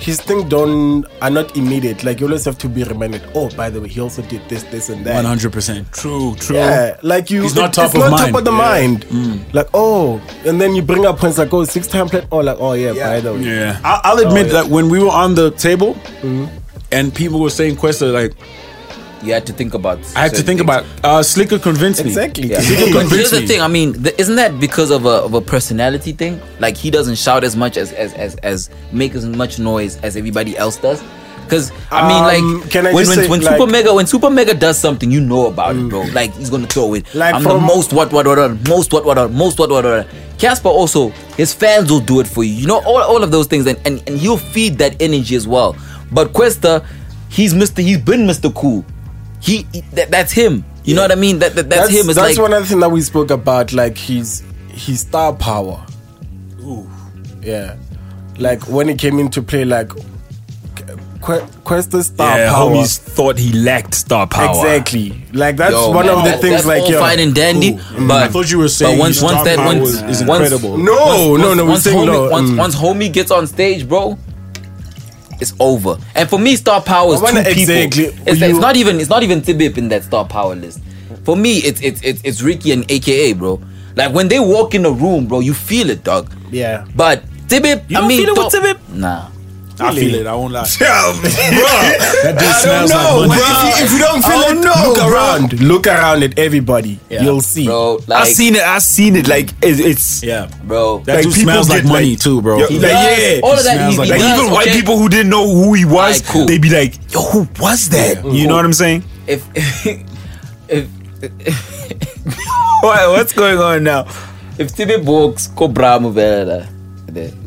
[SPEAKER 1] his thing don't are not immediate. Like you always have to be reminded. Oh, by the way, he also did this, this, and that.
[SPEAKER 3] One hundred percent. True. True.
[SPEAKER 1] Yeah, like you.
[SPEAKER 3] He's not
[SPEAKER 1] it-
[SPEAKER 3] top
[SPEAKER 1] it's
[SPEAKER 3] of
[SPEAKER 1] not
[SPEAKER 3] mind.
[SPEAKER 1] top of the
[SPEAKER 3] Yeah.
[SPEAKER 1] mind. Like oh, and then you bring up points like oh six time plate. Oh, like oh yeah, by the way.
[SPEAKER 4] Yeah.
[SPEAKER 3] I- I'll admit
[SPEAKER 1] Oh, yeah.
[SPEAKER 3] that when we were on the table
[SPEAKER 1] Mm-hmm.
[SPEAKER 3] and people were saying Kwesta, like
[SPEAKER 2] You had to think about.
[SPEAKER 3] I had to think
[SPEAKER 2] things.
[SPEAKER 3] about. Uh, Slikour convinced me.
[SPEAKER 1] Exactly.
[SPEAKER 2] Yeah. Slikour
[SPEAKER 3] convinced
[SPEAKER 2] here's the thing. I mean, th- isn't that because of a, of a personality thing? Like he doesn't shout as much as as as, as make as much noise as everybody else does. Because I mean,
[SPEAKER 1] Um,
[SPEAKER 2] like
[SPEAKER 1] can I
[SPEAKER 2] when when,
[SPEAKER 1] say,
[SPEAKER 2] when
[SPEAKER 1] like- Mm.
[SPEAKER 2] Supa Mega when Supa Mega does something, you know about it, bro. Like he's gonna throw it.
[SPEAKER 1] Like
[SPEAKER 2] I'm the most what what what what most what what what most what what what. Cassper also his fans will do it for you. You know all, all of those things, and, and and he'll feed that energy as well. But Kwesta, he's Mr. He's been Mr. Cool. He, he- that, that's him. You know what I mean? That, that that's, him. It's
[SPEAKER 1] that's
[SPEAKER 2] like
[SPEAKER 1] one other thing that we spoke about. Like his his star power. Ooh. Yeah. Like when he came into play, like Qu- Kwesta's star
[SPEAKER 4] Yeah,
[SPEAKER 1] power.
[SPEAKER 4] homies thought he lacked star power.
[SPEAKER 1] Exactly. Like that's
[SPEAKER 2] Yo,
[SPEAKER 1] one
[SPEAKER 2] man,
[SPEAKER 1] of the
[SPEAKER 2] that-
[SPEAKER 1] things.
[SPEAKER 2] that's
[SPEAKER 1] like
[SPEAKER 2] all
[SPEAKER 1] yo,
[SPEAKER 2] fine and dandy, but
[SPEAKER 3] I thought you were saying
[SPEAKER 2] but once
[SPEAKER 3] his
[SPEAKER 2] once
[SPEAKER 3] star
[SPEAKER 2] that
[SPEAKER 3] power
[SPEAKER 2] once
[SPEAKER 3] is- is
[SPEAKER 2] once-
[SPEAKER 3] incredible.
[SPEAKER 1] No,
[SPEAKER 2] once-
[SPEAKER 1] no, no, we're
[SPEAKER 2] Once
[SPEAKER 1] saying
[SPEAKER 2] homie,
[SPEAKER 1] no,
[SPEAKER 2] once
[SPEAKER 1] mm.
[SPEAKER 2] once homie gets on stage, bro, it's over. And for me, star power is two
[SPEAKER 1] wanna
[SPEAKER 2] people. It's, it's not even it's not even Tibip in that star power list. For me, it's it's it's it's Riky and AKA, bro. Like when they walk in the room, bro, you feel it, dog.
[SPEAKER 1] yeah.
[SPEAKER 2] But Tibip,
[SPEAKER 4] You
[SPEAKER 2] I mean,
[SPEAKER 4] feel it with Tibip?
[SPEAKER 2] Nah.
[SPEAKER 3] I feel it. I won't lie. *laughs*
[SPEAKER 4] Yeah,
[SPEAKER 3] That dude smells
[SPEAKER 1] No,
[SPEAKER 3] like money.
[SPEAKER 1] if you, if you don't feel
[SPEAKER 4] Oh,
[SPEAKER 1] it,
[SPEAKER 4] no,
[SPEAKER 1] look
[SPEAKER 4] bro.
[SPEAKER 1] around. Look around at everybody. You'll see.
[SPEAKER 2] Bro,
[SPEAKER 4] I've seen it. I've seen it. Like it, it's
[SPEAKER 3] Yeah.
[SPEAKER 2] bro.
[SPEAKER 3] That
[SPEAKER 4] Like,
[SPEAKER 3] dude smells like money
[SPEAKER 4] like-
[SPEAKER 3] too, bro.
[SPEAKER 4] Yo, like, yeah.
[SPEAKER 2] all of that. He,
[SPEAKER 3] like-
[SPEAKER 2] he
[SPEAKER 4] Like
[SPEAKER 2] does,
[SPEAKER 4] even white people who didn't know who he was,
[SPEAKER 2] Alright, cool.
[SPEAKER 4] they'd be like, "Yo, who was that?" You know what I'm saying?
[SPEAKER 2] If *laughs* if *laughs*
[SPEAKER 4] What, what's going on now?
[SPEAKER 2] if Tibip walks ko Braam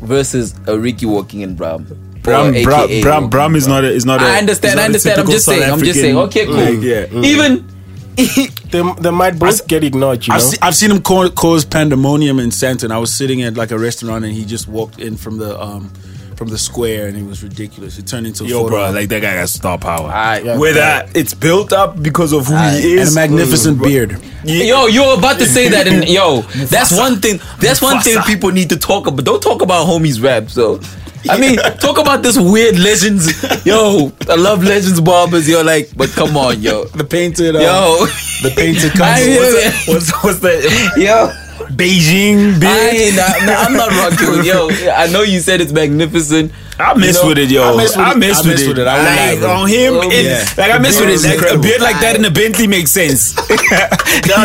[SPEAKER 2] versus a Riky walking in Braam.
[SPEAKER 4] Braam,
[SPEAKER 2] or
[SPEAKER 4] Braam,
[SPEAKER 2] AKA
[SPEAKER 4] Braam,
[SPEAKER 2] Braam
[SPEAKER 4] is not a, is not a.
[SPEAKER 2] I understand. I
[SPEAKER 4] not a
[SPEAKER 2] understand. I'm
[SPEAKER 4] typical
[SPEAKER 2] just saying.
[SPEAKER 4] South
[SPEAKER 2] I'm just saying. Okay, cool.
[SPEAKER 4] Like, yeah.
[SPEAKER 2] Even *laughs*
[SPEAKER 1] They, they might both get ignored, you know.
[SPEAKER 3] I've, se- I've seen him ca- cause pandemonium in Sandton. I was sitting at like a restaurant and he just walked in from the um from the square and it was ridiculous. It turned into a
[SPEAKER 4] Yo,
[SPEAKER 3] photo
[SPEAKER 4] bro, like that guy got star power.
[SPEAKER 2] Alright, yeah.
[SPEAKER 4] Whether it's built up because of who
[SPEAKER 2] Alright.
[SPEAKER 4] he is, and
[SPEAKER 3] a magnificent beard.
[SPEAKER 2] Yo, you're about to say that, and yo, *laughs* that's one thing. That's one thing people need to talk about. Don't talk about homies rap. So, I mean, talk about this weird legends. Yo, I love legends barbers. Yo, like, but come on, yo,
[SPEAKER 3] The painted, uh,
[SPEAKER 2] yo,
[SPEAKER 3] the painted *laughs*
[SPEAKER 2] hear
[SPEAKER 3] What's
[SPEAKER 2] that.
[SPEAKER 4] what's, what's that?
[SPEAKER 2] yo.
[SPEAKER 4] Beijing
[SPEAKER 2] I ain't, I, I'm not rocking with yo. *laughs* I know you said it's magnificent.
[SPEAKER 4] I mess
[SPEAKER 2] You know,
[SPEAKER 4] with it, yo.
[SPEAKER 3] I mess with it.
[SPEAKER 4] I mess
[SPEAKER 3] I
[SPEAKER 4] with
[SPEAKER 3] mess
[SPEAKER 4] it.
[SPEAKER 3] with it. I won't
[SPEAKER 4] Like, on him,
[SPEAKER 2] Oh,
[SPEAKER 4] it-
[SPEAKER 3] yeah.
[SPEAKER 4] like I mess with it. Like, a beard like that in a Bentley makes sense. *laughs* *laughs* you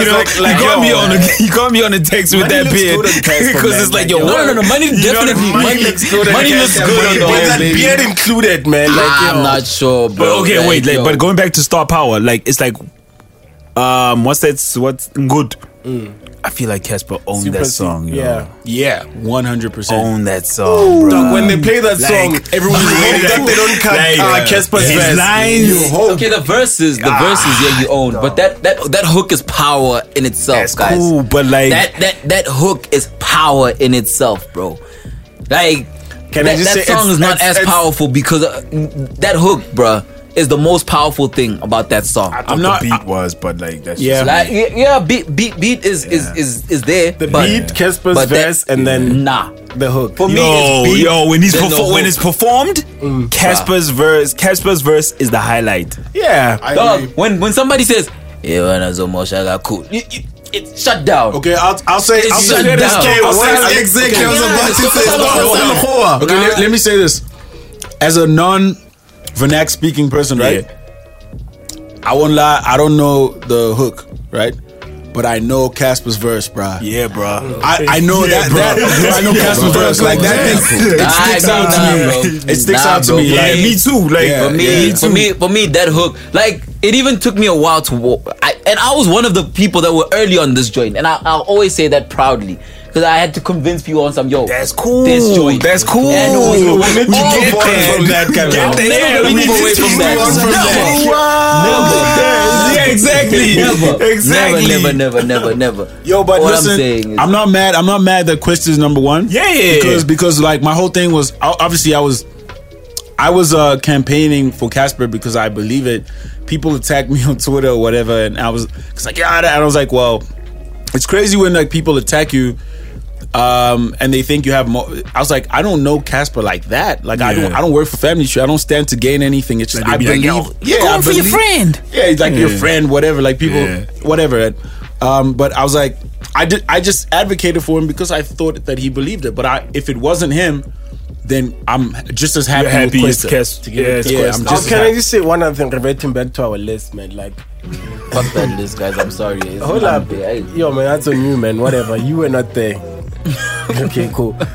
[SPEAKER 4] know,
[SPEAKER 1] like- like,
[SPEAKER 4] you got
[SPEAKER 1] yo,
[SPEAKER 4] me on a
[SPEAKER 1] man. *laughs*
[SPEAKER 4] you got me on a text with that beard
[SPEAKER 1] good on Cassper,
[SPEAKER 4] because it's like yo,
[SPEAKER 2] No, no, no. Money definitely.
[SPEAKER 4] money looks good on
[SPEAKER 2] Money looks good on the
[SPEAKER 1] that beard included, man. Like,
[SPEAKER 2] I'm not sure,
[SPEAKER 4] But
[SPEAKER 2] bro.
[SPEAKER 4] okay, wait, like, but going back to star power, like it's like, um, what's that? What's good? I feel like Cassper owned
[SPEAKER 1] Super
[SPEAKER 4] that song. Yo.
[SPEAKER 1] yeah.
[SPEAKER 3] Yeah, one hundred percent.
[SPEAKER 4] owned that song, bro.
[SPEAKER 1] Dog, when they play that song, *laughs*
[SPEAKER 4] Like,
[SPEAKER 1] everyone
[SPEAKER 4] you
[SPEAKER 1] hope
[SPEAKER 4] hope
[SPEAKER 1] that they don't cut
[SPEAKER 4] like,
[SPEAKER 1] uh,
[SPEAKER 4] uh,
[SPEAKER 1] Cassper's
[SPEAKER 4] his lines-
[SPEAKER 2] Okay, the verses, the
[SPEAKER 4] Ah.
[SPEAKER 2] verses, yeah, you own, but that that that hook is power in itself,
[SPEAKER 4] That's
[SPEAKER 2] guys.
[SPEAKER 4] cool, but like,
[SPEAKER 2] that that that hook is power in itself, bro. Like
[SPEAKER 1] Can I
[SPEAKER 2] that,
[SPEAKER 1] just
[SPEAKER 2] that
[SPEAKER 1] say
[SPEAKER 2] song
[SPEAKER 1] it's-
[SPEAKER 2] is not
[SPEAKER 1] it's-
[SPEAKER 2] as
[SPEAKER 1] it's-
[SPEAKER 2] powerful because uh, that hook, bruh, is the most powerful thing about that song.
[SPEAKER 4] I thought
[SPEAKER 3] I'm not-
[SPEAKER 4] the beat was, but like that's
[SPEAKER 3] Yeah.
[SPEAKER 4] just
[SPEAKER 2] Like yeah, yeah, beat beat beat is is is is there.
[SPEAKER 1] The
[SPEAKER 2] but,
[SPEAKER 1] beat, Cassper's
[SPEAKER 2] but that-
[SPEAKER 1] verse, and then
[SPEAKER 2] nah.
[SPEAKER 1] the hook.
[SPEAKER 2] For me,
[SPEAKER 4] Yo,
[SPEAKER 2] it's beat,
[SPEAKER 4] yo, when he's perfor-
[SPEAKER 2] the
[SPEAKER 4] when it's performed, mm. Cassper's verse, Cassper's verse is the highlight.
[SPEAKER 1] yeah.
[SPEAKER 2] Dog, when when somebody says, "Yeah, when I so much I got cool," it, it, it's shut down.
[SPEAKER 3] Okay, I'll I'll say
[SPEAKER 2] It's
[SPEAKER 3] I'll
[SPEAKER 2] shut
[SPEAKER 3] say this.
[SPEAKER 2] down.
[SPEAKER 3] I'll say-
[SPEAKER 1] Well,
[SPEAKER 3] I'll-
[SPEAKER 1] exactly, I was about to say.
[SPEAKER 3] Okay, let, let me say this. As a non vernac speaking person, right? I won't lie, I don't know the hook, right? But I know Cassper's verse, bruh.
[SPEAKER 4] Yeah, bro.
[SPEAKER 3] I, I know
[SPEAKER 4] Yeah,
[SPEAKER 3] that,
[SPEAKER 4] bro.
[SPEAKER 3] that I know Cassper's verse like that. Thing, it sticks
[SPEAKER 2] nah,
[SPEAKER 3] out to me.
[SPEAKER 2] bro.
[SPEAKER 3] It sticks
[SPEAKER 2] Nah,
[SPEAKER 3] out to
[SPEAKER 2] bro.
[SPEAKER 3] me.
[SPEAKER 4] Yeah,
[SPEAKER 3] Like,
[SPEAKER 4] me too. Like
[SPEAKER 3] Yeah,
[SPEAKER 2] for me,
[SPEAKER 3] yeah.
[SPEAKER 2] for me, for me, that hook, like it even took me a while to walk. I, and I was one of the people that were early on this joint, and I, I'll always say that proudly because I had to convince people on some yo.
[SPEAKER 4] That's cool.
[SPEAKER 2] This joint.
[SPEAKER 4] That's cool.
[SPEAKER 2] And it was-
[SPEAKER 4] We
[SPEAKER 2] all
[SPEAKER 4] get
[SPEAKER 2] far
[SPEAKER 4] there.
[SPEAKER 1] from that, Kevin.
[SPEAKER 4] Get there.
[SPEAKER 2] Never
[SPEAKER 4] We
[SPEAKER 2] move
[SPEAKER 4] need
[SPEAKER 2] away
[SPEAKER 4] to
[SPEAKER 2] from
[SPEAKER 4] move
[SPEAKER 2] that.
[SPEAKER 4] on from
[SPEAKER 2] Never.
[SPEAKER 4] that. Yeah, exactly.
[SPEAKER 2] Never,
[SPEAKER 4] Exactly.
[SPEAKER 2] never, never, never, never.
[SPEAKER 3] Yo, but
[SPEAKER 2] All
[SPEAKER 3] listen,
[SPEAKER 2] I'm saying is,
[SPEAKER 3] I'm not mad. I'm not mad that Quest is number one.
[SPEAKER 4] Yeah, yeah,
[SPEAKER 3] Because
[SPEAKER 4] yeah.
[SPEAKER 3] because like my whole thing was obviously I was I was uh campaigning for Cassper because I believe it. People attack *laughs* me on Twitter or whatever, and I was it's like yeah, and I was like, well, it's crazy when like people attack you um, and they think you have more. I was like, I don't know Cassper like that. Like I don't, I don't work for Family Tree. I don't stand to gain anything. It's just
[SPEAKER 4] Like,
[SPEAKER 3] I
[SPEAKER 4] they be like,
[SPEAKER 3] believe.
[SPEAKER 4] yo,
[SPEAKER 3] yeah,
[SPEAKER 2] Going
[SPEAKER 3] I
[SPEAKER 2] for your
[SPEAKER 3] believe-
[SPEAKER 2] friend.
[SPEAKER 3] Yeah, he's like your friend, whatever. Like people,
[SPEAKER 4] Yeah.
[SPEAKER 3] whatever. Um, but I was like, I did. I just advocated for him because I thought that he believed it. But I, if it wasn't him, then I'm just as happy.
[SPEAKER 4] You're happy
[SPEAKER 3] with Kwesta.
[SPEAKER 4] Kes- yeah,
[SPEAKER 3] Yeah,
[SPEAKER 4] Quest.
[SPEAKER 3] I'm
[SPEAKER 1] Oh,
[SPEAKER 3] just as
[SPEAKER 1] can I just say one other thing? Reverting back to our list, man. Like,
[SPEAKER 2] Fuck that list, guys. I'm sorry. It's
[SPEAKER 1] hold up,
[SPEAKER 2] there.
[SPEAKER 1] yo, man, that's on you, man. Whatever, you were not there. *laughs* okay, cool. *laughs*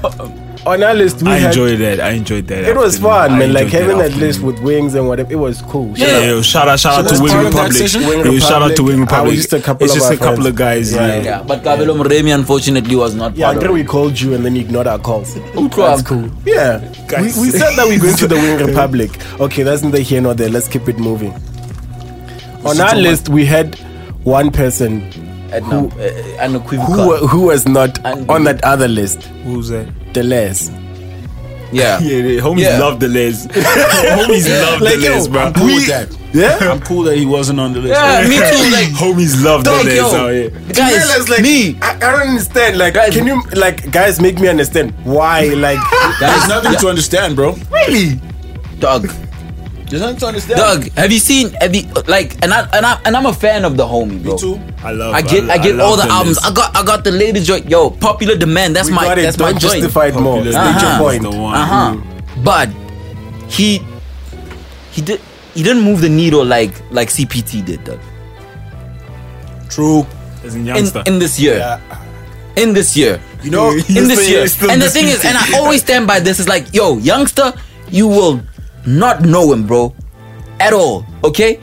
[SPEAKER 1] On our list, we
[SPEAKER 4] I
[SPEAKER 1] had,
[SPEAKER 4] enjoyed that. I enjoyed that.
[SPEAKER 1] It was
[SPEAKER 4] afternoon.
[SPEAKER 1] fun,
[SPEAKER 4] I
[SPEAKER 1] man. Like having that
[SPEAKER 4] afternoon.
[SPEAKER 1] list with wings and whatever. It was cool.
[SPEAKER 4] Yeah,
[SPEAKER 1] Shout out-
[SPEAKER 4] yo, shout out, shout out to Wing
[SPEAKER 3] part of
[SPEAKER 4] Republic.
[SPEAKER 3] session?
[SPEAKER 1] Wing
[SPEAKER 4] Yo, shout out to Wing Republic.
[SPEAKER 1] was just a couple
[SPEAKER 4] it's
[SPEAKER 1] of
[SPEAKER 4] just a couple
[SPEAKER 1] friends.
[SPEAKER 4] of guys.
[SPEAKER 1] Yeah.
[SPEAKER 4] Yeah,
[SPEAKER 2] Yeah, but Kabelo Mremi unfortunately was not
[SPEAKER 1] Yeah,
[SPEAKER 2] part
[SPEAKER 1] until
[SPEAKER 2] of
[SPEAKER 1] we called you and then you ignored our calls. *laughs*
[SPEAKER 2] That's
[SPEAKER 1] That's cool. Yeah. We, we said that we're going to the Wing Republic. Okay, that's neither here nor there. Let's keep it moving. On our list, we had one person
[SPEAKER 2] And now, uh, unequivocal.
[SPEAKER 1] who who was not
[SPEAKER 2] And-
[SPEAKER 1] on that other list.
[SPEAKER 4] Who's that?
[SPEAKER 1] Da L.E.S.
[SPEAKER 2] yeah. *laughs*
[SPEAKER 4] Yeah, the homies
[SPEAKER 2] Yeah.
[SPEAKER 4] love the les. *laughs* homies love
[SPEAKER 3] Like,
[SPEAKER 4] the les, bro.
[SPEAKER 3] I'm cool with that.
[SPEAKER 1] Yeah?
[SPEAKER 3] I'm cool that he wasn't on the list.
[SPEAKER 2] Yeah, me too. *laughs* Like,
[SPEAKER 4] homies love the
[SPEAKER 2] dog,
[SPEAKER 4] les
[SPEAKER 2] yo,
[SPEAKER 4] out here.
[SPEAKER 2] guys,
[SPEAKER 1] Realize, like,
[SPEAKER 2] me.
[SPEAKER 1] I, I don't understand. Like,
[SPEAKER 2] Guys-
[SPEAKER 1] can you, like, guys, make me understand why? Like,
[SPEAKER 3] There's nothing to understand, bro.
[SPEAKER 1] really?
[SPEAKER 2] Dog,
[SPEAKER 3] There's nothing to understand.
[SPEAKER 2] Doug, have you seen? Have you like? And I and I and I'm a fan of the homie, bro.
[SPEAKER 3] Me too.
[SPEAKER 4] I love.
[SPEAKER 2] I get I, get
[SPEAKER 4] love
[SPEAKER 2] all the,
[SPEAKER 4] the
[SPEAKER 2] albums.
[SPEAKER 4] Les.
[SPEAKER 2] I got I got the latest joint. Yo, popular demand. That's
[SPEAKER 1] we
[SPEAKER 2] my
[SPEAKER 1] got it.
[SPEAKER 2] that's my
[SPEAKER 1] Don't
[SPEAKER 2] joint.
[SPEAKER 1] justify it more.
[SPEAKER 4] Popular
[SPEAKER 1] your
[SPEAKER 2] Uh-huh.
[SPEAKER 1] point.
[SPEAKER 2] Uh huh. But he he did he didn't move the needle like like CPT did, Doug.
[SPEAKER 3] True.
[SPEAKER 4] As a
[SPEAKER 2] In
[SPEAKER 4] youngster.
[SPEAKER 2] in this year. Yeah. In this year.
[SPEAKER 3] You know,
[SPEAKER 2] in this year. And the thing is, and I always stand by this, is like, yo, youngster, you will not know him, bro. At all. Okay?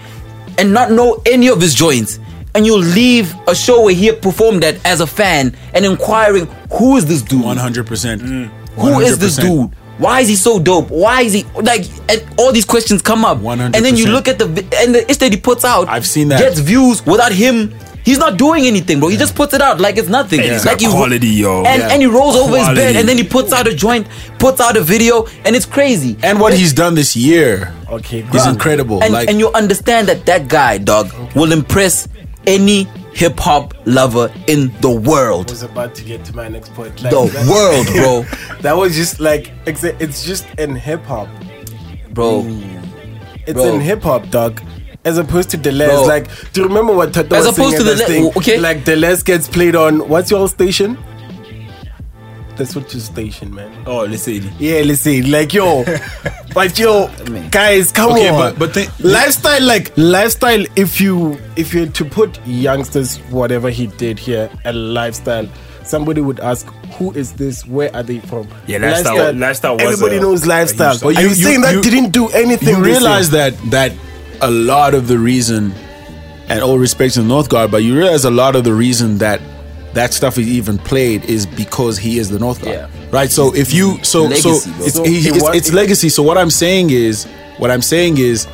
[SPEAKER 2] And not know any of his joints. And you'll leave a show where he performed that as a fan and inquiring, who is this dude?
[SPEAKER 3] 100%. Mm.
[SPEAKER 2] Who is this
[SPEAKER 3] 100%.
[SPEAKER 2] dude? Why is he so dope? Why is he like? And all these questions come up,
[SPEAKER 3] 100%.
[SPEAKER 2] and then you look at the and the ish that he puts out.
[SPEAKER 3] I've seen that.
[SPEAKER 2] gets views without him. He's not doing anything, bro. He just puts it out like it's nothing.
[SPEAKER 4] Hey, he's
[SPEAKER 2] like
[SPEAKER 4] got
[SPEAKER 2] he
[SPEAKER 4] quality, yo.
[SPEAKER 2] and,
[SPEAKER 4] Yeah.
[SPEAKER 2] and he rolls over his bed, and then he puts out a joint, puts out a video, and it's crazy.
[SPEAKER 3] And what he's done this year
[SPEAKER 1] Okay,
[SPEAKER 3] is incredible.
[SPEAKER 2] and
[SPEAKER 3] like,
[SPEAKER 2] and you understand that that guy, dog, will impress any hip hop lover in the world.
[SPEAKER 1] I was about to get to my next point. Like,
[SPEAKER 2] The world, bro. *laughs*
[SPEAKER 1] That was just like it's just in hip hop.
[SPEAKER 2] Bro. Mm.
[SPEAKER 1] It's
[SPEAKER 2] Bro.
[SPEAKER 1] in hip hop, dog. As opposed to Da L.E.S,
[SPEAKER 2] Bro.
[SPEAKER 1] like, do you remember what Toto
[SPEAKER 2] As
[SPEAKER 1] was saying
[SPEAKER 2] opposed
[SPEAKER 1] at
[SPEAKER 2] to
[SPEAKER 1] Da
[SPEAKER 2] L.E.S-
[SPEAKER 1] thing?
[SPEAKER 2] Oh, okay.
[SPEAKER 1] Like Da L.E.S gets played on what's your station? That's what your station, man.
[SPEAKER 4] Oh, let's say.
[SPEAKER 1] Yeah, let's see. Like yo, *laughs* but yo, guys, come
[SPEAKER 3] Okay,
[SPEAKER 1] on.
[SPEAKER 3] but- but
[SPEAKER 1] lifestyle, like lifestyle. If you if you to put youngsters, whatever he did here, a lifestyle, somebody would ask, who is this? Where are they from?
[SPEAKER 4] Yeah, Lifestyle- Lifestyle was
[SPEAKER 1] Everybody
[SPEAKER 4] a-
[SPEAKER 1] knows lifestyle. But
[SPEAKER 3] But
[SPEAKER 1] you,
[SPEAKER 3] you- you-
[SPEAKER 1] saying that
[SPEAKER 3] you-
[SPEAKER 1] didn't do anything.
[SPEAKER 3] you realize that that a lot of the reason, and all respect to the North Guard, but you realize a lot of the reason that that stuff is even played is because he is the North Guard,
[SPEAKER 2] Yeah.
[SPEAKER 3] right? So if you so
[SPEAKER 2] Legacy,
[SPEAKER 3] so
[SPEAKER 2] bro.
[SPEAKER 3] it's,
[SPEAKER 1] So
[SPEAKER 3] he-
[SPEAKER 1] it
[SPEAKER 3] it's, it's legacy. So what I'm saying is, what I'm saying is,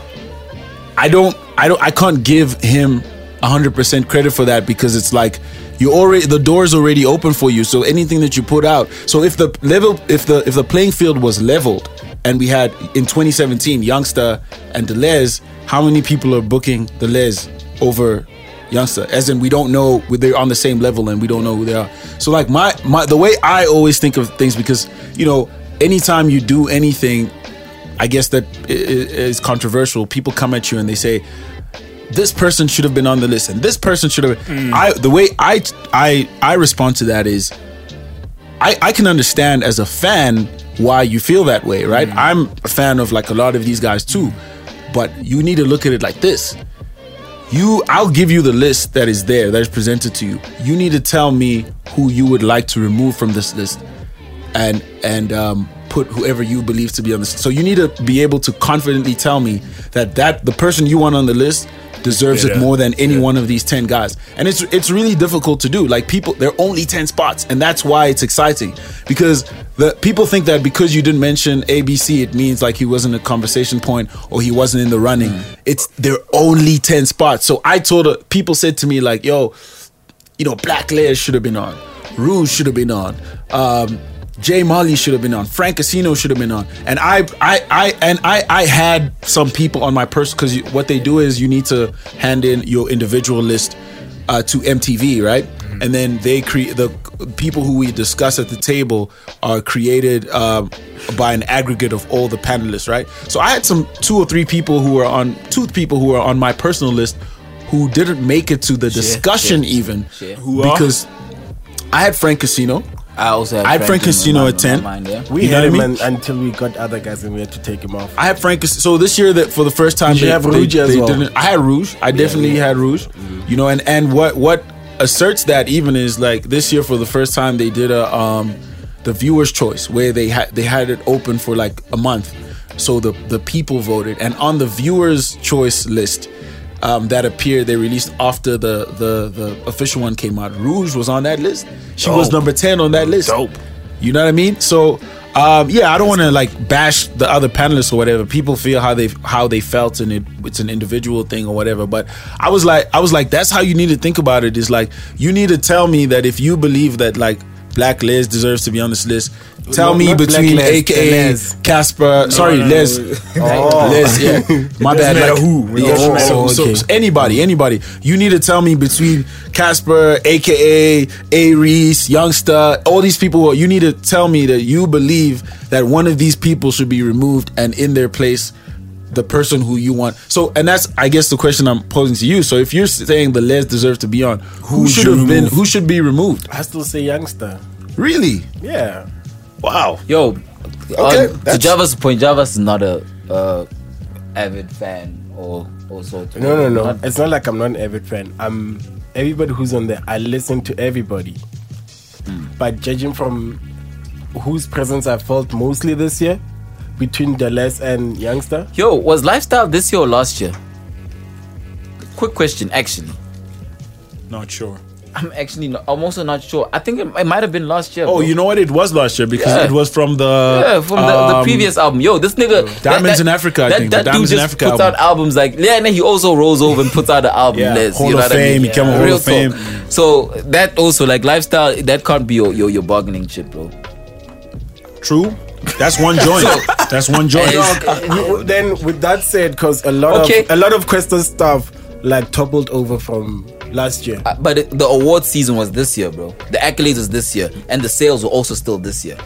[SPEAKER 3] I don't I don't I can't give him hundred percent credit for that because it's like you already the door's already open for you. So anything that you put out. So if the level if the if the playing field was leveled and we had in 2017 Youngster and Da L.E.S, how many people are booking Da L.E.S over Youngster? As in we don't know they're on the same level and we don't know who they are. So like my my the way I always think of things because you know anytime you do anything I guess that is controversial. People come at you and they say, "This person should have been on the list," and this person should have. Mm. I the way I I I respond to that is, I I can understand as a fan why you feel that way, right? I'm a fan of like a lot of these guys too, but you need to look at it like this. You, I'll give you the list that is there, that is presented to you. You need to tell me who you would like to remove from this list and and um, put whoever you believe to be on the list. So you need to be able to confidently tell me that that the person you want on the list deserves it
[SPEAKER 4] Yeah.
[SPEAKER 3] more than any one of these 10 guys. And it's it's really difficult to do. Like people there are only 10 spots and that's why it's exciting because the people think that because you didn't mention ABC it means like he wasn't a conversation point or he wasn't in the running. It's there are only 10 spots. So I told her, people said to me like, "Yo, you know, Blaklez should have been on. Rouge should have been on. Um, J Molley should have been on. Frank Casino should have been on. And I, I, I, and I, I had some people on my person because what they do is you need to hand in your individual list uh, to MTV, right? and then they create the people who we discuss at the table are created um, by an aggregate of all the panelists, right? So I had some two or three people who were on two people who were on my personal list who didn't make it to the discussion even
[SPEAKER 2] Shit.
[SPEAKER 3] who because I had Frank Casino.
[SPEAKER 2] I also had
[SPEAKER 3] I had Frank Casino
[SPEAKER 2] mind-
[SPEAKER 3] at 10.
[SPEAKER 2] mind, yeah.
[SPEAKER 1] We
[SPEAKER 3] You know
[SPEAKER 1] had
[SPEAKER 3] what I
[SPEAKER 1] him
[SPEAKER 3] mean?
[SPEAKER 1] un- until we got other guys and we had to take him off.
[SPEAKER 3] I had Frank. So this year, that for the first time,
[SPEAKER 1] Did you have Rouge as well?
[SPEAKER 3] didn't. I had Rouge. I definitely had Rouge. You know, and and what what asserts that even is like this year for the first time they did a um the viewers choice where they had they had it open for like a month, so the the people voted, and on the viewers choice list. Um, that appeared they released after the, the the official one came out. Rouge was on that list. She was number ten on that list.
[SPEAKER 4] Dope.
[SPEAKER 3] You know what I mean? So, um, yeah, I don't want to like bash the other panelists or whatever. People feel how they how they felt, and it, it's an individual thing or whatever. But I was like, I was like, that's how you need to think about it. Is like you need to tell me that if you believe that like Blaklez deserves to be on this list, tell
[SPEAKER 1] No,
[SPEAKER 3] me
[SPEAKER 1] not Black
[SPEAKER 3] between
[SPEAKER 1] Les,
[SPEAKER 3] AKA
[SPEAKER 1] Les.
[SPEAKER 3] Cassper, sorry
[SPEAKER 1] no, no.
[SPEAKER 3] Les,
[SPEAKER 1] Oh.
[SPEAKER 3] Les, yeah, *laughs* my bad. Like,
[SPEAKER 4] who.
[SPEAKER 3] Yeah,
[SPEAKER 4] doesn't
[SPEAKER 3] so,
[SPEAKER 1] matter.
[SPEAKER 3] so- so anybody, anybody. You need to tell me between Cassper, aka A-Reece, Youngster, all these people. You need to tell me that you believe that one of these people should be removed and in their place the person who you want. So, and that's I guess the question I'm posing to you. So, if you're saying the Les deserves to be on, who
[SPEAKER 4] would
[SPEAKER 3] should have been? Who should be removed?
[SPEAKER 1] I still say youngster.
[SPEAKER 3] Really?
[SPEAKER 1] Yeah.
[SPEAKER 3] Wow.
[SPEAKER 2] Yo,
[SPEAKER 3] Okay,
[SPEAKER 2] on, to Java's point, Java's is not a uh, avid fan or also. To
[SPEAKER 1] No, no, no.
[SPEAKER 2] Not-
[SPEAKER 1] It's not like I'm not an avid fan. I'm everybody who's on there. I listen to everybody. But judging from whose presence I felt mostly this year, between Da L.E.S and Youngster,
[SPEAKER 2] Yo, was lifestyle this year or last year? Quick question, actually.
[SPEAKER 3] Not sure.
[SPEAKER 2] I'm actually not, I'm also not sure. I think it, it might have been last year.
[SPEAKER 3] Oh,
[SPEAKER 2] bro.
[SPEAKER 3] you know what? It was last year because
[SPEAKER 2] Yeah.
[SPEAKER 3] it was from the
[SPEAKER 2] Yeah, from the, the
[SPEAKER 3] um,
[SPEAKER 2] previous album. Yo, this nigga
[SPEAKER 3] Diamonds
[SPEAKER 2] that-
[SPEAKER 3] in Africa, I
[SPEAKER 2] That,
[SPEAKER 3] think. The
[SPEAKER 2] that dude
[SPEAKER 3] Diamonds in
[SPEAKER 2] just
[SPEAKER 3] Africa
[SPEAKER 2] puts
[SPEAKER 3] album.
[SPEAKER 2] out albums like yeah, and then he also rolls over and puts out the album.
[SPEAKER 3] Yeah,
[SPEAKER 2] Les,
[SPEAKER 3] Hall
[SPEAKER 2] you know
[SPEAKER 3] of
[SPEAKER 2] what I mean?
[SPEAKER 3] Fame, he came on Hall
[SPEAKER 2] Real
[SPEAKER 3] of Fame.
[SPEAKER 2] talk. So that also like lifestyle that can't be your your, your bargaining chip, bro.
[SPEAKER 3] True. That's one joint. That's one joint.
[SPEAKER 1] You- then with that said, because a lot
[SPEAKER 2] Okay.
[SPEAKER 1] of a lot of Kwesta stuff like toppled over from last year.
[SPEAKER 2] Uh, But it, the award season was this year, bro. The accolades was this year, and the sales were also still this year.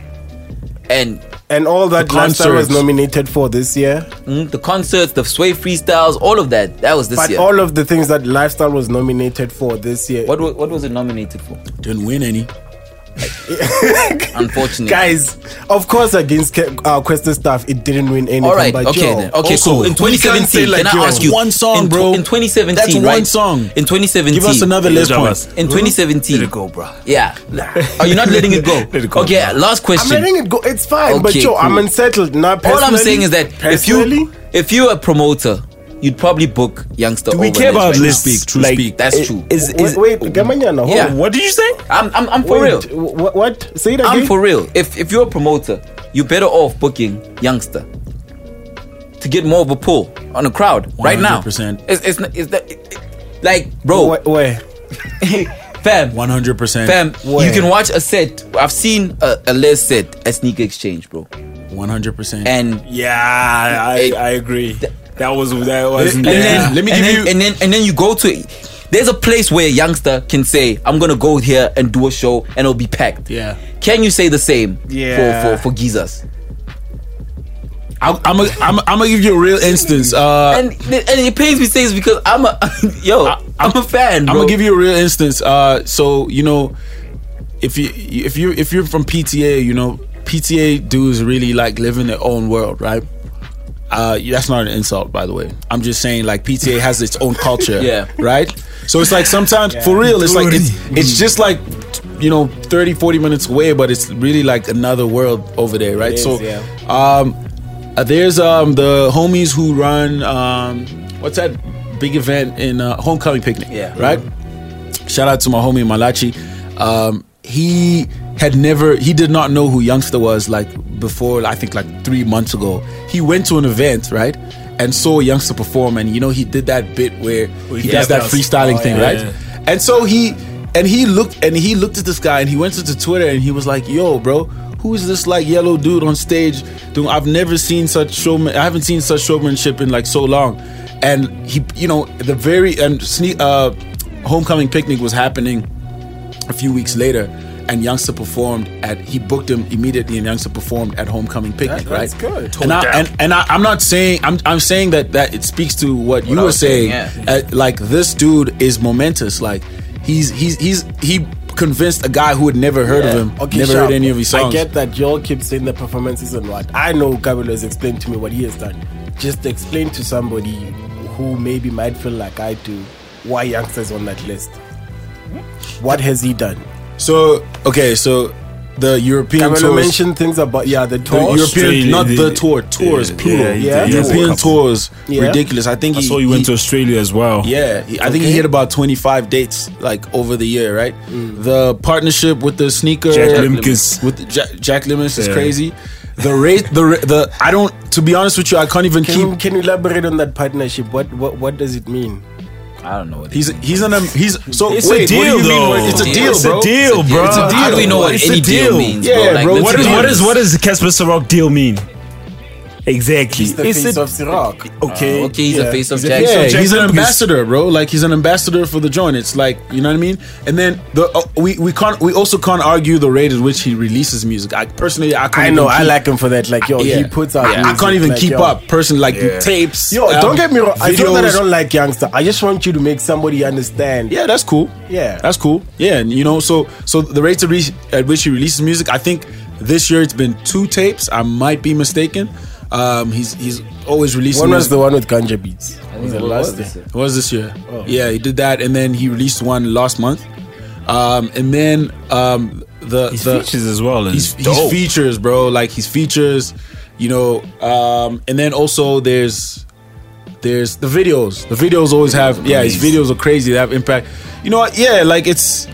[SPEAKER 2] And
[SPEAKER 1] And all that
[SPEAKER 3] The
[SPEAKER 1] Lifestyle was nominated for this year.
[SPEAKER 2] mm, the concerts, the sway freestyles, all of that, that was this
[SPEAKER 1] But
[SPEAKER 2] year.
[SPEAKER 1] all of the things that Lifestyle was nominated for this year.
[SPEAKER 2] what what was it nominated for?
[SPEAKER 3] Didn't win any. *laughs*
[SPEAKER 2] Unfortunately,
[SPEAKER 1] Guys, of course, against Ke- uh, Kwesta stuff, it didn't win anything.
[SPEAKER 2] All right,
[SPEAKER 1] but
[SPEAKER 2] okay
[SPEAKER 1] yo,
[SPEAKER 2] then. Okay,
[SPEAKER 3] also,
[SPEAKER 2] cool. In
[SPEAKER 3] we can't
[SPEAKER 2] 2017,
[SPEAKER 3] say, like,
[SPEAKER 2] can I ask you
[SPEAKER 3] one song,
[SPEAKER 2] in,
[SPEAKER 3] bro.
[SPEAKER 2] In 2017,
[SPEAKER 3] That's one
[SPEAKER 2] right?
[SPEAKER 3] song.
[SPEAKER 2] In 2017,
[SPEAKER 3] Give us another list point.
[SPEAKER 2] In 2017,
[SPEAKER 4] Let it go, bro.
[SPEAKER 2] yeah. Are you not letting it go? *laughs*
[SPEAKER 4] Let it go,
[SPEAKER 2] Okay,
[SPEAKER 4] bro.
[SPEAKER 2] last question.
[SPEAKER 1] I'm
[SPEAKER 2] question.
[SPEAKER 1] letting it go. It's fine, but
[SPEAKER 2] Okay,
[SPEAKER 1] yo, I'm
[SPEAKER 2] cool.
[SPEAKER 1] unsettled. Now,
[SPEAKER 2] All I'm saying is that if you if you're a promoter, you'd probably book youngster.
[SPEAKER 4] Do we care about
[SPEAKER 2] right now.
[SPEAKER 4] lists?
[SPEAKER 3] Speak, true
[SPEAKER 4] like,
[SPEAKER 3] speak.
[SPEAKER 2] That's
[SPEAKER 4] i-
[SPEAKER 2] true.
[SPEAKER 4] Is, is,
[SPEAKER 1] wait, wait, Gamanyana, hold
[SPEAKER 2] Yeah.
[SPEAKER 1] on.
[SPEAKER 4] What did you say?
[SPEAKER 2] I'm I'm, I'm for real.
[SPEAKER 1] Wait, wh- What? Say it again.
[SPEAKER 2] I'm for real. If if you're a promoter, you're better off booking youngster to get more of a pull on a crowd right now.
[SPEAKER 3] 100%.
[SPEAKER 2] It's it's, it's that it- it- like bro,
[SPEAKER 1] Where? where? *laughs*
[SPEAKER 2] fam,
[SPEAKER 3] One hundred percent.
[SPEAKER 2] fam.
[SPEAKER 1] Where?
[SPEAKER 2] You can watch a set. I've seen a, a Les set at Sneaker Exchange, bro,
[SPEAKER 3] One hundred percent.
[SPEAKER 2] and
[SPEAKER 4] Yeah, I,
[SPEAKER 2] It-
[SPEAKER 4] I agree. That was that was.
[SPEAKER 2] and
[SPEAKER 3] Yeah.
[SPEAKER 2] then
[SPEAKER 3] Let me
[SPEAKER 2] and
[SPEAKER 3] give
[SPEAKER 2] then,
[SPEAKER 3] you-
[SPEAKER 2] and then and then you go to there's a place where a youngster can say i'm gonna go here and do a show and it'll be packed
[SPEAKER 3] Yeah.
[SPEAKER 2] can you say the same
[SPEAKER 1] Yeah.
[SPEAKER 2] for for for Gizas?
[SPEAKER 3] I'm gonna I'm, I'm gonna give you a real instance. Uh,
[SPEAKER 2] and and it pains me to say this because i'm a *laughs* yo i'm a fan bro
[SPEAKER 3] I'm gonna give you a real instance. Uh, so you know, if you if you if you're from PTA, you know, PTA dudes really like live in their own world, right? Uh, that's not an insult, by the way. I'm just saying, like PTA has its own culture, *laughs*
[SPEAKER 2] Yeah.
[SPEAKER 3] right? So it's like sometimes, for real, it's like it's *laughs* it's just like you know 30, 40 minutes away, but it's really like another world over there, right?
[SPEAKER 1] is,
[SPEAKER 3] so,
[SPEAKER 1] yeah.
[SPEAKER 3] um, uh, there's um the homies who run um what's that big event in uh, homecoming picnic,
[SPEAKER 2] Yeah.
[SPEAKER 3] right? Shout out to my homie Malachi. Um, he had never, he did not know who Youngster was like before. I think like three months ago. He went to an event, right, and saw Youngster perform, and you know he did that bit where he
[SPEAKER 4] yeah,
[SPEAKER 3] does that freestyling
[SPEAKER 4] oh,
[SPEAKER 3] thing,
[SPEAKER 4] yeah,
[SPEAKER 3] right?
[SPEAKER 4] yeah.
[SPEAKER 3] And so he, and he looked, and he looked at this guy, and he went to Twitter, and he was like, "Yo, bro." Who is this like yellow dude on stage? Doing, I've never seen such showman. I haven't seen such showmanship in like so long. And he, you know, the very and sneak, uh, homecoming picnic was happening a few weeks later, and Youngster performed at. He booked him immediately, and Youngster performed at Homecoming Picnic.
[SPEAKER 1] That- that's
[SPEAKER 3] right?
[SPEAKER 1] good.
[SPEAKER 3] And, I, and, and I, I'm not saying I'm I'm saying that that it speaks to what, you
[SPEAKER 2] I
[SPEAKER 3] were
[SPEAKER 2] was saying,
[SPEAKER 3] saying. Uh, like this dude is momentous. Like he's he's he's he convinced a guy who had never heard of him,
[SPEAKER 1] Okay,
[SPEAKER 3] never
[SPEAKER 1] sharp.
[SPEAKER 3] heard any of his songs.
[SPEAKER 1] I get that y'all keep saying the performances and what. I know Gabriel has explained to me what he has done. Just explain to somebody who maybe might feel like I do why youngsters on that list. What has he done?
[SPEAKER 3] So okay, so the European
[SPEAKER 1] Kabelo
[SPEAKER 3] tours,
[SPEAKER 1] mentioned things about yeah the
[SPEAKER 3] the
[SPEAKER 1] tour.
[SPEAKER 3] European, not
[SPEAKER 4] the-
[SPEAKER 3] the tour, tours,
[SPEAKER 4] yeah,
[SPEAKER 3] plural.
[SPEAKER 4] yeah, he
[SPEAKER 1] Yeah.
[SPEAKER 4] did. He has a
[SPEAKER 3] European tours,
[SPEAKER 1] Yeah.
[SPEAKER 3] ridiculous. I think
[SPEAKER 4] I
[SPEAKER 3] he,
[SPEAKER 4] saw you went
[SPEAKER 3] he-
[SPEAKER 4] to Australia as well.
[SPEAKER 3] Yeah, he, I think he
[SPEAKER 1] Okay.
[SPEAKER 3] hit about 25 dates like over the year, right? Mm. The partnership with the sneaker
[SPEAKER 4] Jack Lemkus.
[SPEAKER 3] with Jack, Jack Lemkus is
[SPEAKER 4] Yeah.
[SPEAKER 3] crazy. The rate, the ra- the I don't. To be honest with you, I can't even
[SPEAKER 1] Can
[SPEAKER 3] keep.
[SPEAKER 1] you, can you elaborate on that partnership? What what what does it mean?
[SPEAKER 2] I don't know what
[SPEAKER 3] He's he's an um, he's so
[SPEAKER 4] It's
[SPEAKER 3] wait,
[SPEAKER 4] a deal,
[SPEAKER 3] what do you
[SPEAKER 4] though.
[SPEAKER 3] mean? It's a deal,
[SPEAKER 4] it's a deal, bro.
[SPEAKER 3] It's a deal.
[SPEAKER 2] How do we know what
[SPEAKER 4] It's
[SPEAKER 2] any
[SPEAKER 4] a
[SPEAKER 2] deal,
[SPEAKER 4] deal.
[SPEAKER 2] means?
[SPEAKER 3] Yeah,
[SPEAKER 2] bro? Like,
[SPEAKER 3] bro,
[SPEAKER 2] let's
[SPEAKER 4] What
[SPEAKER 2] be
[SPEAKER 4] what
[SPEAKER 2] honest.
[SPEAKER 4] is what does the Cassper Ciroc deal mean? Exactly.
[SPEAKER 1] He's the
[SPEAKER 4] It's
[SPEAKER 1] face
[SPEAKER 4] a-
[SPEAKER 1] of Ciroc.
[SPEAKER 4] okay.
[SPEAKER 2] Okay, he's
[SPEAKER 1] Yeah,
[SPEAKER 2] a face of
[SPEAKER 4] he's
[SPEAKER 2] Jack.
[SPEAKER 3] Yeah,
[SPEAKER 4] of
[SPEAKER 3] he's an ambassador, bro. Like he's an ambassador for the joint. It's like you know what I mean. And then the uh, we we can't we also can't argue the rate at which he releases music. I personally I can't
[SPEAKER 1] I know.
[SPEAKER 3] even
[SPEAKER 1] I
[SPEAKER 3] keep-
[SPEAKER 1] like him for that. Like yo,
[SPEAKER 3] Yeah.
[SPEAKER 1] he puts out.
[SPEAKER 3] Yeah, I can't even
[SPEAKER 1] like,
[SPEAKER 3] keep
[SPEAKER 1] yo.
[SPEAKER 3] up. Personally, like tapes.
[SPEAKER 1] Yo,
[SPEAKER 3] um,
[SPEAKER 1] don't get me wrong. I know that I don't like youngster. I just want you to make somebody understand.
[SPEAKER 3] Yeah, that's cool.
[SPEAKER 1] Yeah.
[SPEAKER 3] that's cool. Yeah, and you know, so so the rate at which, at which he releases music, I think this year it's been two tapes. I might be mistaken. Um, he's he's always releasing.
[SPEAKER 1] One was the one with Ganja Beats. Was it
[SPEAKER 2] what
[SPEAKER 1] last
[SPEAKER 2] was
[SPEAKER 1] year?
[SPEAKER 2] this?
[SPEAKER 3] It was this year.
[SPEAKER 1] Oh.
[SPEAKER 3] Yeah, he did that, and then he released one last month. Um, and then um, the
[SPEAKER 4] His
[SPEAKER 3] the
[SPEAKER 4] features as well. is
[SPEAKER 3] he's, he's features, bro. Like his features, you know. Um, and then also there's there's the videos. The videos always have yeah. His videos are crazy. They have impact. You know what? Yeah, like it's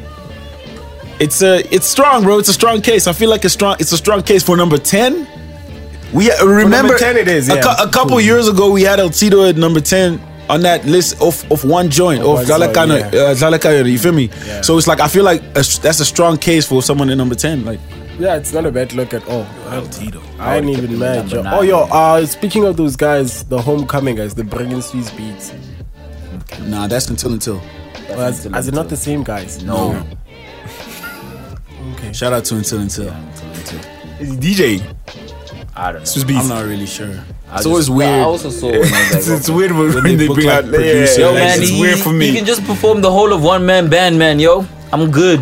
[SPEAKER 3] it's a it's strong, bro. It's a strong case. I feel like it's strong. It's a strong case for number ten. We uh, remember
[SPEAKER 1] 10 it is,
[SPEAKER 3] a,
[SPEAKER 1] yeah.
[SPEAKER 3] cou- a couple years ago we had L-Tido at number ten on that list of, of one joint
[SPEAKER 1] Of
[SPEAKER 3] of
[SPEAKER 1] one
[SPEAKER 3] Zalakana,
[SPEAKER 1] yeah.
[SPEAKER 3] uh, Zalakana, you feel me?
[SPEAKER 1] Yeah.
[SPEAKER 3] So it's like I feel like a, that's a strong case for someone in number ten. Like
[SPEAKER 1] Yeah, it's not a bad look at all.
[SPEAKER 3] Tito.
[SPEAKER 1] I ain't even mad, yo. Oh, yo, uh, speaking of those guys, the homecoming guys, the bringing Swizz Beatz.
[SPEAKER 3] Nah, that's until until.
[SPEAKER 1] Well, as, as it not the same guys?
[SPEAKER 2] No. *laughs*
[SPEAKER 1] Okay.
[SPEAKER 3] Shout out to until until.
[SPEAKER 4] Is he DJ.
[SPEAKER 2] I don't know.
[SPEAKER 4] Swizz Beatz.
[SPEAKER 3] I'm not really sure.
[SPEAKER 2] I
[SPEAKER 3] It's always weird.
[SPEAKER 2] I also saw. When I was
[SPEAKER 4] It's,
[SPEAKER 2] like,
[SPEAKER 4] it's weird when,
[SPEAKER 3] When
[SPEAKER 4] when
[SPEAKER 3] they
[SPEAKER 4] they
[SPEAKER 3] book
[SPEAKER 4] bring
[SPEAKER 3] like
[SPEAKER 4] out.
[SPEAKER 3] producers.
[SPEAKER 4] Yeah,
[SPEAKER 2] Yo,
[SPEAKER 4] like,
[SPEAKER 2] man,
[SPEAKER 4] it's
[SPEAKER 2] he,
[SPEAKER 4] weird for me.
[SPEAKER 2] he can just perform the whole of one man band, man. Yo, I'm good.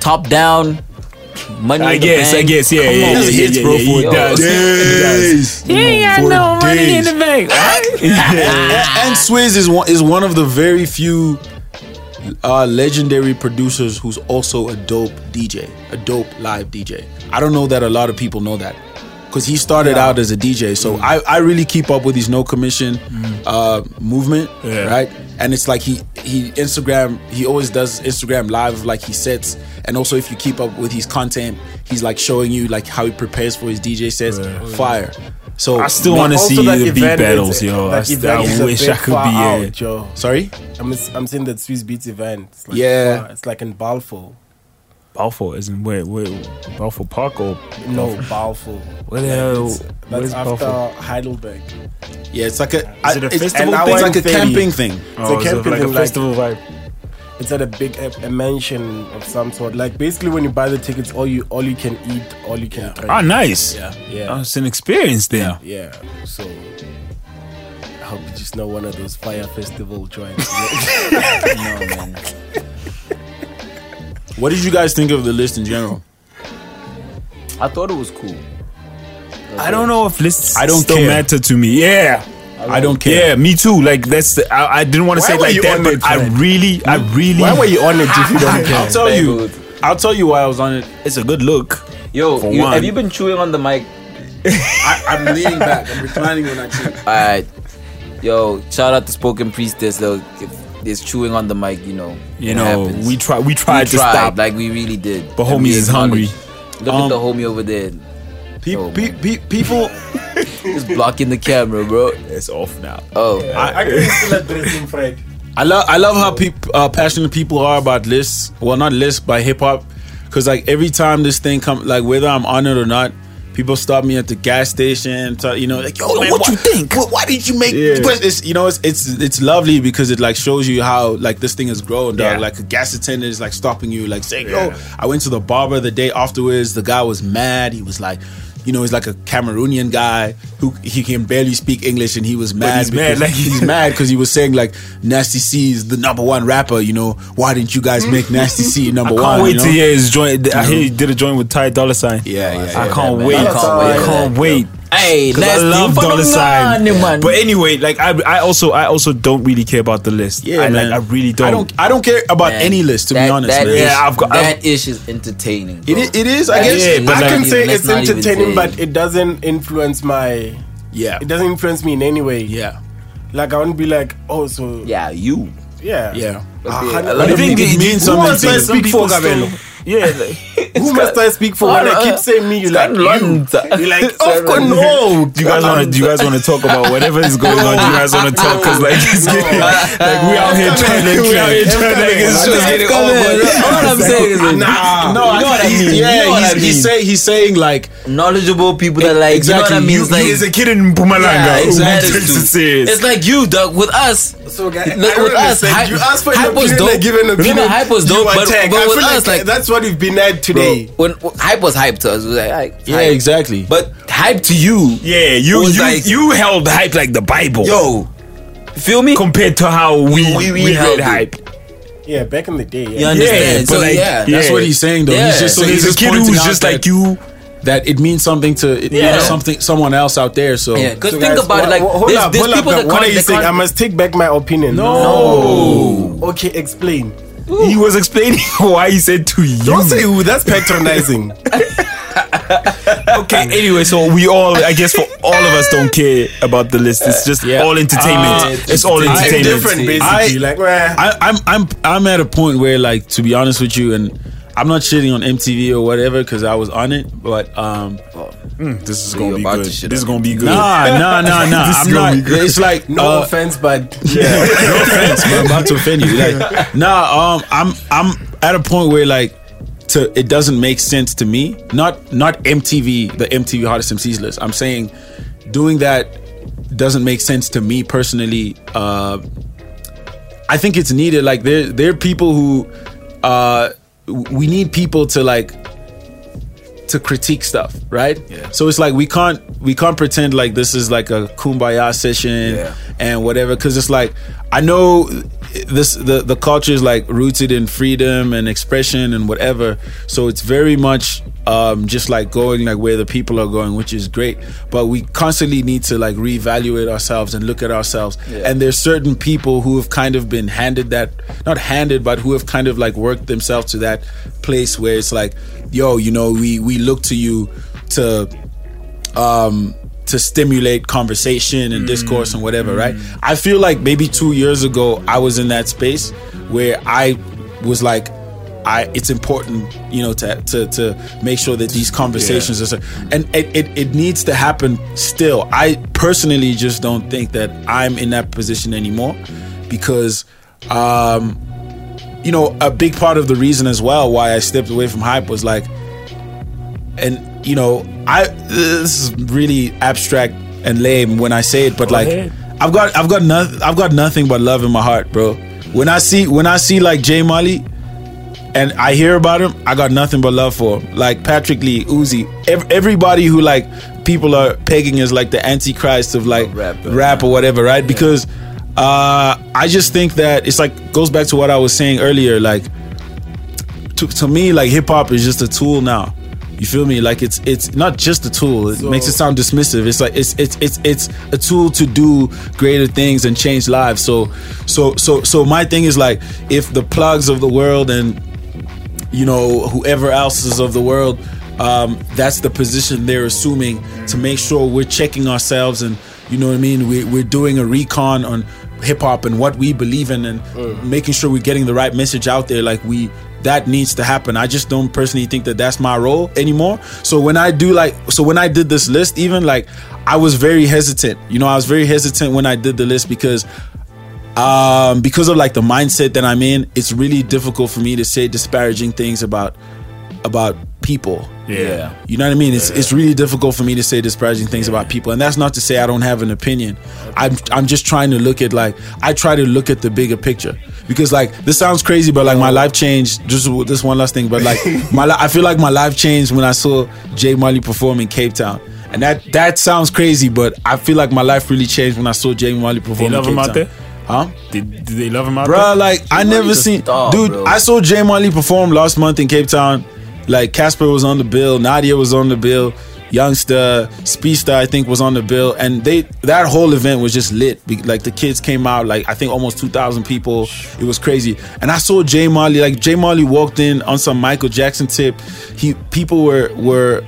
[SPEAKER 2] Top down, money.
[SPEAKER 4] I
[SPEAKER 2] in the
[SPEAKER 4] guess, I guess, yeah,
[SPEAKER 2] Come
[SPEAKER 4] yeah,
[SPEAKER 2] on.
[SPEAKER 4] yeah,
[SPEAKER 3] He
[SPEAKER 4] yeah,
[SPEAKER 3] hits,
[SPEAKER 4] yeah,
[SPEAKER 3] bro,
[SPEAKER 4] yeah,
[SPEAKER 3] for
[SPEAKER 4] he does.
[SPEAKER 3] days.
[SPEAKER 4] He ain't got no money in the bank.
[SPEAKER 3] and, *laughs* and Swizz is one is one of the very few uh, legendary producers who's also a dope DJ, a dope live DJ. I don't know that a lot of people know that because he started out as a DJ. So I, I really keep up with his no commission uh, movement,
[SPEAKER 4] Yeah.
[SPEAKER 3] right? And it's like he he Instagram he always does Instagram live like he sets, and also if you keep up with his content, he's like showing you like how he prepares for his DJ sets. Fire. So
[SPEAKER 4] I still want to see the beat
[SPEAKER 1] event is-
[SPEAKER 4] battles, yo. I,
[SPEAKER 1] that event is
[SPEAKER 4] wish I could be
[SPEAKER 1] out,
[SPEAKER 4] here.
[SPEAKER 1] Joe.
[SPEAKER 3] Sorry.
[SPEAKER 1] I'm, I'm saying that Swizz Beatz event. It's like
[SPEAKER 3] Yeah.
[SPEAKER 1] far- it's like in Balfour.
[SPEAKER 4] Balfour isn't where where Balfour Park or
[SPEAKER 1] No, Balfour.
[SPEAKER 4] Where the hell-
[SPEAKER 1] It's-
[SPEAKER 4] where's
[SPEAKER 1] That's after
[SPEAKER 4] Balfour?
[SPEAKER 1] Heidelberg.
[SPEAKER 3] Yeah, it's like a,
[SPEAKER 4] Is it a
[SPEAKER 3] it's,
[SPEAKER 4] festival
[SPEAKER 3] it's
[SPEAKER 1] thing?
[SPEAKER 3] like a camping thing.
[SPEAKER 4] oh,
[SPEAKER 1] a
[SPEAKER 4] is it
[SPEAKER 1] camping
[SPEAKER 4] like a
[SPEAKER 1] thing, like-
[SPEAKER 4] festival vibe.
[SPEAKER 1] It's at a big a, a mansion of some sort. Like basically, when you buy the tickets, all you all you can eat, all you can drink.
[SPEAKER 4] Ah, nice.
[SPEAKER 3] Yeah.
[SPEAKER 1] yeah,
[SPEAKER 4] Oh, it's an experience there.
[SPEAKER 1] yeah. So I hope you just know one of those fire festival joints. *laughs*
[SPEAKER 2] No, man.
[SPEAKER 3] What did you guys think of the list in general?
[SPEAKER 2] I thought it was cool.
[SPEAKER 4] I don't know if lists
[SPEAKER 3] I don't
[SPEAKER 4] still
[SPEAKER 3] care.
[SPEAKER 4] matter to me. Yeah.
[SPEAKER 3] I don't care.
[SPEAKER 4] Yeah, me too. Like that's the, I, I didn't want to
[SPEAKER 1] Why
[SPEAKER 4] say it
[SPEAKER 1] were
[SPEAKER 4] like
[SPEAKER 1] you
[SPEAKER 4] that,
[SPEAKER 1] on
[SPEAKER 4] but I
[SPEAKER 1] Fred?
[SPEAKER 4] really, I hmm? really.
[SPEAKER 1] Why were you on it if you don't *laughs* care?
[SPEAKER 3] I'll tell
[SPEAKER 2] Very
[SPEAKER 3] you.
[SPEAKER 2] good.
[SPEAKER 3] I'll tell you why I was on it.
[SPEAKER 4] It's a good look.
[SPEAKER 2] Yo,
[SPEAKER 4] For
[SPEAKER 2] you,
[SPEAKER 4] one.
[SPEAKER 2] have you been chewing on the mic?
[SPEAKER 3] I, I'm leaning back. I'm reclining when I chew.
[SPEAKER 2] All right. Yo, shout out to Spoken Priestess though. If Is chewing on the mic, you know.
[SPEAKER 4] You
[SPEAKER 2] it
[SPEAKER 4] know,
[SPEAKER 2] happens.
[SPEAKER 4] we try, we
[SPEAKER 2] We
[SPEAKER 4] tried to
[SPEAKER 2] tried,
[SPEAKER 4] stop.
[SPEAKER 2] like we really did.
[SPEAKER 4] But
[SPEAKER 2] And we
[SPEAKER 4] homies is hungry.
[SPEAKER 2] Look
[SPEAKER 3] Um,
[SPEAKER 2] at the homie over there,
[SPEAKER 3] Pe-
[SPEAKER 2] Oh,
[SPEAKER 3] pe- pe- people, *laughs* *laughs*
[SPEAKER 2] just blocking the camera, bro.
[SPEAKER 4] it's off now.
[SPEAKER 2] Oh,
[SPEAKER 1] I can still address Fred.
[SPEAKER 3] I love I love how peop, uh, passionate people are about lists. Well, not lists, but hip hop. Cause like every time this thing come, like whether I'm on it or not, People stop me at the gas station, to, you know, like, yo, man,
[SPEAKER 2] what
[SPEAKER 3] why,
[SPEAKER 2] you think?
[SPEAKER 3] Why, why did you make?
[SPEAKER 4] Yeah.
[SPEAKER 3] It's you know, it's it's it's lovely because it like shows you how like this thing has grown. Dog.
[SPEAKER 4] Yeah.
[SPEAKER 3] Like a gas attendant is like stopping you, like saying, "Yo, I went to the barber the day afterwards. The guy was mad. He was like." You know, he's like a Cameroonian guy who he can barely speak English, and he was mad.
[SPEAKER 4] he's mad,
[SPEAKER 3] because-
[SPEAKER 4] like-
[SPEAKER 3] he's *laughs* mad because he was saying like Nasty C is the number one rapper. You know, why didn't you guys make Nasty C *laughs* number
[SPEAKER 4] I
[SPEAKER 3] one?
[SPEAKER 4] can't wait
[SPEAKER 3] you know?
[SPEAKER 4] to hear his joint. I hear he did a joint with Ty Dolla Sign.
[SPEAKER 3] Yeah, yeah,
[SPEAKER 4] I
[SPEAKER 3] yeah,
[SPEAKER 4] can't
[SPEAKER 3] man.
[SPEAKER 4] wait.
[SPEAKER 2] I can't wait.
[SPEAKER 4] I can't wait.
[SPEAKER 2] Hey, *laughs*
[SPEAKER 4] 'Cause I
[SPEAKER 2] nasty.
[SPEAKER 4] love Dollar Sign.
[SPEAKER 2] man.
[SPEAKER 4] But anyway, like I, I also, I also don't really care about the list.
[SPEAKER 3] Yeah,
[SPEAKER 4] I,
[SPEAKER 3] man.
[SPEAKER 4] Like, I really don't.
[SPEAKER 3] I don't. I don't care about
[SPEAKER 2] Man,
[SPEAKER 3] any list to
[SPEAKER 2] that-
[SPEAKER 3] be honest.
[SPEAKER 2] that
[SPEAKER 3] man.
[SPEAKER 2] ish-
[SPEAKER 4] Yeah, I've got-
[SPEAKER 2] that ish is entertaining.
[SPEAKER 3] It,
[SPEAKER 2] bro.
[SPEAKER 3] i- it is, I
[SPEAKER 2] That
[SPEAKER 3] guess.
[SPEAKER 2] is-
[SPEAKER 4] Yeah, but
[SPEAKER 1] I
[SPEAKER 4] like-
[SPEAKER 1] can say it's entertaining,
[SPEAKER 2] say-
[SPEAKER 1] but it doesn't influence my.
[SPEAKER 3] yeah,
[SPEAKER 1] It doesn't influence me in any way.
[SPEAKER 3] yeah,
[SPEAKER 1] Like I won't be like, oh, so
[SPEAKER 2] yeah, you.
[SPEAKER 1] yeah,
[SPEAKER 3] yeah.
[SPEAKER 2] But
[SPEAKER 1] Ah,
[SPEAKER 2] the-
[SPEAKER 1] honey,
[SPEAKER 2] a lot
[SPEAKER 3] But
[SPEAKER 2] of
[SPEAKER 3] I think it means
[SPEAKER 1] Who
[SPEAKER 3] something.
[SPEAKER 1] must
[SPEAKER 3] to
[SPEAKER 1] speak for,
[SPEAKER 4] still-
[SPEAKER 1] Kabelo?
[SPEAKER 4] Yeah, *laughs* like,
[SPEAKER 1] Who must I speak for when I keep saying me? You like you. *laughs* You like *laughs* of course no.
[SPEAKER 4] do you guys want to? Do you guys want to talk about whatever is going on? Do you guys want to talk? Because like, it's getting, like we out here trying to, we out here trying to, it's just getting
[SPEAKER 2] Come
[SPEAKER 4] over.
[SPEAKER 2] on, All I'm saying is.
[SPEAKER 3] Nah, no,
[SPEAKER 2] you know what I
[SPEAKER 3] he's-
[SPEAKER 2] mean.
[SPEAKER 3] Yeah,
[SPEAKER 2] You know what
[SPEAKER 3] he's,
[SPEAKER 2] I
[SPEAKER 3] he's
[SPEAKER 2] mean.
[SPEAKER 3] saying he's saying like
[SPEAKER 2] knowledgeable people that like
[SPEAKER 3] Exactly.
[SPEAKER 2] You know what I mean?
[SPEAKER 3] You-
[SPEAKER 2] It's like,
[SPEAKER 4] He a kid in Pumalanga
[SPEAKER 2] Yeah, exactly.
[SPEAKER 4] takes it serious.
[SPEAKER 2] It's like you, dog. With us,
[SPEAKER 1] So guy,
[SPEAKER 2] Look,
[SPEAKER 1] I don't
[SPEAKER 2] with us, hype-
[SPEAKER 1] you ask for an
[SPEAKER 2] was
[SPEAKER 1] opinion,
[SPEAKER 2] dope.
[SPEAKER 1] I give an opinion.
[SPEAKER 2] hype was dope, but-
[SPEAKER 1] attack.
[SPEAKER 2] but
[SPEAKER 1] I
[SPEAKER 2] with us, like-
[SPEAKER 1] that's what we've been at today.
[SPEAKER 2] when, when hype was hype to us, was like, like
[SPEAKER 3] yeah,
[SPEAKER 2] hype.
[SPEAKER 3] exactly.
[SPEAKER 2] But hype to you,
[SPEAKER 4] yeah, you you,
[SPEAKER 2] like-
[SPEAKER 4] you held hype like the Bible.
[SPEAKER 2] yo, feel me?
[SPEAKER 4] compared to how we
[SPEAKER 2] We-
[SPEAKER 4] we,
[SPEAKER 2] we held
[SPEAKER 4] read
[SPEAKER 2] it.
[SPEAKER 4] hype.
[SPEAKER 1] Yeah, back in the day.
[SPEAKER 2] You
[SPEAKER 1] Yeah.
[SPEAKER 4] but
[SPEAKER 2] so
[SPEAKER 4] like,
[SPEAKER 2] yeah,
[SPEAKER 3] That's
[SPEAKER 4] yeah.
[SPEAKER 3] what he's saying though.
[SPEAKER 2] Yeah.
[SPEAKER 3] He's just
[SPEAKER 4] So
[SPEAKER 3] he's
[SPEAKER 4] there's a kid who's just like you.
[SPEAKER 3] that it means something to it
[SPEAKER 2] Yeah.
[SPEAKER 3] means something someone else out there. So
[SPEAKER 2] yeah. Because
[SPEAKER 1] So
[SPEAKER 2] think
[SPEAKER 1] guys,
[SPEAKER 2] about it, like
[SPEAKER 1] wha- hold
[SPEAKER 2] there's,
[SPEAKER 1] up,
[SPEAKER 2] there's
[SPEAKER 1] hold
[SPEAKER 2] people
[SPEAKER 1] up,
[SPEAKER 2] that
[SPEAKER 1] What
[SPEAKER 2] can't.
[SPEAKER 1] are you saying? I
[SPEAKER 2] can't-
[SPEAKER 1] must take back my opinion.
[SPEAKER 3] no.
[SPEAKER 1] Okay, explain.
[SPEAKER 4] He was explaining *laughs* why he said to you.
[SPEAKER 1] Don't say who. That's patronizing. *laughs*
[SPEAKER 4] Okay, anyway, so we all, I guess, for all of us, don't care about the list. It's just
[SPEAKER 3] Yeah.
[SPEAKER 4] all entertainment.
[SPEAKER 3] Uh,
[SPEAKER 4] it's all
[SPEAKER 1] I'm
[SPEAKER 4] entertainment.
[SPEAKER 1] different, basically.
[SPEAKER 3] I-
[SPEAKER 1] like, meh.
[SPEAKER 3] I, I'm I'm I'm at a point where like to be honest with you, and I'm not shitting on MTV or whatever because I was on it, but um,
[SPEAKER 4] This is gonna be good. *laughs* This is gonna be good.
[SPEAKER 3] nah, nah, nah, nah. I'm not. It's like
[SPEAKER 1] no
[SPEAKER 3] uh,
[SPEAKER 1] offense, but *laughs*
[SPEAKER 3] yeah, *laughs* no offense, but I'm about to offend you. Like, nah, um, I'm I'm at a point where like, to it doesn't make sense to me. Not not MTV, the MTV Hottest MCs list. I'm saying, doing that doesn't make sense to me personally. Uh, I think it's needed. Like there there are people who, uh, we need people to like to critique stuff, right?
[SPEAKER 2] Yeah.
[SPEAKER 3] So it's like we can't we can't pretend like this is like a kumbaya session
[SPEAKER 2] Yeah.
[SPEAKER 3] and whatever because it's like I know this the the culture is like rooted in freedom and expression and whatever. So it's very much um just like going like where the people are going, which is great. But we constantly need to like reevaluate ourselves and look at ourselves. And there's certain people who have kind of been handed that not handed, but who have kind of like worked themselves to that place where it's like, yo, you know, we we look to you to um to stimulate conversation and discourse and whatever, right? I feel like maybe two years ago I was in that space where I was like, I it's important, you know, to to to make sure that these conversations are, and it, it it needs to happen still. I personally just don't think that I'm in that position anymore because, um, you know, a big part of the reason as well why I stepped away from hype was like and you know i this is really abstract and lame when i say it but like
[SPEAKER 4] ahead.
[SPEAKER 3] i've got i've got nothing i've got nothing but love in my heart bro. When i see when i see like J Molley and i hear about him i got nothing but love for him. Like patrick lee uzi ev- everybody who like people are pegging as like the antichrist of like
[SPEAKER 2] rap,
[SPEAKER 3] rap, or whatever right? Because uh i just think that it's like goes back to what i was saying earlier like to, to me like hip hop is just a tool now. You feel me? Like it's it's not just a tool. It makes it sound dismissive. It's like it's it's it's it's a tool to do greater things and change lives. So so so so my thing is like if the plugs of the world and you know whoever else is of the world um, that's the position they're assuming to make sure we're checking ourselves and you know what i mean we, we're doing a recon on hip-hop and what we believe in and making sure we're getting the right message out there like we that needs to happen. I just don't personally think that that's my role anymore. So when i do like so when i did this list even like i was very hesitant. You know i was very hesitant when i did the list because um, because of like the mindset that I'm in, it's really difficult for me to say disparaging things about about people.
[SPEAKER 4] Yeah.
[SPEAKER 3] You know what I mean? It's it's really difficult for me to say disparaging things about people, and that's not to say I don't have an opinion. I'm I'm just trying to look at like I try to look at the bigger picture because like this sounds crazy, but like my life changed. Just this one last thing, but like *laughs* my li- I feel like my life changed when I saw J Molley perform in Cape Town. And that that sounds crazy, but I feel like my life really changed when I saw J Molley perform.
[SPEAKER 4] love
[SPEAKER 3] in
[SPEAKER 4] him
[SPEAKER 3] Cape
[SPEAKER 4] out
[SPEAKER 3] Town.
[SPEAKER 4] there?
[SPEAKER 3] Huh?
[SPEAKER 4] Did, did they love him out
[SPEAKER 3] Bruh,
[SPEAKER 4] there?
[SPEAKER 3] like I never seen,
[SPEAKER 2] star,
[SPEAKER 3] dude.
[SPEAKER 2] bro.
[SPEAKER 3] I saw J Molley perform last month in Cape Town. Like Cassper was on the bill, Nadia was on the bill, Youngsta, Speedsta I think was on the bill, and they that whole event was just lit. Like the kids came out, like I think almost two thousand people. It was crazy, and I saw J Molley. Like J Molley walked in on some Michael Jackson tip. He people were were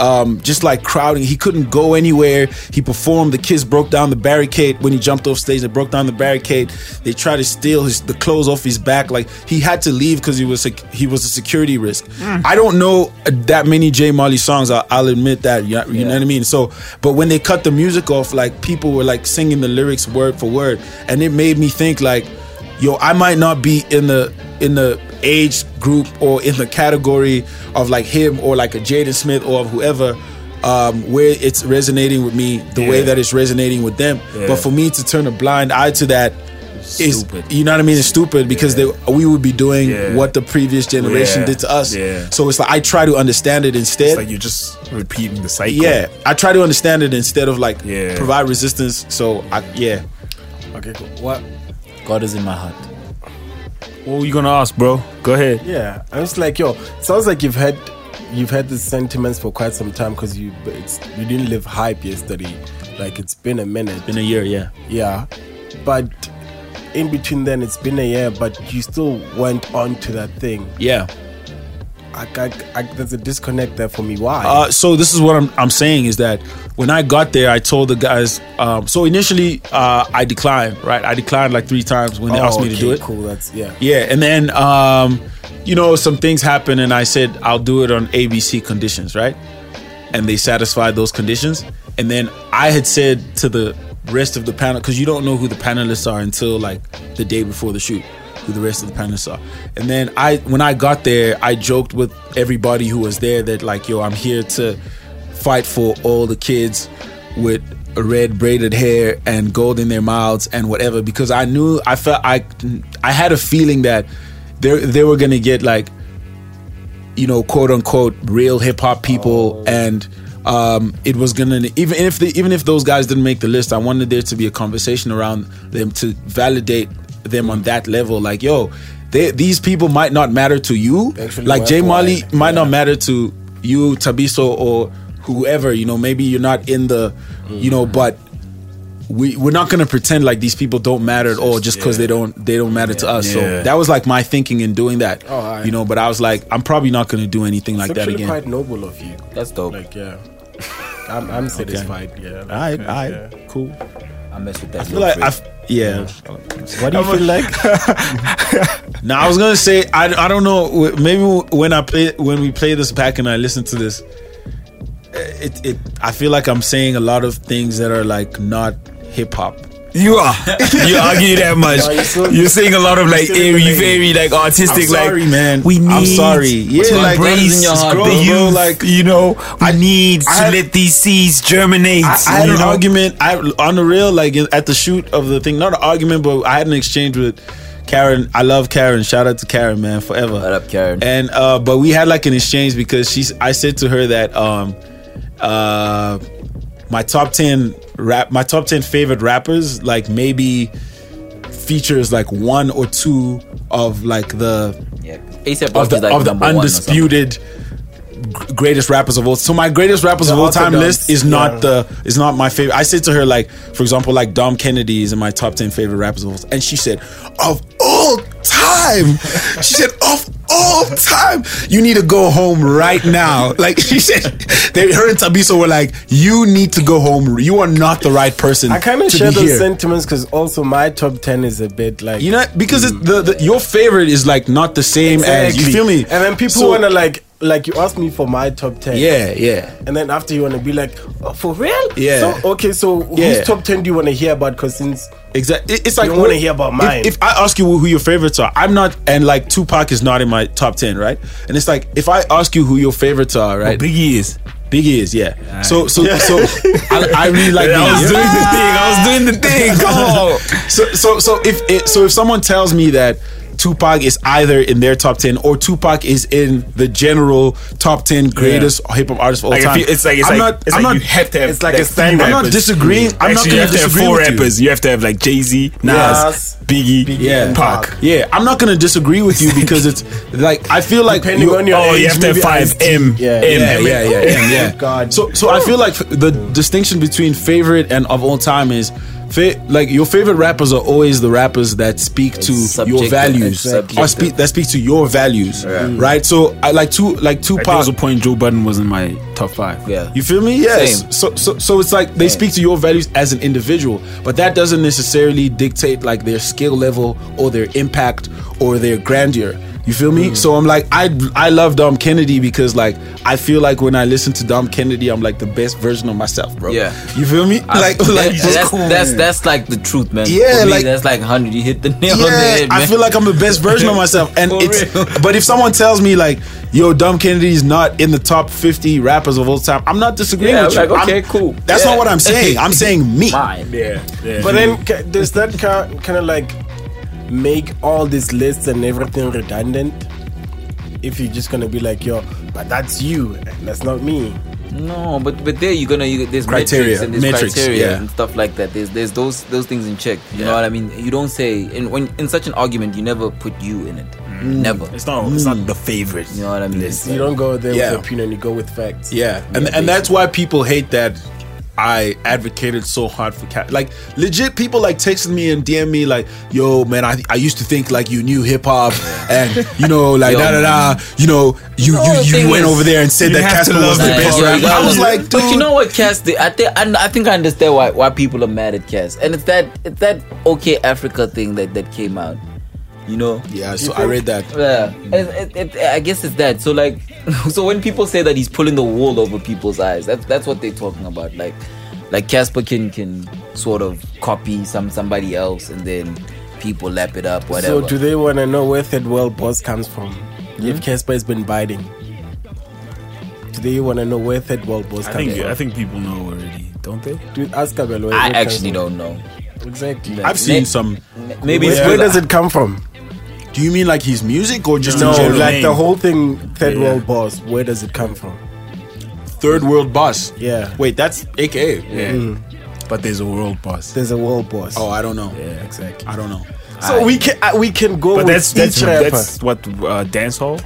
[SPEAKER 3] um, just like crowding. He couldn't go anywhere. He performed. The kids broke down the barricade when he jumped off stage. They broke down the barricade. They tried to steal his the clothes off his back. Like he had to leave because he was a, he was a security risk. I don't know that many J Molley songs. I, I'll admit that. You, know, you know what I mean. So, but when they cut the music off, like people were like singing the lyrics word for word, and it made me think like, yo, I might not be in the in the age group or in the category of like him or like a Jaden Smith or whoever um, where it's resonating with me the way that it's resonating with them.
[SPEAKER 4] Yeah.
[SPEAKER 3] But for me to turn a blind eye to that is
[SPEAKER 4] Stupid.
[SPEAKER 3] you know what I mean? It's stupid because they we would be doing
[SPEAKER 4] Yeah.
[SPEAKER 3] what the previous generation
[SPEAKER 4] Yeah.
[SPEAKER 3] did to us.
[SPEAKER 4] Yeah.
[SPEAKER 3] So it's like I try to understand it instead.
[SPEAKER 4] It's like you're just repeating the cycle.
[SPEAKER 3] yeah, I try to understand it instead of like
[SPEAKER 4] Yeah.
[SPEAKER 3] provide resistance. So I, yeah,
[SPEAKER 1] Okay, cool. What?
[SPEAKER 2] God is in my heart.
[SPEAKER 4] What were you gonna ask, bro? Go ahead.
[SPEAKER 1] Yeah, I was like, yo, sounds like you've had you've had these sentiments for quite some time because you it's you didn't live hype yesterday. Like it's been a minute.
[SPEAKER 3] Been a year, yeah.
[SPEAKER 1] Yeah, but in between then it's been a year, but you still went on to that thing.
[SPEAKER 3] Yeah.
[SPEAKER 1] I, I, I, there's a disconnect there for me. Why?
[SPEAKER 3] Uh, so this is what I'm, I'm saying is that when I got there, I told the guys. Um, so initially, uh, I declined. Right, I declined like three times when they
[SPEAKER 1] Oh,
[SPEAKER 3] asked me to do it.
[SPEAKER 1] Cool. That's yeah.
[SPEAKER 3] Yeah, and then um, you know some things happened, and I said I'll do it on ABC conditions, right? And they satisfied those conditions, and then I had said to the rest of the panel because you don't know who the panelists are until like the day before the shoot, who the rest of the panelists are. And then I, when I got there, I joked with everybody who was there that like, yo, I'm here to fight for all the kids with red braided hair and gold in their mouths and whatever because I knew I felt I I had a feeling that they they were gonna get like you know quote unquote real hip hop people and um, it was gonna even if the, even if those guys didn't make the list I wanted there to be a conversation around them to validate them on that level like yo they, these people might not matter to you
[SPEAKER 1] Actually
[SPEAKER 3] like J Molley
[SPEAKER 1] worthwhile.
[SPEAKER 3] might not matter to you Tabiso or whoever you know maybe you're not in the you know mm. but we we're not gonna pretend like these people don't matter at all just because they don't they don't matter to us. So that was like my thinking in doing that.
[SPEAKER 1] Oh, alright.
[SPEAKER 3] you know, but I was like, I'm probably not gonna do anything like that again.
[SPEAKER 1] quite noble of you.
[SPEAKER 2] That's dope.
[SPEAKER 1] Like yeah, *laughs* I'm, I'm satisfied. Yeah. Like,
[SPEAKER 3] all right, all right,
[SPEAKER 1] yeah.
[SPEAKER 3] cool.
[SPEAKER 2] I mess with that.
[SPEAKER 3] I feel like I f- yeah.
[SPEAKER 1] What do you feel like? *laughs*
[SPEAKER 3] Now I was gonna say I, I don't know maybe when I play when we play this back and I listen to this, it it I feel like I'm saying a lot of things that are like not hip hop.
[SPEAKER 4] You are. *laughs* You argue that much.
[SPEAKER 1] No, you're so-
[SPEAKER 4] you're saying a lot of like
[SPEAKER 1] still
[SPEAKER 4] airy, very like artistic.
[SPEAKER 3] I'm sorry,
[SPEAKER 4] like
[SPEAKER 3] man.
[SPEAKER 4] we need.
[SPEAKER 3] I'm sorry. Yeah,
[SPEAKER 4] to
[SPEAKER 3] like,
[SPEAKER 4] embrace
[SPEAKER 2] in your heart,
[SPEAKER 4] the
[SPEAKER 3] bro.
[SPEAKER 4] youth.
[SPEAKER 3] Bro, like-
[SPEAKER 4] you know, we need
[SPEAKER 3] I
[SPEAKER 4] to let these seeds germinate.
[SPEAKER 3] I, I had
[SPEAKER 4] you
[SPEAKER 3] an
[SPEAKER 4] know?
[SPEAKER 3] argument I, on the real, like at the shoot of the thing. Not an argument, but I had an exchange with Karen. I love Karen. Shout out to Karen, man, forever.
[SPEAKER 2] What up, Karen?
[SPEAKER 3] And uh, but we had like an exchange because she's. I said to her that um, uh, my top ten rap, my top ten favorite rappers, like maybe features like one or two of like the
[SPEAKER 2] yeah. ASAP
[SPEAKER 3] of the,
[SPEAKER 2] like
[SPEAKER 3] of the
[SPEAKER 2] number one or something.
[SPEAKER 3] undisputed greatest rappers of all. So my greatest rappers
[SPEAKER 1] The
[SPEAKER 3] of all time list is not
[SPEAKER 1] yeah.
[SPEAKER 3] the is not my favorite. I said to her like, for example, like Dom Kennedy is in my top ten favorite rappers of all, time. and she said, of all time, she said of all time, you need to go home right now. Like she said, they her and Tabiso were like, you need to go home. You are not the right person.
[SPEAKER 1] I kind of share those
[SPEAKER 3] here.
[SPEAKER 1] sentiments because also my top ten is a bit like
[SPEAKER 3] You know, because it, the, the your favorite is like not the same as you feel me.
[SPEAKER 1] And then people
[SPEAKER 3] So-
[SPEAKER 1] want to like like you asked me for my top ten.
[SPEAKER 3] Yeah, yeah.
[SPEAKER 1] And then after you want to be like, oh, for real?
[SPEAKER 3] Yeah.
[SPEAKER 1] So okay, so
[SPEAKER 3] Yeah.
[SPEAKER 1] whose top ten do you want to hear about? Because since
[SPEAKER 3] Exactly. It's like
[SPEAKER 1] You don't wanna hear about
[SPEAKER 3] if-
[SPEAKER 1] mine.
[SPEAKER 3] If, I ask you who your favorites are, I'm not, and like Tupac is not in my top ten, right? And it's like if I ask you who your favorites are, right?
[SPEAKER 4] Biggie is.
[SPEAKER 3] Biggie is, yeah. So, so, so, I, I really like. *laughs*
[SPEAKER 4] I was doing the thing. I was doing the thing. Come on. *laughs*
[SPEAKER 3] So, so, so if it, so, if someone tells me that Tupac is either in their top ten or Tupac is in the general top ten greatest hip hop artists of all
[SPEAKER 4] Like,
[SPEAKER 3] time,
[SPEAKER 4] you- it's like it's
[SPEAKER 3] I'm
[SPEAKER 4] like
[SPEAKER 3] not,
[SPEAKER 4] it's
[SPEAKER 3] I'm
[SPEAKER 4] like
[SPEAKER 3] not.
[SPEAKER 4] you have to have
[SPEAKER 1] It's like a standard.
[SPEAKER 3] I'm not
[SPEAKER 4] rappers.
[SPEAKER 3] disagreeing. I'm not
[SPEAKER 4] Actually,
[SPEAKER 3] gonna
[SPEAKER 4] you have
[SPEAKER 3] disagree
[SPEAKER 4] four
[SPEAKER 3] with
[SPEAKER 4] rappers. You. have to have like Jay Z, Nas,
[SPEAKER 1] Nas,
[SPEAKER 4] Biggie,
[SPEAKER 3] Yeah,
[SPEAKER 4] Pac.
[SPEAKER 3] Yeah, I'm not gonna disagree with you because it's like I feel like
[SPEAKER 1] depending
[SPEAKER 3] you-
[SPEAKER 1] on your
[SPEAKER 4] Oh,
[SPEAKER 1] age,
[SPEAKER 4] you have to have five
[SPEAKER 1] Ice-T.
[SPEAKER 4] M.
[SPEAKER 1] Yeah.
[SPEAKER 4] M.
[SPEAKER 3] yeah, yeah, yeah, yeah, yeah. *laughs*
[SPEAKER 1] God.
[SPEAKER 3] So, so I feel like the distinction between favorite and of all time is, fa- like your favorite rappers are always the rappers that speak to your values, or speak that speak to your values, right? So I like two, like
[SPEAKER 4] Like, there
[SPEAKER 3] Tupac.
[SPEAKER 4] was a point Joe Budden was in my top five.
[SPEAKER 2] Yeah.
[SPEAKER 3] You feel me? Yes.
[SPEAKER 2] Same.
[SPEAKER 3] So, so, so it's like they speak to your values as an individual, but that doesn't necessarily dictate like their skill level or their impact or their grandeur. You feel me? Mm. So I'm like, I I love Dom Kennedy because like I feel like when I listen to Dom Kennedy, I'm like the best version of myself, bro.
[SPEAKER 2] Yeah.
[SPEAKER 3] You feel me?
[SPEAKER 2] I-
[SPEAKER 3] like,
[SPEAKER 2] that-
[SPEAKER 3] like
[SPEAKER 2] that's, that's that's like the truth, man.
[SPEAKER 3] Yeah,
[SPEAKER 2] me,
[SPEAKER 3] like-
[SPEAKER 2] that's like hundred. You hit the nail on the head, man.
[SPEAKER 3] I feel like I'm the best *laughs* version of myself, and it's.
[SPEAKER 2] real.
[SPEAKER 3] But if someone tells me like, "Yo, Dom Kennedy's not in the top 50 rappers of all time," I'm not disagreeing
[SPEAKER 2] Yeah,
[SPEAKER 3] with you.
[SPEAKER 2] like,
[SPEAKER 3] I'm-
[SPEAKER 2] okay, cool.
[SPEAKER 3] That's
[SPEAKER 2] Yeah.
[SPEAKER 3] not what I'm saying. I'm saying me. *laughs*
[SPEAKER 2] mine.
[SPEAKER 4] Yeah, yeah.
[SPEAKER 1] But then does that kind of like make all these lists and everything redundant? If you're just gonna be like, yo, but that's you, and that's not me.
[SPEAKER 2] No, but but there you're gonna you, there's
[SPEAKER 3] Criteria,
[SPEAKER 2] and there's
[SPEAKER 3] metrics,
[SPEAKER 2] criteria
[SPEAKER 3] yeah.
[SPEAKER 2] and stuff like that. There's there's those those things in check. You know what I mean? You don't say in when in such an argument you never put you in it. Mm. Never.
[SPEAKER 4] it's not. It's not mm. the favorite.
[SPEAKER 2] You know what I mean?
[SPEAKER 4] list.
[SPEAKER 1] You don't go there
[SPEAKER 3] Yeah.
[SPEAKER 1] with opinion, you go with facts.
[SPEAKER 3] Yeah, and and that's why people hate that I advocated so hard for cat. Like legit, people like texting me and DM me like, "Yo, man, I, I used to think like you knew hip hop, and you know, like da da da. You know, you you, you went
[SPEAKER 2] is,
[SPEAKER 3] over there and said that Cassper was the best.
[SPEAKER 2] Yeah,
[SPEAKER 3] rapper. I was like, dude,
[SPEAKER 2] but you know what, Cass? did? I think I, I think I understand why why people are mad at Cass, and it's that it's that OK Africa thing that that came out. You know.
[SPEAKER 3] yeah. So I read that.
[SPEAKER 2] Yeah, it, it, it, I guess it's that. So like, *laughs* so when people say that he's pulling the wool over people's eyes, that's that's what they're talking about. Like, like Cassper can can sort of copy some somebody else, and then people lap it up, whatever.
[SPEAKER 1] So do they want to know where Third World Boss comes from?
[SPEAKER 3] Hmm?
[SPEAKER 1] If Cassper has been biting, do they want to know where Third World Boss
[SPEAKER 4] I
[SPEAKER 1] comes
[SPEAKER 4] think
[SPEAKER 1] from?
[SPEAKER 4] I think people know already, don't they?
[SPEAKER 1] Dude, ask Abel where
[SPEAKER 2] I actually don't know.
[SPEAKER 1] Exactly.
[SPEAKER 3] I've seen some.
[SPEAKER 2] Maybe
[SPEAKER 1] Where, where does it come from?
[SPEAKER 3] Do you mean like his music or just
[SPEAKER 1] No,
[SPEAKER 3] in general?
[SPEAKER 1] like the whole thing, Third
[SPEAKER 4] Yeah.
[SPEAKER 1] World Boss. Where does it come from?
[SPEAKER 3] Third World Boss.
[SPEAKER 1] Yeah.
[SPEAKER 3] Wait, that's AKA.
[SPEAKER 4] Yeah. But there's a world boss.
[SPEAKER 1] There's a world boss.
[SPEAKER 3] Oh, I don't know.
[SPEAKER 4] Yeah, exactly.
[SPEAKER 3] I don't know.
[SPEAKER 1] so we can uh, we can go
[SPEAKER 4] But
[SPEAKER 1] with
[SPEAKER 4] that's that's
[SPEAKER 1] each rapper.
[SPEAKER 4] that's what uh, dance hall.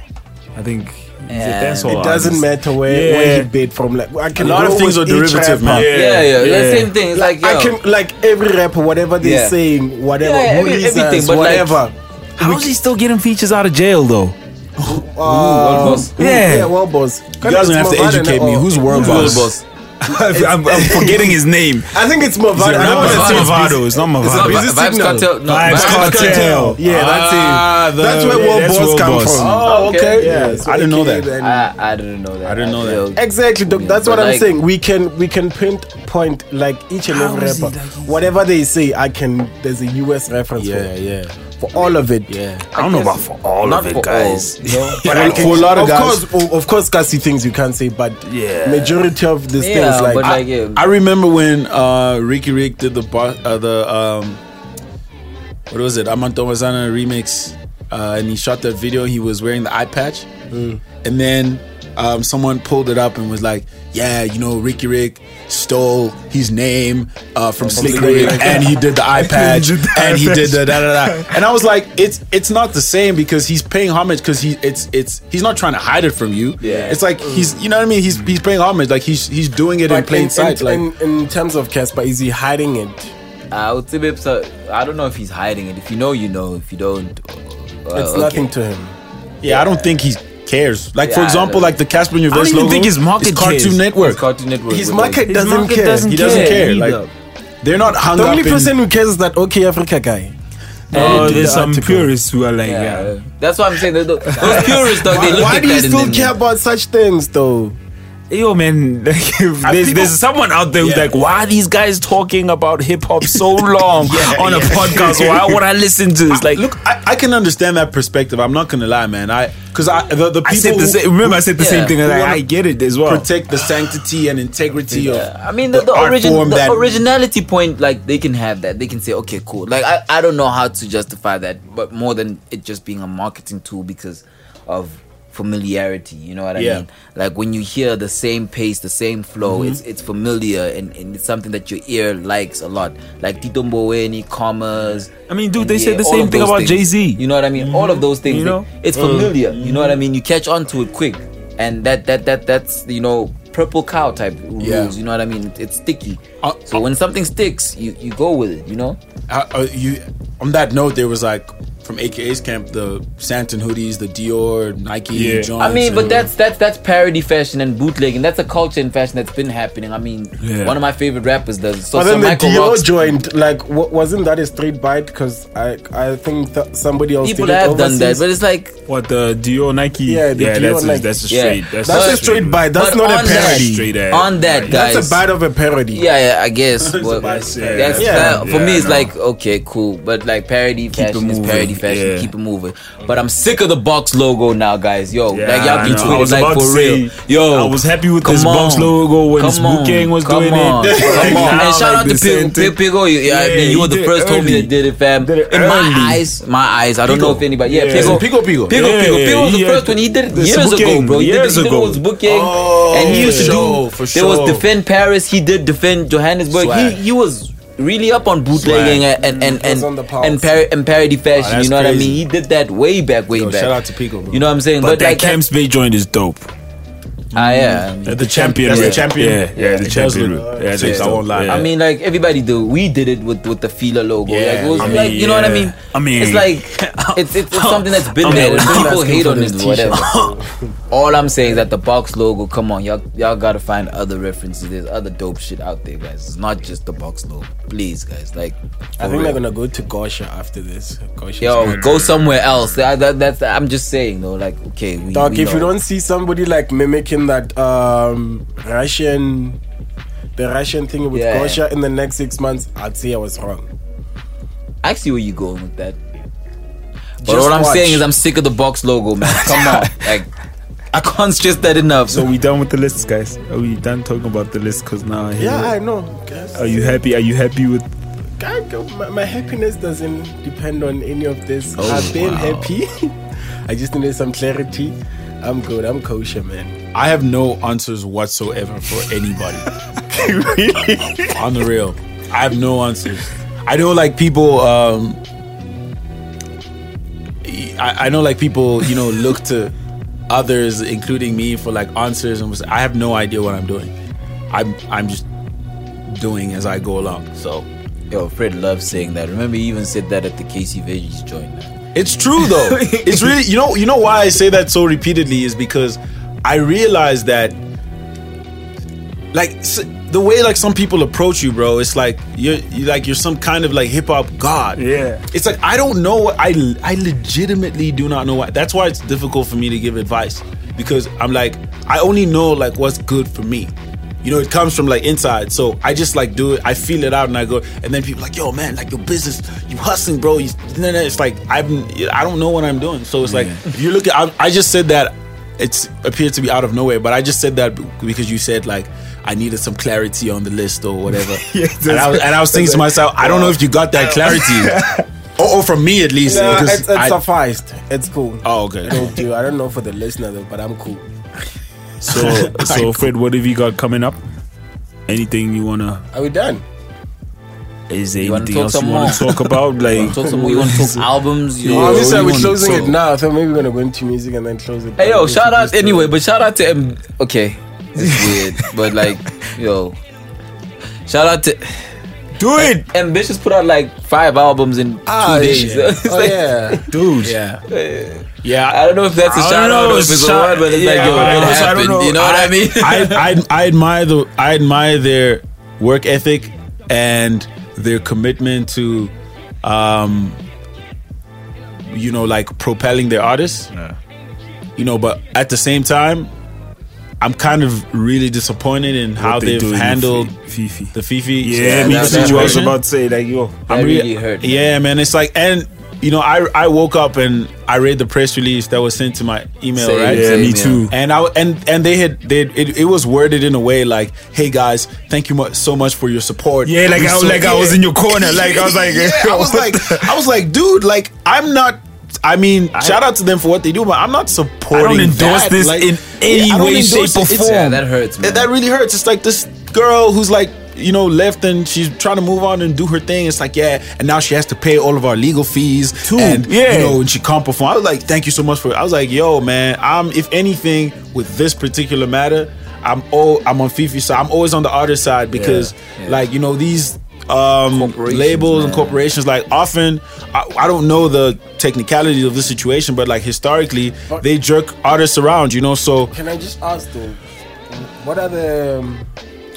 [SPEAKER 4] I think
[SPEAKER 2] Yeah.
[SPEAKER 4] dance hall.
[SPEAKER 1] it doesn't
[SPEAKER 4] artist.
[SPEAKER 1] matter where,
[SPEAKER 4] Yeah.
[SPEAKER 1] where he bid from. Like I can
[SPEAKER 3] A lot of things are derivative,
[SPEAKER 1] rapper.
[SPEAKER 3] man.
[SPEAKER 2] yeah, yeah, the
[SPEAKER 4] Yeah.
[SPEAKER 2] same thing. It's like,
[SPEAKER 1] I can like every rapper, whatever they're
[SPEAKER 2] Yeah.
[SPEAKER 1] saying, whatever,
[SPEAKER 2] Yeah,
[SPEAKER 1] who
[SPEAKER 2] every-
[SPEAKER 1] he
[SPEAKER 2] everything,
[SPEAKER 1] says,
[SPEAKER 2] but like-
[SPEAKER 1] whatever.
[SPEAKER 4] How is he still getting features out of jail though?
[SPEAKER 1] Uh,
[SPEAKER 2] Boss.
[SPEAKER 4] Yeah.
[SPEAKER 1] yeah, world boss.
[SPEAKER 3] You guys *laughs* don't have to educate me. Who's World
[SPEAKER 2] World
[SPEAKER 3] Boss?
[SPEAKER 2] boss.
[SPEAKER 4] I'm, I'm forgetting his name.
[SPEAKER 1] I think it's Mavado.
[SPEAKER 4] No,
[SPEAKER 1] I know
[SPEAKER 4] it's
[SPEAKER 1] that's
[SPEAKER 4] not
[SPEAKER 1] his
[SPEAKER 4] Mavado. It's not
[SPEAKER 2] It's not
[SPEAKER 4] Mavado.
[SPEAKER 1] Vi-
[SPEAKER 2] Vi-
[SPEAKER 1] Busy
[SPEAKER 2] Vibes
[SPEAKER 1] Signal.
[SPEAKER 2] Cartel. No,
[SPEAKER 4] Vybz Kartel.
[SPEAKER 1] Yeah, that's
[SPEAKER 3] Ah,
[SPEAKER 1] it.
[SPEAKER 3] the-
[SPEAKER 1] That's where
[SPEAKER 4] yeah,
[SPEAKER 1] World
[SPEAKER 4] that's
[SPEAKER 1] Boss
[SPEAKER 4] World
[SPEAKER 1] come
[SPEAKER 4] Boss.
[SPEAKER 1] from.
[SPEAKER 2] Oh, okay.
[SPEAKER 1] Yeah, so
[SPEAKER 3] I didn't know
[SPEAKER 1] AKA
[SPEAKER 3] that.
[SPEAKER 1] then-
[SPEAKER 2] I, I didn't know that.
[SPEAKER 3] I didn't know that.
[SPEAKER 2] Yo,
[SPEAKER 1] Exactly, doc. That's what
[SPEAKER 2] but
[SPEAKER 1] I'm
[SPEAKER 2] like-
[SPEAKER 1] saying. We can we can pinpoint like each and every rapper. Whatever they say, I can. There's a US reference for
[SPEAKER 3] Yeah,
[SPEAKER 1] for,
[SPEAKER 3] yeah.
[SPEAKER 1] For all of it.
[SPEAKER 3] Yeah.
[SPEAKER 4] I don't know about for all
[SPEAKER 2] Not
[SPEAKER 4] of it,
[SPEAKER 2] for
[SPEAKER 4] guys.
[SPEAKER 2] all, you know?
[SPEAKER 1] But *laughs*
[SPEAKER 3] For- for a lot of
[SPEAKER 1] of
[SPEAKER 3] guys-
[SPEAKER 1] course, of course, Cassie things you can't say, but
[SPEAKER 4] Yeah.
[SPEAKER 1] majority of these
[SPEAKER 2] Yeah,
[SPEAKER 1] things like,
[SPEAKER 2] but like, yeah.
[SPEAKER 3] I remember when uh, Riky Rick did the bo- uh, the um, what was it? Amantombazane remix, uh, and he shot that video. He was wearing the eye patch, and then um, someone pulled it up and was like, "Yeah, you know, Riky Rick stole his name uh, from Slick Rick, and he did the eye patch,
[SPEAKER 4] did the eye
[SPEAKER 3] and he did the da da da." *laughs* And I was like, "It's it's not the same because he's paying homage because he it's it's he's not trying to hide it from you.
[SPEAKER 2] Yeah.
[SPEAKER 3] it's like he's you know what I mean. He's he's paying homage like he's he's doing it in plain
[SPEAKER 1] in,
[SPEAKER 3] sight.
[SPEAKER 1] in,
[SPEAKER 3] like
[SPEAKER 1] in, in terms of Cassper, is he hiding it?
[SPEAKER 2] I would say, Bips, uh, I don't know if he's hiding it. If you know, you know. If you don't, uh,
[SPEAKER 1] It's
[SPEAKER 2] okay.
[SPEAKER 1] nothing to him.
[SPEAKER 3] Yeah, I don't think he cares. Like for
[SPEAKER 2] Yeah,
[SPEAKER 3] example,
[SPEAKER 2] I-
[SPEAKER 3] like the Cassper
[SPEAKER 4] I
[SPEAKER 3] Universe
[SPEAKER 4] don't even
[SPEAKER 3] logo.
[SPEAKER 4] think his market
[SPEAKER 3] is Cartoon
[SPEAKER 4] cares.
[SPEAKER 3] Network.
[SPEAKER 2] Cartoon Network.
[SPEAKER 1] His
[SPEAKER 2] with,
[SPEAKER 1] market
[SPEAKER 2] like-
[SPEAKER 1] doesn't
[SPEAKER 4] market
[SPEAKER 1] care.
[SPEAKER 4] doesn't
[SPEAKER 3] He doesn't care.
[SPEAKER 4] either.
[SPEAKER 3] Like they're not hung
[SPEAKER 1] the
[SPEAKER 3] up.
[SPEAKER 1] only
[SPEAKER 3] in-
[SPEAKER 1] person who cares is that OK Africa guy.
[SPEAKER 4] Oh,
[SPEAKER 1] did
[SPEAKER 4] there's
[SPEAKER 1] the
[SPEAKER 4] some
[SPEAKER 1] article.
[SPEAKER 4] purists who are like, yeah.
[SPEAKER 2] Yeah. That's what I'm saying. Those, those purists, dog, they
[SPEAKER 1] Why,
[SPEAKER 2] look
[SPEAKER 1] why
[SPEAKER 2] at
[SPEAKER 1] do you
[SPEAKER 2] that and
[SPEAKER 1] still
[SPEAKER 2] then-
[SPEAKER 1] care about such things, though?
[SPEAKER 4] Yo, man, *laughs* like, there's,
[SPEAKER 1] people-
[SPEAKER 4] there's someone out there who's
[SPEAKER 1] Yeah.
[SPEAKER 4] like, why are these guys talking about hip hop so *laughs* long on a podcast? Why would I listen to this? Like,
[SPEAKER 3] Look, I, I can understand that perspective. I'm not gonna lie, man. I because I the, the people
[SPEAKER 4] I said the same. Remember, I said the
[SPEAKER 2] Yeah.
[SPEAKER 4] same thing. and
[SPEAKER 3] Who
[SPEAKER 4] I, get it as well.
[SPEAKER 3] protect the sanctity and integrity of.
[SPEAKER 2] I mean, the,
[SPEAKER 3] the
[SPEAKER 2] the, origin, the
[SPEAKER 3] that-
[SPEAKER 2] originality point, like they can have that. They can say, okay, cool. Like I, I don't know how to justify that, but more than it just being a marketing tool because of familiarity. You know what I
[SPEAKER 3] Yeah.
[SPEAKER 2] mean? Like when you hear the same pace, the same flow,
[SPEAKER 3] Mm-hmm.
[SPEAKER 2] it's it's familiar and, and it's something that your ear likes a lot. Like Tito Mboweni, commas.
[SPEAKER 4] I mean, dude, they said the same thing about. Jay-Z.
[SPEAKER 2] You know what I mean? All of those things.
[SPEAKER 4] You know?
[SPEAKER 2] they- it's familiar. You know what I mean? You catch on to it quick, and that that that that's you know purple cow type rules.
[SPEAKER 3] Yeah.
[SPEAKER 2] You know what I mean? It's sticky.
[SPEAKER 3] Uh,
[SPEAKER 2] so when something sticks, you you go with it. You know?
[SPEAKER 3] Uh, uh, you on that note, there was like from AKA's camp the Sandton hoodies, the Dior, Nike,
[SPEAKER 4] Yeah.
[SPEAKER 3] joints.
[SPEAKER 2] I mean, but that's that's that's parody fashion and bootlegging. That's a culture in fashion that's been happening. I mean,
[SPEAKER 4] Yeah.
[SPEAKER 2] one of my favorite rappers does. So,
[SPEAKER 1] But
[SPEAKER 2] so
[SPEAKER 1] then the
[SPEAKER 2] Michael
[SPEAKER 1] Dior
[SPEAKER 2] Rocks,
[SPEAKER 1] joined, like, w- wasn't that a straight bite? Because I, I think that somebody else
[SPEAKER 2] people
[SPEAKER 1] did it
[SPEAKER 2] have done that, but it's like
[SPEAKER 4] What the Dior Nike?
[SPEAKER 1] Yeah, the Dior
[SPEAKER 4] that's a,
[SPEAKER 1] Nike.
[SPEAKER 4] that's a
[SPEAKER 2] Yeah.
[SPEAKER 4] straight. That's,
[SPEAKER 1] That's a straight bite. That's not a
[SPEAKER 2] on that-
[SPEAKER 1] parody.
[SPEAKER 4] Straight ass.
[SPEAKER 2] on that, guys.
[SPEAKER 1] That's a bite of a parody.
[SPEAKER 2] Yeah, yeah, I guess. *laughs* Well,
[SPEAKER 3] bias,
[SPEAKER 4] yeah.
[SPEAKER 2] that's
[SPEAKER 1] Yeah.
[SPEAKER 2] that- for
[SPEAKER 4] Yeah,
[SPEAKER 2] me. It's like okay, cool, but like parody fashion is parody fashion.
[SPEAKER 4] yeah.
[SPEAKER 2] Keep it moving. But I'm sick of the box logo now, guys. Yo,
[SPEAKER 4] Yeah,
[SPEAKER 2] like y'all can tweet
[SPEAKER 4] was
[SPEAKER 2] like for real.
[SPEAKER 4] say,
[SPEAKER 2] Yo,
[SPEAKER 4] I was happy with this box logo when
[SPEAKER 2] Come
[SPEAKER 4] Spook
[SPEAKER 2] on.
[SPEAKER 4] Gang was
[SPEAKER 2] Come
[SPEAKER 4] doing
[SPEAKER 2] on.
[SPEAKER 4] it. *laughs*
[SPEAKER 2] Come on. And shout out to Pig- Pigo. Oh, you, yeah, I mean, you were the first homie that did it, fam. In my eyes, my eyes. I don't know if anybody. Yeah. Pigo.
[SPEAKER 3] Pigo Pigo.
[SPEAKER 2] Pigo, Pigo. Pigo was the first one. He did it years ago, bro.
[SPEAKER 4] Years ago.
[SPEAKER 2] with booking,
[SPEAKER 3] Oh,
[SPEAKER 2] and he used to
[SPEAKER 3] for
[SPEAKER 2] do.
[SPEAKER 3] sure,
[SPEAKER 2] There was defend Paris. He did defend Johannesburg. He he was really up on bootlegging
[SPEAKER 3] Swag.
[SPEAKER 2] and and
[SPEAKER 1] He
[SPEAKER 2] and
[SPEAKER 1] on the pulse.
[SPEAKER 2] and, par- and parody fashion.
[SPEAKER 3] Oh, that's
[SPEAKER 2] you know what I mean? He did that way back, way
[SPEAKER 3] Yo,
[SPEAKER 2] back.
[SPEAKER 3] shout out to Pico, bro.
[SPEAKER 2] You know what I'm saying?
[SPEAKER 4] But, that
[SPEAKER 2] like
[SPEAKER 4] Camps Bay joint is dope.
[SPEAKER 2] Ah, yeah.
[SPEAKER 4] Uh, the champion.
[SPEAKER 3] that's the champion.
[SPEAKER 4] Yeah, yeah, the
[SPEAKER 3] It
[SPEAKER 4] champion.
[SPEAKER 3] look-
[SPEAKER 4] Yeah,
[SPEAKER 3] sick,
[SPEAKER 4] that's
[SPEAKER 3] I won't lie.
[SPEAKER 4] Yeah.
[SPEAKER 2] I mean, like everybody do. We did it with with the Fila logo.
[SPEAKER 3] Yeah,
[SPEAKER 2] like, it was
[SPEAKER 4] I mean,
[SPEAKER 2] like you know what I mean.
[SPEAKER 4] I mean-
[SPEAKER 2] it's like *laughs* it's it's, it's something that's been
[SPEAKER 4] I mean,
[SPEAKER 2] there. and people hate on
[SPEAKER 1] this
[SPEAKER 2] it,
[SPEAKER 1] t-shirt.
[SPEAKER 2] whatever. *laughs* All I'm saying is that the box logo. Come on, y'all y'all gotta find other references. There's other dope shit out there, guys. It's not just the box logo. Please, guys. Like,
[SPEAKER 1] I think
[SPEAKER 2] real.
[SPEAKER 1] they're gonna go to Gosha after this. Gosha.
[SPEAKER 2] Yo, go somewhere else. That, that, that's I'm just saying though. Like, okay, we,
[SPEAKER 1] Dog,
[SPEAKER 2] we
[SPEAKER 1] if you don't see somebody like mimicking that um Russian, the Russian thing with
[SPEAKER 2] Yeah.
[SPEAKER 1] Gosha in the next six months, I'd say I was wrong.
[SPEAKER 2] I see where you going with that. But
[SPEAKER 1] Just
[SPEAKER 2] all I'm
[SPEAKER 1] watch.
[SPEAKER 2] saying is I'm sick of the box logo, man. Come on, *laughs* like I can't stress that enough.
[SPEAKER 4] So we done with the list, guys? Are we done talking about the list? Cause now, I hear
[SPEAKER 1] Yeah,
[SPEAKER 4] it.
[SPEAKER 1] I know. Guys.
[SPEAKER 4] Are you happy? Are you happy with?
[SPEAKER 1] I my, my happiness doesn't depend on any of this.
[SPEAKER 4] Oh,
[SPEAKER 1] I've been
[SPEAKER 4] wow.
[SPEAKER 1] happy. *laughs* I just needed some clarity. I'm good. I'm kosher, man.
[SPEAKER 3] I have no answers whatsoever for anybody. *laughs* On the real. I have no answers. I know like people um I, I know like people, you know, look to others, including me, for like answers and was- I have no idea what I'm doing. I'm I'm just doing as I go along. So
[SPEAKER 2] Yo, Fred loves saying that. Remember, he even said that at the Casey Veggies joint. Man.
[SPEAKER 3] It's true though. *laughs* it's really you know you know why I say that so repeatedly is because I realize that like the way like some people approach you, bro. It's like you're, you like you're some kind of like hip hop god.
[SPEAKER 4] Yeah.
[SPEAKER 3] It's like I don't know. what- I I legitimately do not know why. That's why it's difficult for me to give advice because I'm like I only know like what's good for me. You know, it comes from like inside. So I just like do it. I feel it out, and I go. And then people like, yo, man, like your business, you hustling, bro. You, no, it's like I've, I don't know what I'm doing. So it's like if you look at, I, I just said that. It's appeared to be out of nowhere, but I just said that because you said like I needed some clarity on the list or whatever. *laughs*
[SPEAKER 4] Yeah,
[SPEAKER 3] and, I was, and I was thinking to myself, I don't know if you got that clarity, *laughs* or, or from me at least.
[SPEAKER 1] Nah,
[SPEAKER 3] because
[SPEAKER 1] it's, it's
[SPEAKER 3] I-
[SPEAKER 1] sufficed. It's cool.
[SPEAKER 3] oh, okay.
[SPEAKER 1] Don't do. I don't know for the listener though, but I'm cool.
[SPEAKER 4] So, *laughs* so Fred, what have you got coming up? Anything you wanna?
[SPEAKER 1] Are we done?
[SPEAKER 4] Is there
[SPEAKER 2] You wanna
[SPEAKER 4] anything
[SPEAKER 2] talk
[SPEAKER 4] else you wanna talk about? Like,
[SPEAKER 2] Talk some more. You want to talk albums? You know?
[SPEAKER 1] this
[SPEAKER 4] what
[SPEAKER 1] time
[SPEAKER 4] do
[SPEAKER 1] we're closing it now. I So maybe we're gonna go into music and then close it.
[SPEAKER 2] Hey yo, shout out anyway, but shout out to M. Okay, it's *laughs* weird, but like, yo, shout out to
[SPEAKER 4] do it,
[SPEAKER 2] Ambitiouz. Put out like five albums in
[SPEAKER 1] Ah,
[SPEAKER 2] two days.
[SPEAKER 1] shit. *laughs*
[SPEAKER 2] It's
[SPEAKER 1] Oh
[SPEAKER 2] like-
[SPEAKER 1] yeah.
[SPEAKER 4] dude.
[SPEAKER 3] Yeah, yeah.
[SPEAKER 2] I don't know if that's a
[SPEAKER 4] I don't
[SPEAKER 2] shout out or if it's a word, but it's
[SPEAKER 4] yeah,
[SPEAKER 2] like yo, it
[SPEAKER 4] also- I don't
[SPEAKER 2] happened.
[SPEAKER 4] know.
[SPEAKER 2] You know what I mean?
[SPEAKER 3] I, I I admire the I admire their work ethic and their commitment to um you know, like propelling their artists.
[SPEAKER 4] Yeah.
[SPEAKER 3] You know, but at the same time, I'm kind of really disappointed in how
[SPEAKER 4] they
[SPEAKER 3] they've handled
[SPEAKER 4] Fi- Fifi.
[SPEAKER 3] the Fifi
[SPEAKER 4] Yeah,
[SPEAKER 3] uh,
[SPEAKER 4] me
[SPEAKER 2] that-
[SPEAKER 4] too.
[SPEAKER 2] that
[SPEAKER 4] I was about to say like yo.
[SPEAKER 2] That
[SPEAKER 3] I'm rea-
[SPEAKER 2] really hurt. man.
[SPEAKER 3] Yeah, man. It's like, and you know, I I woke up and I read the press release that was sent to my email,
[SPEAKER 2] Same,
[SPEAKER 3] right?
[SPEAKER 4] Yeah,
[SPEAKER 2] same,
[SPEAKER 4] me too.
[SPEAKER 3] And I and and they had they it, it was worded in a way like, "Hey guys, thank you mu- so much for your support."
[SPEAKER 4] Yeah, like I
[SPEAKER 3] so-
[SPEAKER 4] like I was in your corner. Like I was like, *laughs*
[SPEAKER 3] yeah, I was *laughs* like, I was like, dude, like I'm not. I mean, shout out to them for what they do, but I'm not supporting.
[SPEAKER 4] endorse
[SPEAKER 3] that.
[SPEAKER 4] this
[SPEAKER 3] Like,
[SPEAKER 4] in any
[SPEAKER 3] I don't
[SPEAKER 4] way, shape, or form.
[SPEAKER 2] Yeah, that hurts, man.
[SPEAKER 3] that really hurts. It's like this girl who's like, you know, left and she's trying to move on and do her thing. It's like, yeah, and now she has to pay all of our legal fees.
[SPEAKER 4] Too,
[SPEAKER 3] And,
[SPEAKER 4] yeah.
[SPEAKER 3] you know, and she can't perform. I was like, thank you so much for it. I was like, yo, man, I'm, if anything, with this particular matter, I'm all, I'm on Fifi's side. I'm always on the artist side because, like, you know, these um labels and corporations like often I, I don't know the technicalities of the situation but like historically they jerk artists around you know so
[SPEAKER 1] Can I just ask though, what are the um,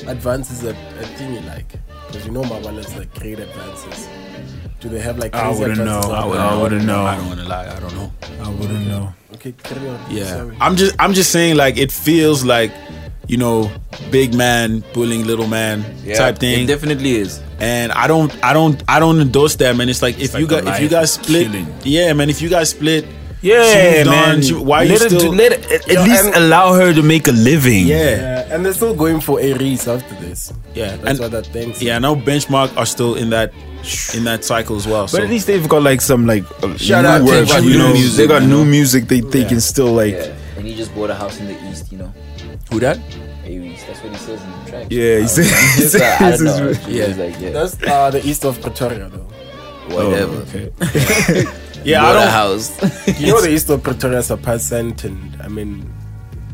[SPEAKER 1] advances that a thingy like? Because you know Mabala's like great advances. Do they have like
[SPEAKER 4] I wouldn't know. I, would, I wouldn't know.
[SPEAKER 3] I don't want to lie I don't know
[SPEAKER 4] I wouldn't know.
[SPEAKER 1] Okay, carry on.
[SPEAKER 3] Yeah,
[SPEAKER 1] Sorry.
[SPEAKER 3] I'm just I'm just saying like it feels like you know big man bullying little man type thing.
[SPEAKER 2] It definitely is.
[SPEAKER 3] and I don't I don't I don't endorse that man. It's like if
[SPEAKER 4] like
[SPEAKER 3] you
[SPEAKER 4] a
[SPEAKER 3] guys if you
[SPEAKER 4] life
[SPEAKER 3] guys split,
[SPEAKER 4] killing.
[SPEAKER 3] yeah, man. If you guys split,
[SPEAKER 4] Yeah,
[SPEAKER 3] she
[SPEAKER 4] man.
[SPEAKER 3] on, she- why
[SPEAKER 4] let
[SPEAKER 3] you
[SPEAKER 4] her
[SPEAKER 3] still?
[SPEAKER 4] let her- at,
[SPEAKER 1] Yo,
[SPEAKER 4] at least
[SPEAKER 1] and-
[SPEAKER 4] allow her to make a living.
[SPEAKER 3] yeah,
[SPEAKER 1] Yeah, and they're still going for a race after this.
[SPEAKER 3] yeah,
[SPEAKER 1] That's
[SPEAKER 3] and
[SPEAKER 1] what that thinks.
[SPEAKER 3] yeah. I know benchmark are still in that in that cycle as well.
[SPEAKER 4] But
[SPEAKER 3] so.
[SPEAKER 4] at least they've got like some like uh,
[SPEAKER 1] Shout
[SPEAKER 4] new
[SPEAKER 1] out
[SPEAKER 4] work,
[SPEAKER 1] Juju.
[SPEAKER 4] you know,
[SPEAKER 2] Music,
[SPEAKER 4] they got
[SPEAKER 2] you
[SPEAKER 4] new music. They they can still like
[SPEAKER 2] Yeah. And he just bought a house in the east, you know.
[SPEAKER 3] who that?
[SPEAKER 2] A-Reece. That's what he says in the track.
[SPEAKER 4] Yeah, he says- he
[SPEAKER 2] It's, uh, I don't know.
[SPEAKER 3] Yeah.
[SPEAKER 2] Like, yeah,
[SPEAKER 1] That's uh, the east of Pretoria though.
[SPEAKER 2] whatever.
[SPEAKER 4] Oh, okay. *laughs*
[SPEAKER 3] Yeah, I
[SPEAKER 2] Bought
[SPEAKER 3] don't.
[SPEAKER 2] house. *laughs*
[SPEAKER 1] You know the east of Pretoria is a percent, and I mean,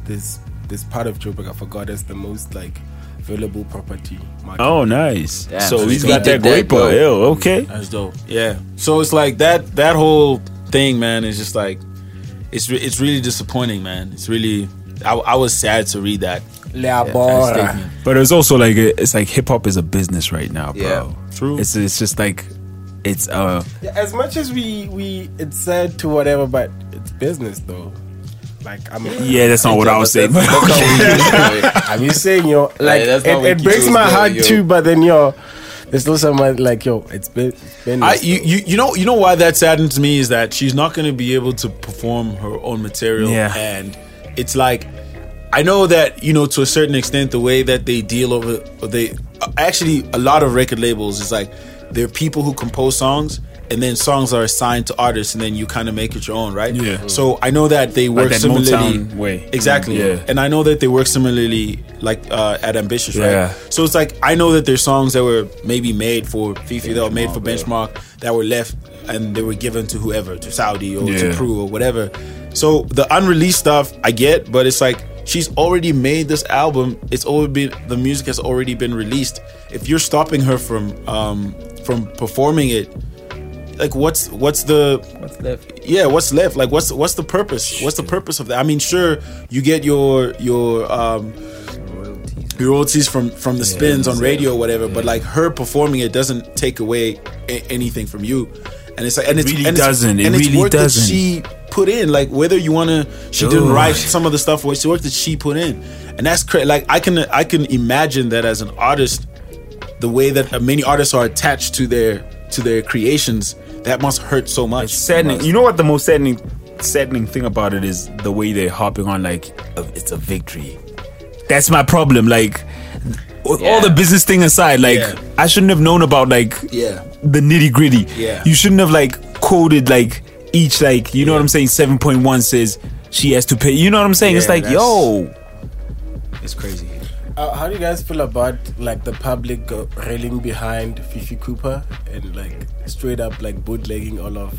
[SPEAKER 1] this this part of Joburg I forgot is the most like valuable property market.
[SPEAKER 4] Oh, nice.
[SPEAKER 2] Damn,
[SPEAKER 4] so
[SPEAKER 2] so
[SPEAKER 4] he's
[SPEAKER 2] he
[SPEAKER 4] got that great
[SPEAKER 2] bro.
[SPEAKER 4] Ew, okay.
[SPEAKER 3] That's dope. Yeah. So it's like that that whole thing, man, is just like it's re- it's really disappointing, man. It's really I, I was sad to read that.
[SPEAKER 1] Leabora.
[SPEAKER 3] statement.
[SPEAKER 4] But it's also like a, it's like hip hop is a business right now, bro.
[SPEAKER 2] Yeah.
[SPEAKER 3] True.
[SPEAKER 4] It's it's just like it's uh
[SPEAKER 1] Yeah, as much as we we it's sad to whatever, but it's business though. Like I'm
[SPEAKER 4] yeah. That's not what I was saying.
[SPEAKER 2] That's not what we do, boy.
[SPEAKER 1] I'm just saying, yo, like
[SPEAKER 2] that's
[SPEAKER 1] it, it breaks my heart
[SPEAKER 2] yo.
[SPEAKER 1] too, but then yo, there's still someone like yo, it's been, it's been
[SPEAKER 3] I you, you you know you know why that saddens me is that she's not going to be able to perform her own material
[SPEAKER 4] Yeah.
[SPEAKER 3] and it's like I know that you know to a certain extent the way that they deal over they actually a lot of record labels is like there are people who compose songs and then songs are assigned to artists and then you kind of make it your own right
[SPEAKER 4] Yeah.
[SPEAKER 3] so I know that they work
[SPEAKER 4] that
[SPEAKER 3] similarly
[SPEAKER 4] Motown way.
[SPEAKER 3] exactly
[SPEAKER 4] Yeah.
[SPEAKER 3] and I know that they work similarly like uh, at Ambitiouz
[SPEAKER 4] Yeah.
[SPEAKER 3] right so it's like I know that there's songs that were maybe made for Fifi that were made for Benchmark that were left and they were given to whoever, to Saudi or to
[SPEAKER 4] Yeah.
[SPEAKER 3] Prue or whatever. So the unreleased stuff I get, but it's like she's already made this album. It's already been the music has already been released. If you're stopping her from um from performing it, like what's what's the
[SPEAKER 2] What's left?
[SPEAKER 3] yeah what's left like what's what's the purpose what's the purpose of that i mean sure you get your your um your royalties from from the spins on radio or whatever but like her performing it doesn't take away a- anything from you and it's like and it's
[SPEAKER 4] really
[SPEAKER 3] and it's-
[SPEAKER 4] doesn't. It
[SPEAKER 3] and it's
[SPEAKER 4] really
[SPEAKER 3] work
[SPEAKER 4] doesn't.
[SPEAKER 3] that she put in like whether you want to she didn't write some of the stuff or it's work that she put in and that's crazy like i can i can imagine that as an artist the way that many artists are attached to their to their creations that must hurt so much
[SPEAKER 4] It's saddening. You know what the most saddening saddening thing about it is the way they're hopping on like it's a victory. That's my problem. Like all
[SPEAKER 2] Yeah.
[SPEAKER 4] the business thing aside, like
[SPEAKER 3] Yeah.
[SPEAKER 4] I shouldn't have known about like
[SPEAKER 3] Yeah.
[SPEAKER 4] the nitty gritty.
[SPEAKER 3] Yeah.
[SPEAKER 4] you shouldn't have like coded like each like you know what I'm saying. Seven point one says she has to pay. You know what I'm saying? it's like yo,
[SPEAKER 3] it's crazy
[SPEAKER 1] Uh, how do you guys feel about like the public uh, railing behind Fifi Cooper and like straight up like bootlegging all of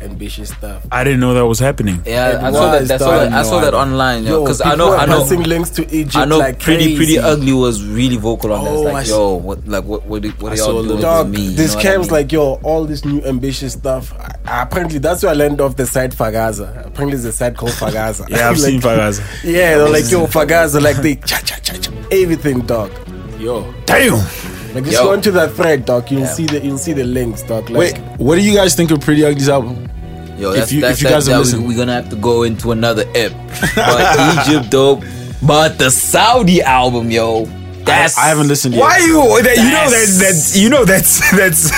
[SPEAKER 1] ambitious stuff?
[SPEAKER 4] I didn't know that was happening.
[SPEAKER 2] Yeah, I saw that.
[SPEAKER 1] was
[SPEAKER 2] I saw that. I saw that online.
[SPEAKER 1] Yo,
[SPEAKER 2] Because I know. I know.
[SPEAKER 1] passing links to Egypt.
[SPEAKER 2] I know.
[SPEAKER 1] like
[SPEAKER 2] pretty,
[SPEAKER 1] Priddy
[SPEAKER 2] Ugly was really vocal on that.
[SPEAKER 1] Oh,
[SPEAKER 2] It's
[SPEAKER 1] I
[SPEAKER 2] like,
[SPEAKER 1] s-
[SPEAKER 2] yo, what, like, what, what, what are y'all doing
[SPEAKER 3] little-
[SPEAKER 1] Dog,
[SPEAKER 2] with me?
[SPEAKER 1] This
[SPEAKER 2] know what I
[SPEAKER 1] cam's
[SPEAKER 2] mean?
[SPEAKER 1] like, yo, all this new ambitious stuff. Uh, apparently, that's where I learned of the site Fakaza. Apparently, there's a site called Fakaza. *laughs*
[SPEAKER 4] Yeah, I've *laughs*
[SPEAKER 1] Like,
[SPEAKER 4] seen Fakaza.
[SPEAKER 1] Yeah, they're like, yo, Fakaza, like they cha cha cha cha everything, dog.
[SPEAKER 3] yo
[SPEAKER 4] Damn.
[SPEAKER 1] Like just
[SPEAKER 2] Yo.
[SPEAKER 1] go into that thread, doc. You'll see the you'll see the links, doc. Like,
[SPEAKER 3] wait what do you guys think of Priddy Ugly's album
[SPEAKER 2] Yo,
[SPEAKER 3] If you-
[SPEAKER 2] that's
[SPEAKER 3] if you
[SPEAKER 2] that,
[SPEAKER 3] guys have
[SPEAKER 2] that
[SPEAKER 3] listened-
[SPEAKER 2] we, are gonna have to go into another ep. *laughs* But Egypt, dope. But the Saudi album, yo, that's
[SPEAKER 3] I haven't listened yet.
[SPEAKER 4] Why you? That, you know that that's you know that's *laughs* that's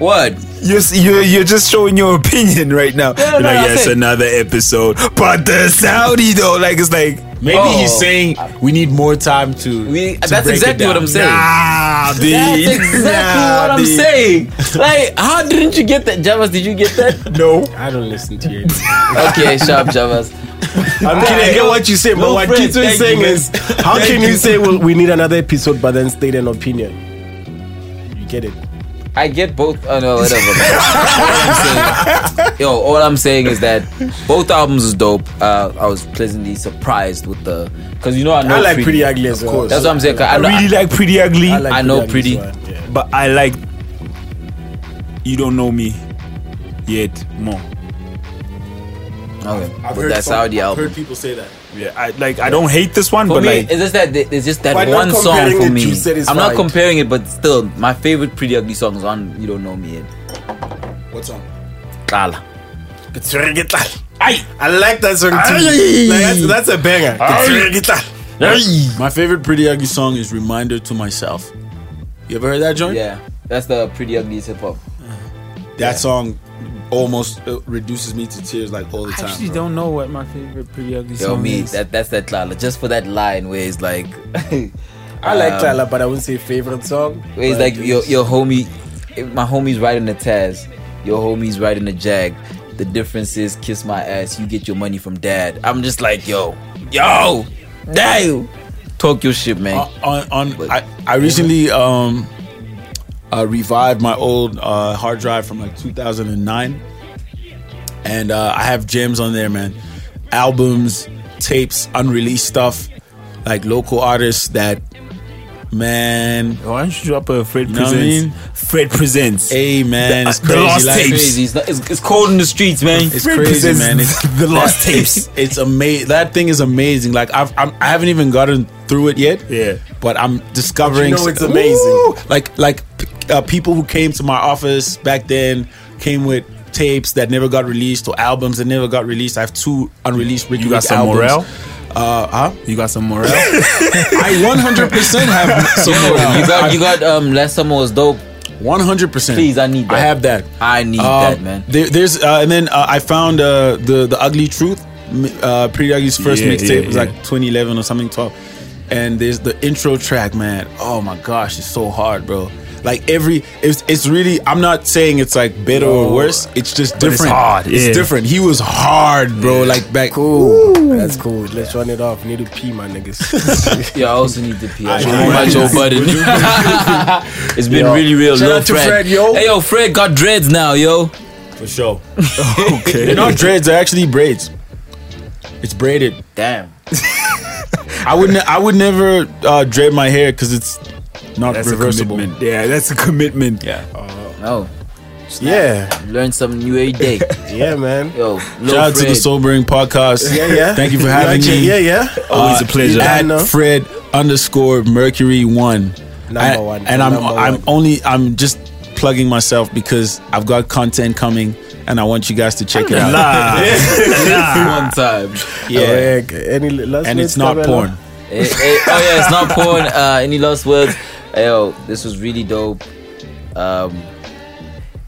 [SPEAKER 2] what
[SPEAKER 4] you're you're you're just showing your opinion right now.
[SPEAKER 2] no,
[SPEAKER 4] You're
[SPEAKER 2] no,
[SPEAKER 4] like
[SPEAKER 2] I
[SPEAKER 4] yes, another episode, but the Saudi though, like it's like
[SPEAKER 3] Maybe
[SPEAKER 2] Oh.
[SPEAKER 3] he's saying we need more time to.
[SPEAKER 2] we.
[SPEAKER 3] to
[SPEAKER 2] That's
[SPEAKER 3] break it
[SPEAKER 2] exactly what. I'm saying.
[SPEAKER 4] ah,
[SPEAKER 2] That's exactly
[SPEAKER 4] Nah,
[SPEAKER 2] what I'm
[SPEAKER 4] dude.
[SPEAKER 2] saying. *laughs* Like, how didn't you get that, Javas? Did you get that? *laughs*
[SPEAKER 4] No,
[SPEAKER 1] I don't listen to you. *laughs*
[SPEAKER 2] okay, sharp Javas.
[SPEAKER 1] I'm kidding. I get what you say, but
[SPEAKER 2] No
[SPEAKER 1] what
[SPEAKER 2] friend, Kitso
[SPEAKER 1] is saying
[SPEAKER 2] you,
[SPEAKER 1] is, how can you say well, we need another episode, but then state an opinion? You get it?
[SPEAKER 2] I get both. Oh no, whatever. man. all I'm saying, yo, all I'm saying is that both albums is dope. Uh, I was pleasantly surprised with the because you know I know
[SPEAKER 1] I like Priddy Ugly as well.
[SPEAKER 2] That's what I'm saying. I,
[SPEAKER 4] I
[SPEAKER 2] know,
[SPEAKER 4] really like Priddy Ugly,
[SPEAKER 1] like
[SPEAKER 2] I know
[SPEAKER 1] Pretty
[SPEAKER 2] Pretty.
[SPEAKER 1] Well, yeah.
[SPEAKER 4] but I like You Don't Know Me Yet more.
[SPEAKER 2] Okay,
[SPEAKER 3] I've
[SPEAKER 2] but
[SPEAKER 3] heard
[SPEAKER 2] that's
[SPEAKER 3] some-
[SPEAKER 2] Saudi
[SPEAKER 3] I've
[SPEAKER 2] album.
[SPEAKER 3] heard people say that.
[SPEAKER 4] Yeah, I like. I don't hate this one,
[SPEAKER 2] For
[SPEAKER 4] but
[SPEAKER 2] me,
[SPEAKER 4] like,
[SPEAKER 2] it's just that it's just that one song for me. I'm not comparing it, but still, my favorite Priddy Ugly song is on You Don't Know Me Yet.
[SPEAKER 3] What song?
[SPEAKER 2] Kala.
[SPEAKER 1] It's very good. Aye, I like that song too. Like, that's, that's a banger. It's very good.
[SPEAKER 3] My favorite Priddy Ugly song is "Reminder to Myself." You ever heard that joint?
[SPEAKER 2] Yeah, that's the Priddy Ugly hip hop.
[SPEAKER 3] That song almost uh, reduces me to tears like all the time.
[SPEAKER 4] I
[SPEAKER 3] time.
[SPEAKER 4] actually
[SPEAKER 3] bro.
[SPEAKER 4] don't know what my favorite Priddy Ugly
[SPEAKER 2] Yo,
[SPEAKER 4] song
[SPEAKER 2] me,
[SPEAKER 4] is.
[SPEAKER 2] that that's that Klala. Just for that line where it's like, *laughs*
[SPEAKER 1] I like
[SPEAKER 2] Um,
[SPEAKER 1] Tyler, but I wouldn't say favorite song.
[SPEAKER 2] where it's
[SPEAKER 1] but
[SPEAKER 2] like your your homie, my homie's riding the Taz, your homie's riding the Jag. The difference is kiss my ass, you get your money from dad. I'm just like, yo, yo, damn, talk your shit, man.
[SPEAKER 3] on, on, on I, I recently um uh, revived my old uh, hard drive from like 2009 and uh, i have gems on there man albums tapes unreleased stuff like local artists that man
[SPEAKER 4] Why don't you drop a Fred
[SPEAKER 3] You know what I
[SPEAKER 4] Presents?
[SPEAKER 3] mean?
[SPEAKER 4] Fred Presents.
[SPEAKER 3] hey man
[SPEAKER 4] The-
[SPEAKER 3] it's
[SPEAKER 4] the
[SPEAKER 3] crazy
[SPEAKER 4] lost
[SPEAKER 3] like,
[SPEAKER 4] tapes.
[SPEAKER 2] crazy. It's, not, it's, it's cold in the streets, man.
[SPEAKER 3] it's
[SPEAKER 4] Fred
[SPEAKER 3] crazy
[SPEAKER 4] Presents
[SPEAKER 3] man *laughs* it's
[SPEAKER 4] the lost tapes. *laughs*
[SPEAKER 3] it's, it's amazing that thing is amazing like I've, I'm, i haven't even gotten through it yet
[SPEAKER 4] Yeah.
[SPEAKER 3] but i'm discovering
[SPEAKER 1] But you know it's amazing.
[SPEAKER 3] Ooh! like like uh, people who came to my office back then came with tapes that never got released or albums that never got released i have two unreleased Riky
[SPEAKER 4] You got
[SPEAKER 3] Rick
[SPEAKER 4] some
[SPEAKER 3] albums.
[SPEAKER 4] morale?
[SPEAKER 3] uh huh
[SPEAKER 4] You got some morale? *laughs*
[SPEAKER 3] i 100% have some
[SPEAKER 2] Yo,
[SPEAKER 3] morale
[SPEAKER 2] you got you got um last summer was dope.
[SPEAKER 3] 100%
[SPEAKER 2] Please, I need that.
[SPEAKER 3] i have that
[SPEAKER 2] I need
[SPEAKER 3] Um,
[SPEAKER 2] that, man.
[SPEAKER 3] There, there's uh, and then uh, I found uh, the the ugly truth. m- Uh, Priddy Ugly's first
[SPEAKER 4] Yeah,
[SPEAKER 3] mixtape
[SPEAKER 4] yeah,
[SPEAKER 3] was like 2011 or something, 12. And there's the intro track, man. Oh my gosh, it's so hard, bro. Like every, it's it's really. I'm not saying it's like better or worse. It's just
[SPEAKER 4] But it's
[SPEAKER 3] different.
[SPEAKER 4] hard, yeah.
[SPEAKER 3] It's different. He was hard, bro. Like back.
[SPEAKER 1] Cool. That's cool. Let's run it off. Need to pee, my niggas. *laughs*
[SPEAKER 2] Yeah, I also need to pee. I
[SPEAKER 3] I
[SPEAKER 2] my
[SPEAKER 3] man.
[SPEAKER 2] Joe Budden. it's been
[SPEAKER 1] Yo,
[SPEAKER 2] really real.
[SPEAKER 1] shout
[SPEAKER 2] Lil
[SPEAKER 1] out to
[SPEAKER 2] Fred.
[SPEAKER 1] Fred, yo.
[SPEAKER 2] Hey, yo, Fred got dreads now, yo.
[SPEAKER 3] For sure.
[SPEAKER 4] okay. *laughs*
[SPEAKER 3] They're not dreads. They're actually braids. It's braided.
[SPEAKER 2] Damn. *laughs*
[SPEAKER 3] I would. Ne- I would never uh, braid my hair because it's not
[SPEAKER 4] That's
[SPEAKER 3] reversible.
[SPEAKER 4] a commitment. Yeah, that's a commitment.
[SPEAKER 3] Yeah.
[SPEAKER 2] No.
[SPEAKER 1] yeah.
[SPEAKER 2] Learn something new every day. *laughs*
[SPEAKER 1] Yeah, man.
[SPEAKER 2] Yo, Lil
[SPEAKER 3] Shout out to the
[SPEAKER 2] Fred.
[SPEAKER 3] Sobering Podcast.
[SPEAKER 1] Yeah, yeah.
[SPEAKER 3] Thank you for having
[SPEAKER 1] like
[SPEAKER 3] me.
[SPEAKER 1] Yeah, yeah.
[SPEAKER 4] Always a pleasure.
[SPEAKER 1] Yeah,
[SPEAKER 3] At. Fred underscore Mercury one.
[SPEAKER 1] Number
[SPEAKER 3] I-
[SPEAKER 1] one.
[SPEAKER 3] And I'm
[SPEAKER 1] Number
[SPEAKER 3] I'm only I'm just plugging myself because I've got content coming and I want you guys to check it out. *laughs*
[SPEAKER 2] One time.
[SPEAKER 3] Yeah.
[SPEAKER 1] Uh, any last
[SPEAKER 3] And it's not porn.
[SPEAKER 2] Hey, hey, oh yeah, it's not porn. *laughs* Uh, any last words? Hey, yo, this was really dope. Um,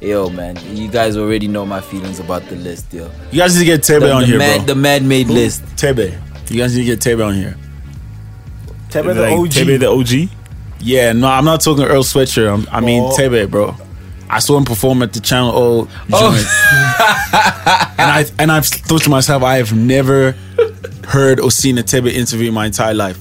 [SPEAKER 2] yo, man, you guys already know my feelings about the list, yo.
[SPEAKER 3] You guys need to get Tebe
[SPEAKER 2] The,
[SPEAKER 3] on
[SPEAKER 2] the
[SPEAKER 3] here,
[SPEAKER 2] mad,
[SPEAKER 3] bro.
[SPEAKER 2] the mad made list.
[SPEAKER 3] Tebe. You guys need to get Tebe on here.
[SPEAKER 1] Tebe the
[SPEAKER 4] like
[SPEAKER 1] OG.
[SPEAKER 4] Tebe the OG.
[SPEAKER 3] Yeah, no, I'm not talking Earl Sweatshirt. I'm, I mean
[SPEAKER 1] Oh.
[SPEAKER 3] Tebe, bro. I saw him perform at the Channel O
[SPEAKER 2] Oh.
[SPEAKER 3] joint, *laughs* and I and I've thought to myself, I have never heard or seen a Tebe interview in my entire life.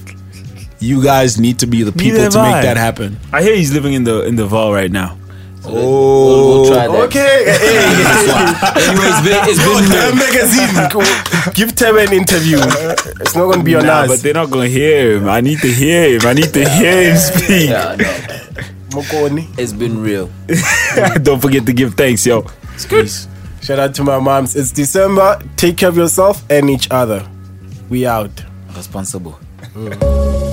[SPEAKER 3] You guys need to be the people
[SPEAKER 4] Neither
[SPEAKER 3] to make
[SPEAKER 4] I.
[SPEAKER 3] that happen.
[SPEAKER 4] I hear he's living in the in the Val right now.
[SPEAKER 2] We'll, we'll oh. try that.
[SPEAKER 1] Okay. *laughs* Hey,
[SPEAKER 2] Anyway, it's been, it's
[SPEAKER 1] Go
[SPEAKER 2] been
[SPEAKER 1] to magazine. Give Tebe an interview. It's not gonna be on
[SPEAKER 4] Nah,
[SPEAKER 1] us.
[SPEAKER 4] but they're not gonna hear him. I need to hear him. I need to hear him speak.
[SPEAKER 2] yeah, no,
[SPEAKER 1] Mokoni.
[SPEAKER 2] it's been real. *laughs*
[SPEAKER 4] Don't forget to give thanks, yo.
[SPEAKER 3] It's Peace.
[SPEAKER 1] Shout out to my moms. It's December. Take care of yourself and each other. We out.
[SPEAKER 2] Responsible.
[SPEAKER 11] Oh.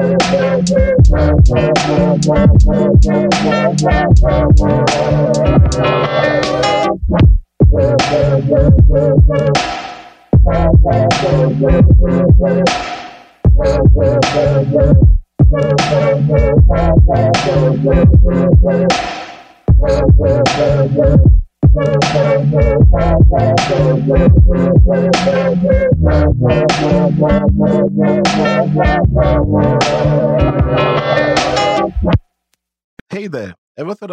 [SPEAKER 1] Hey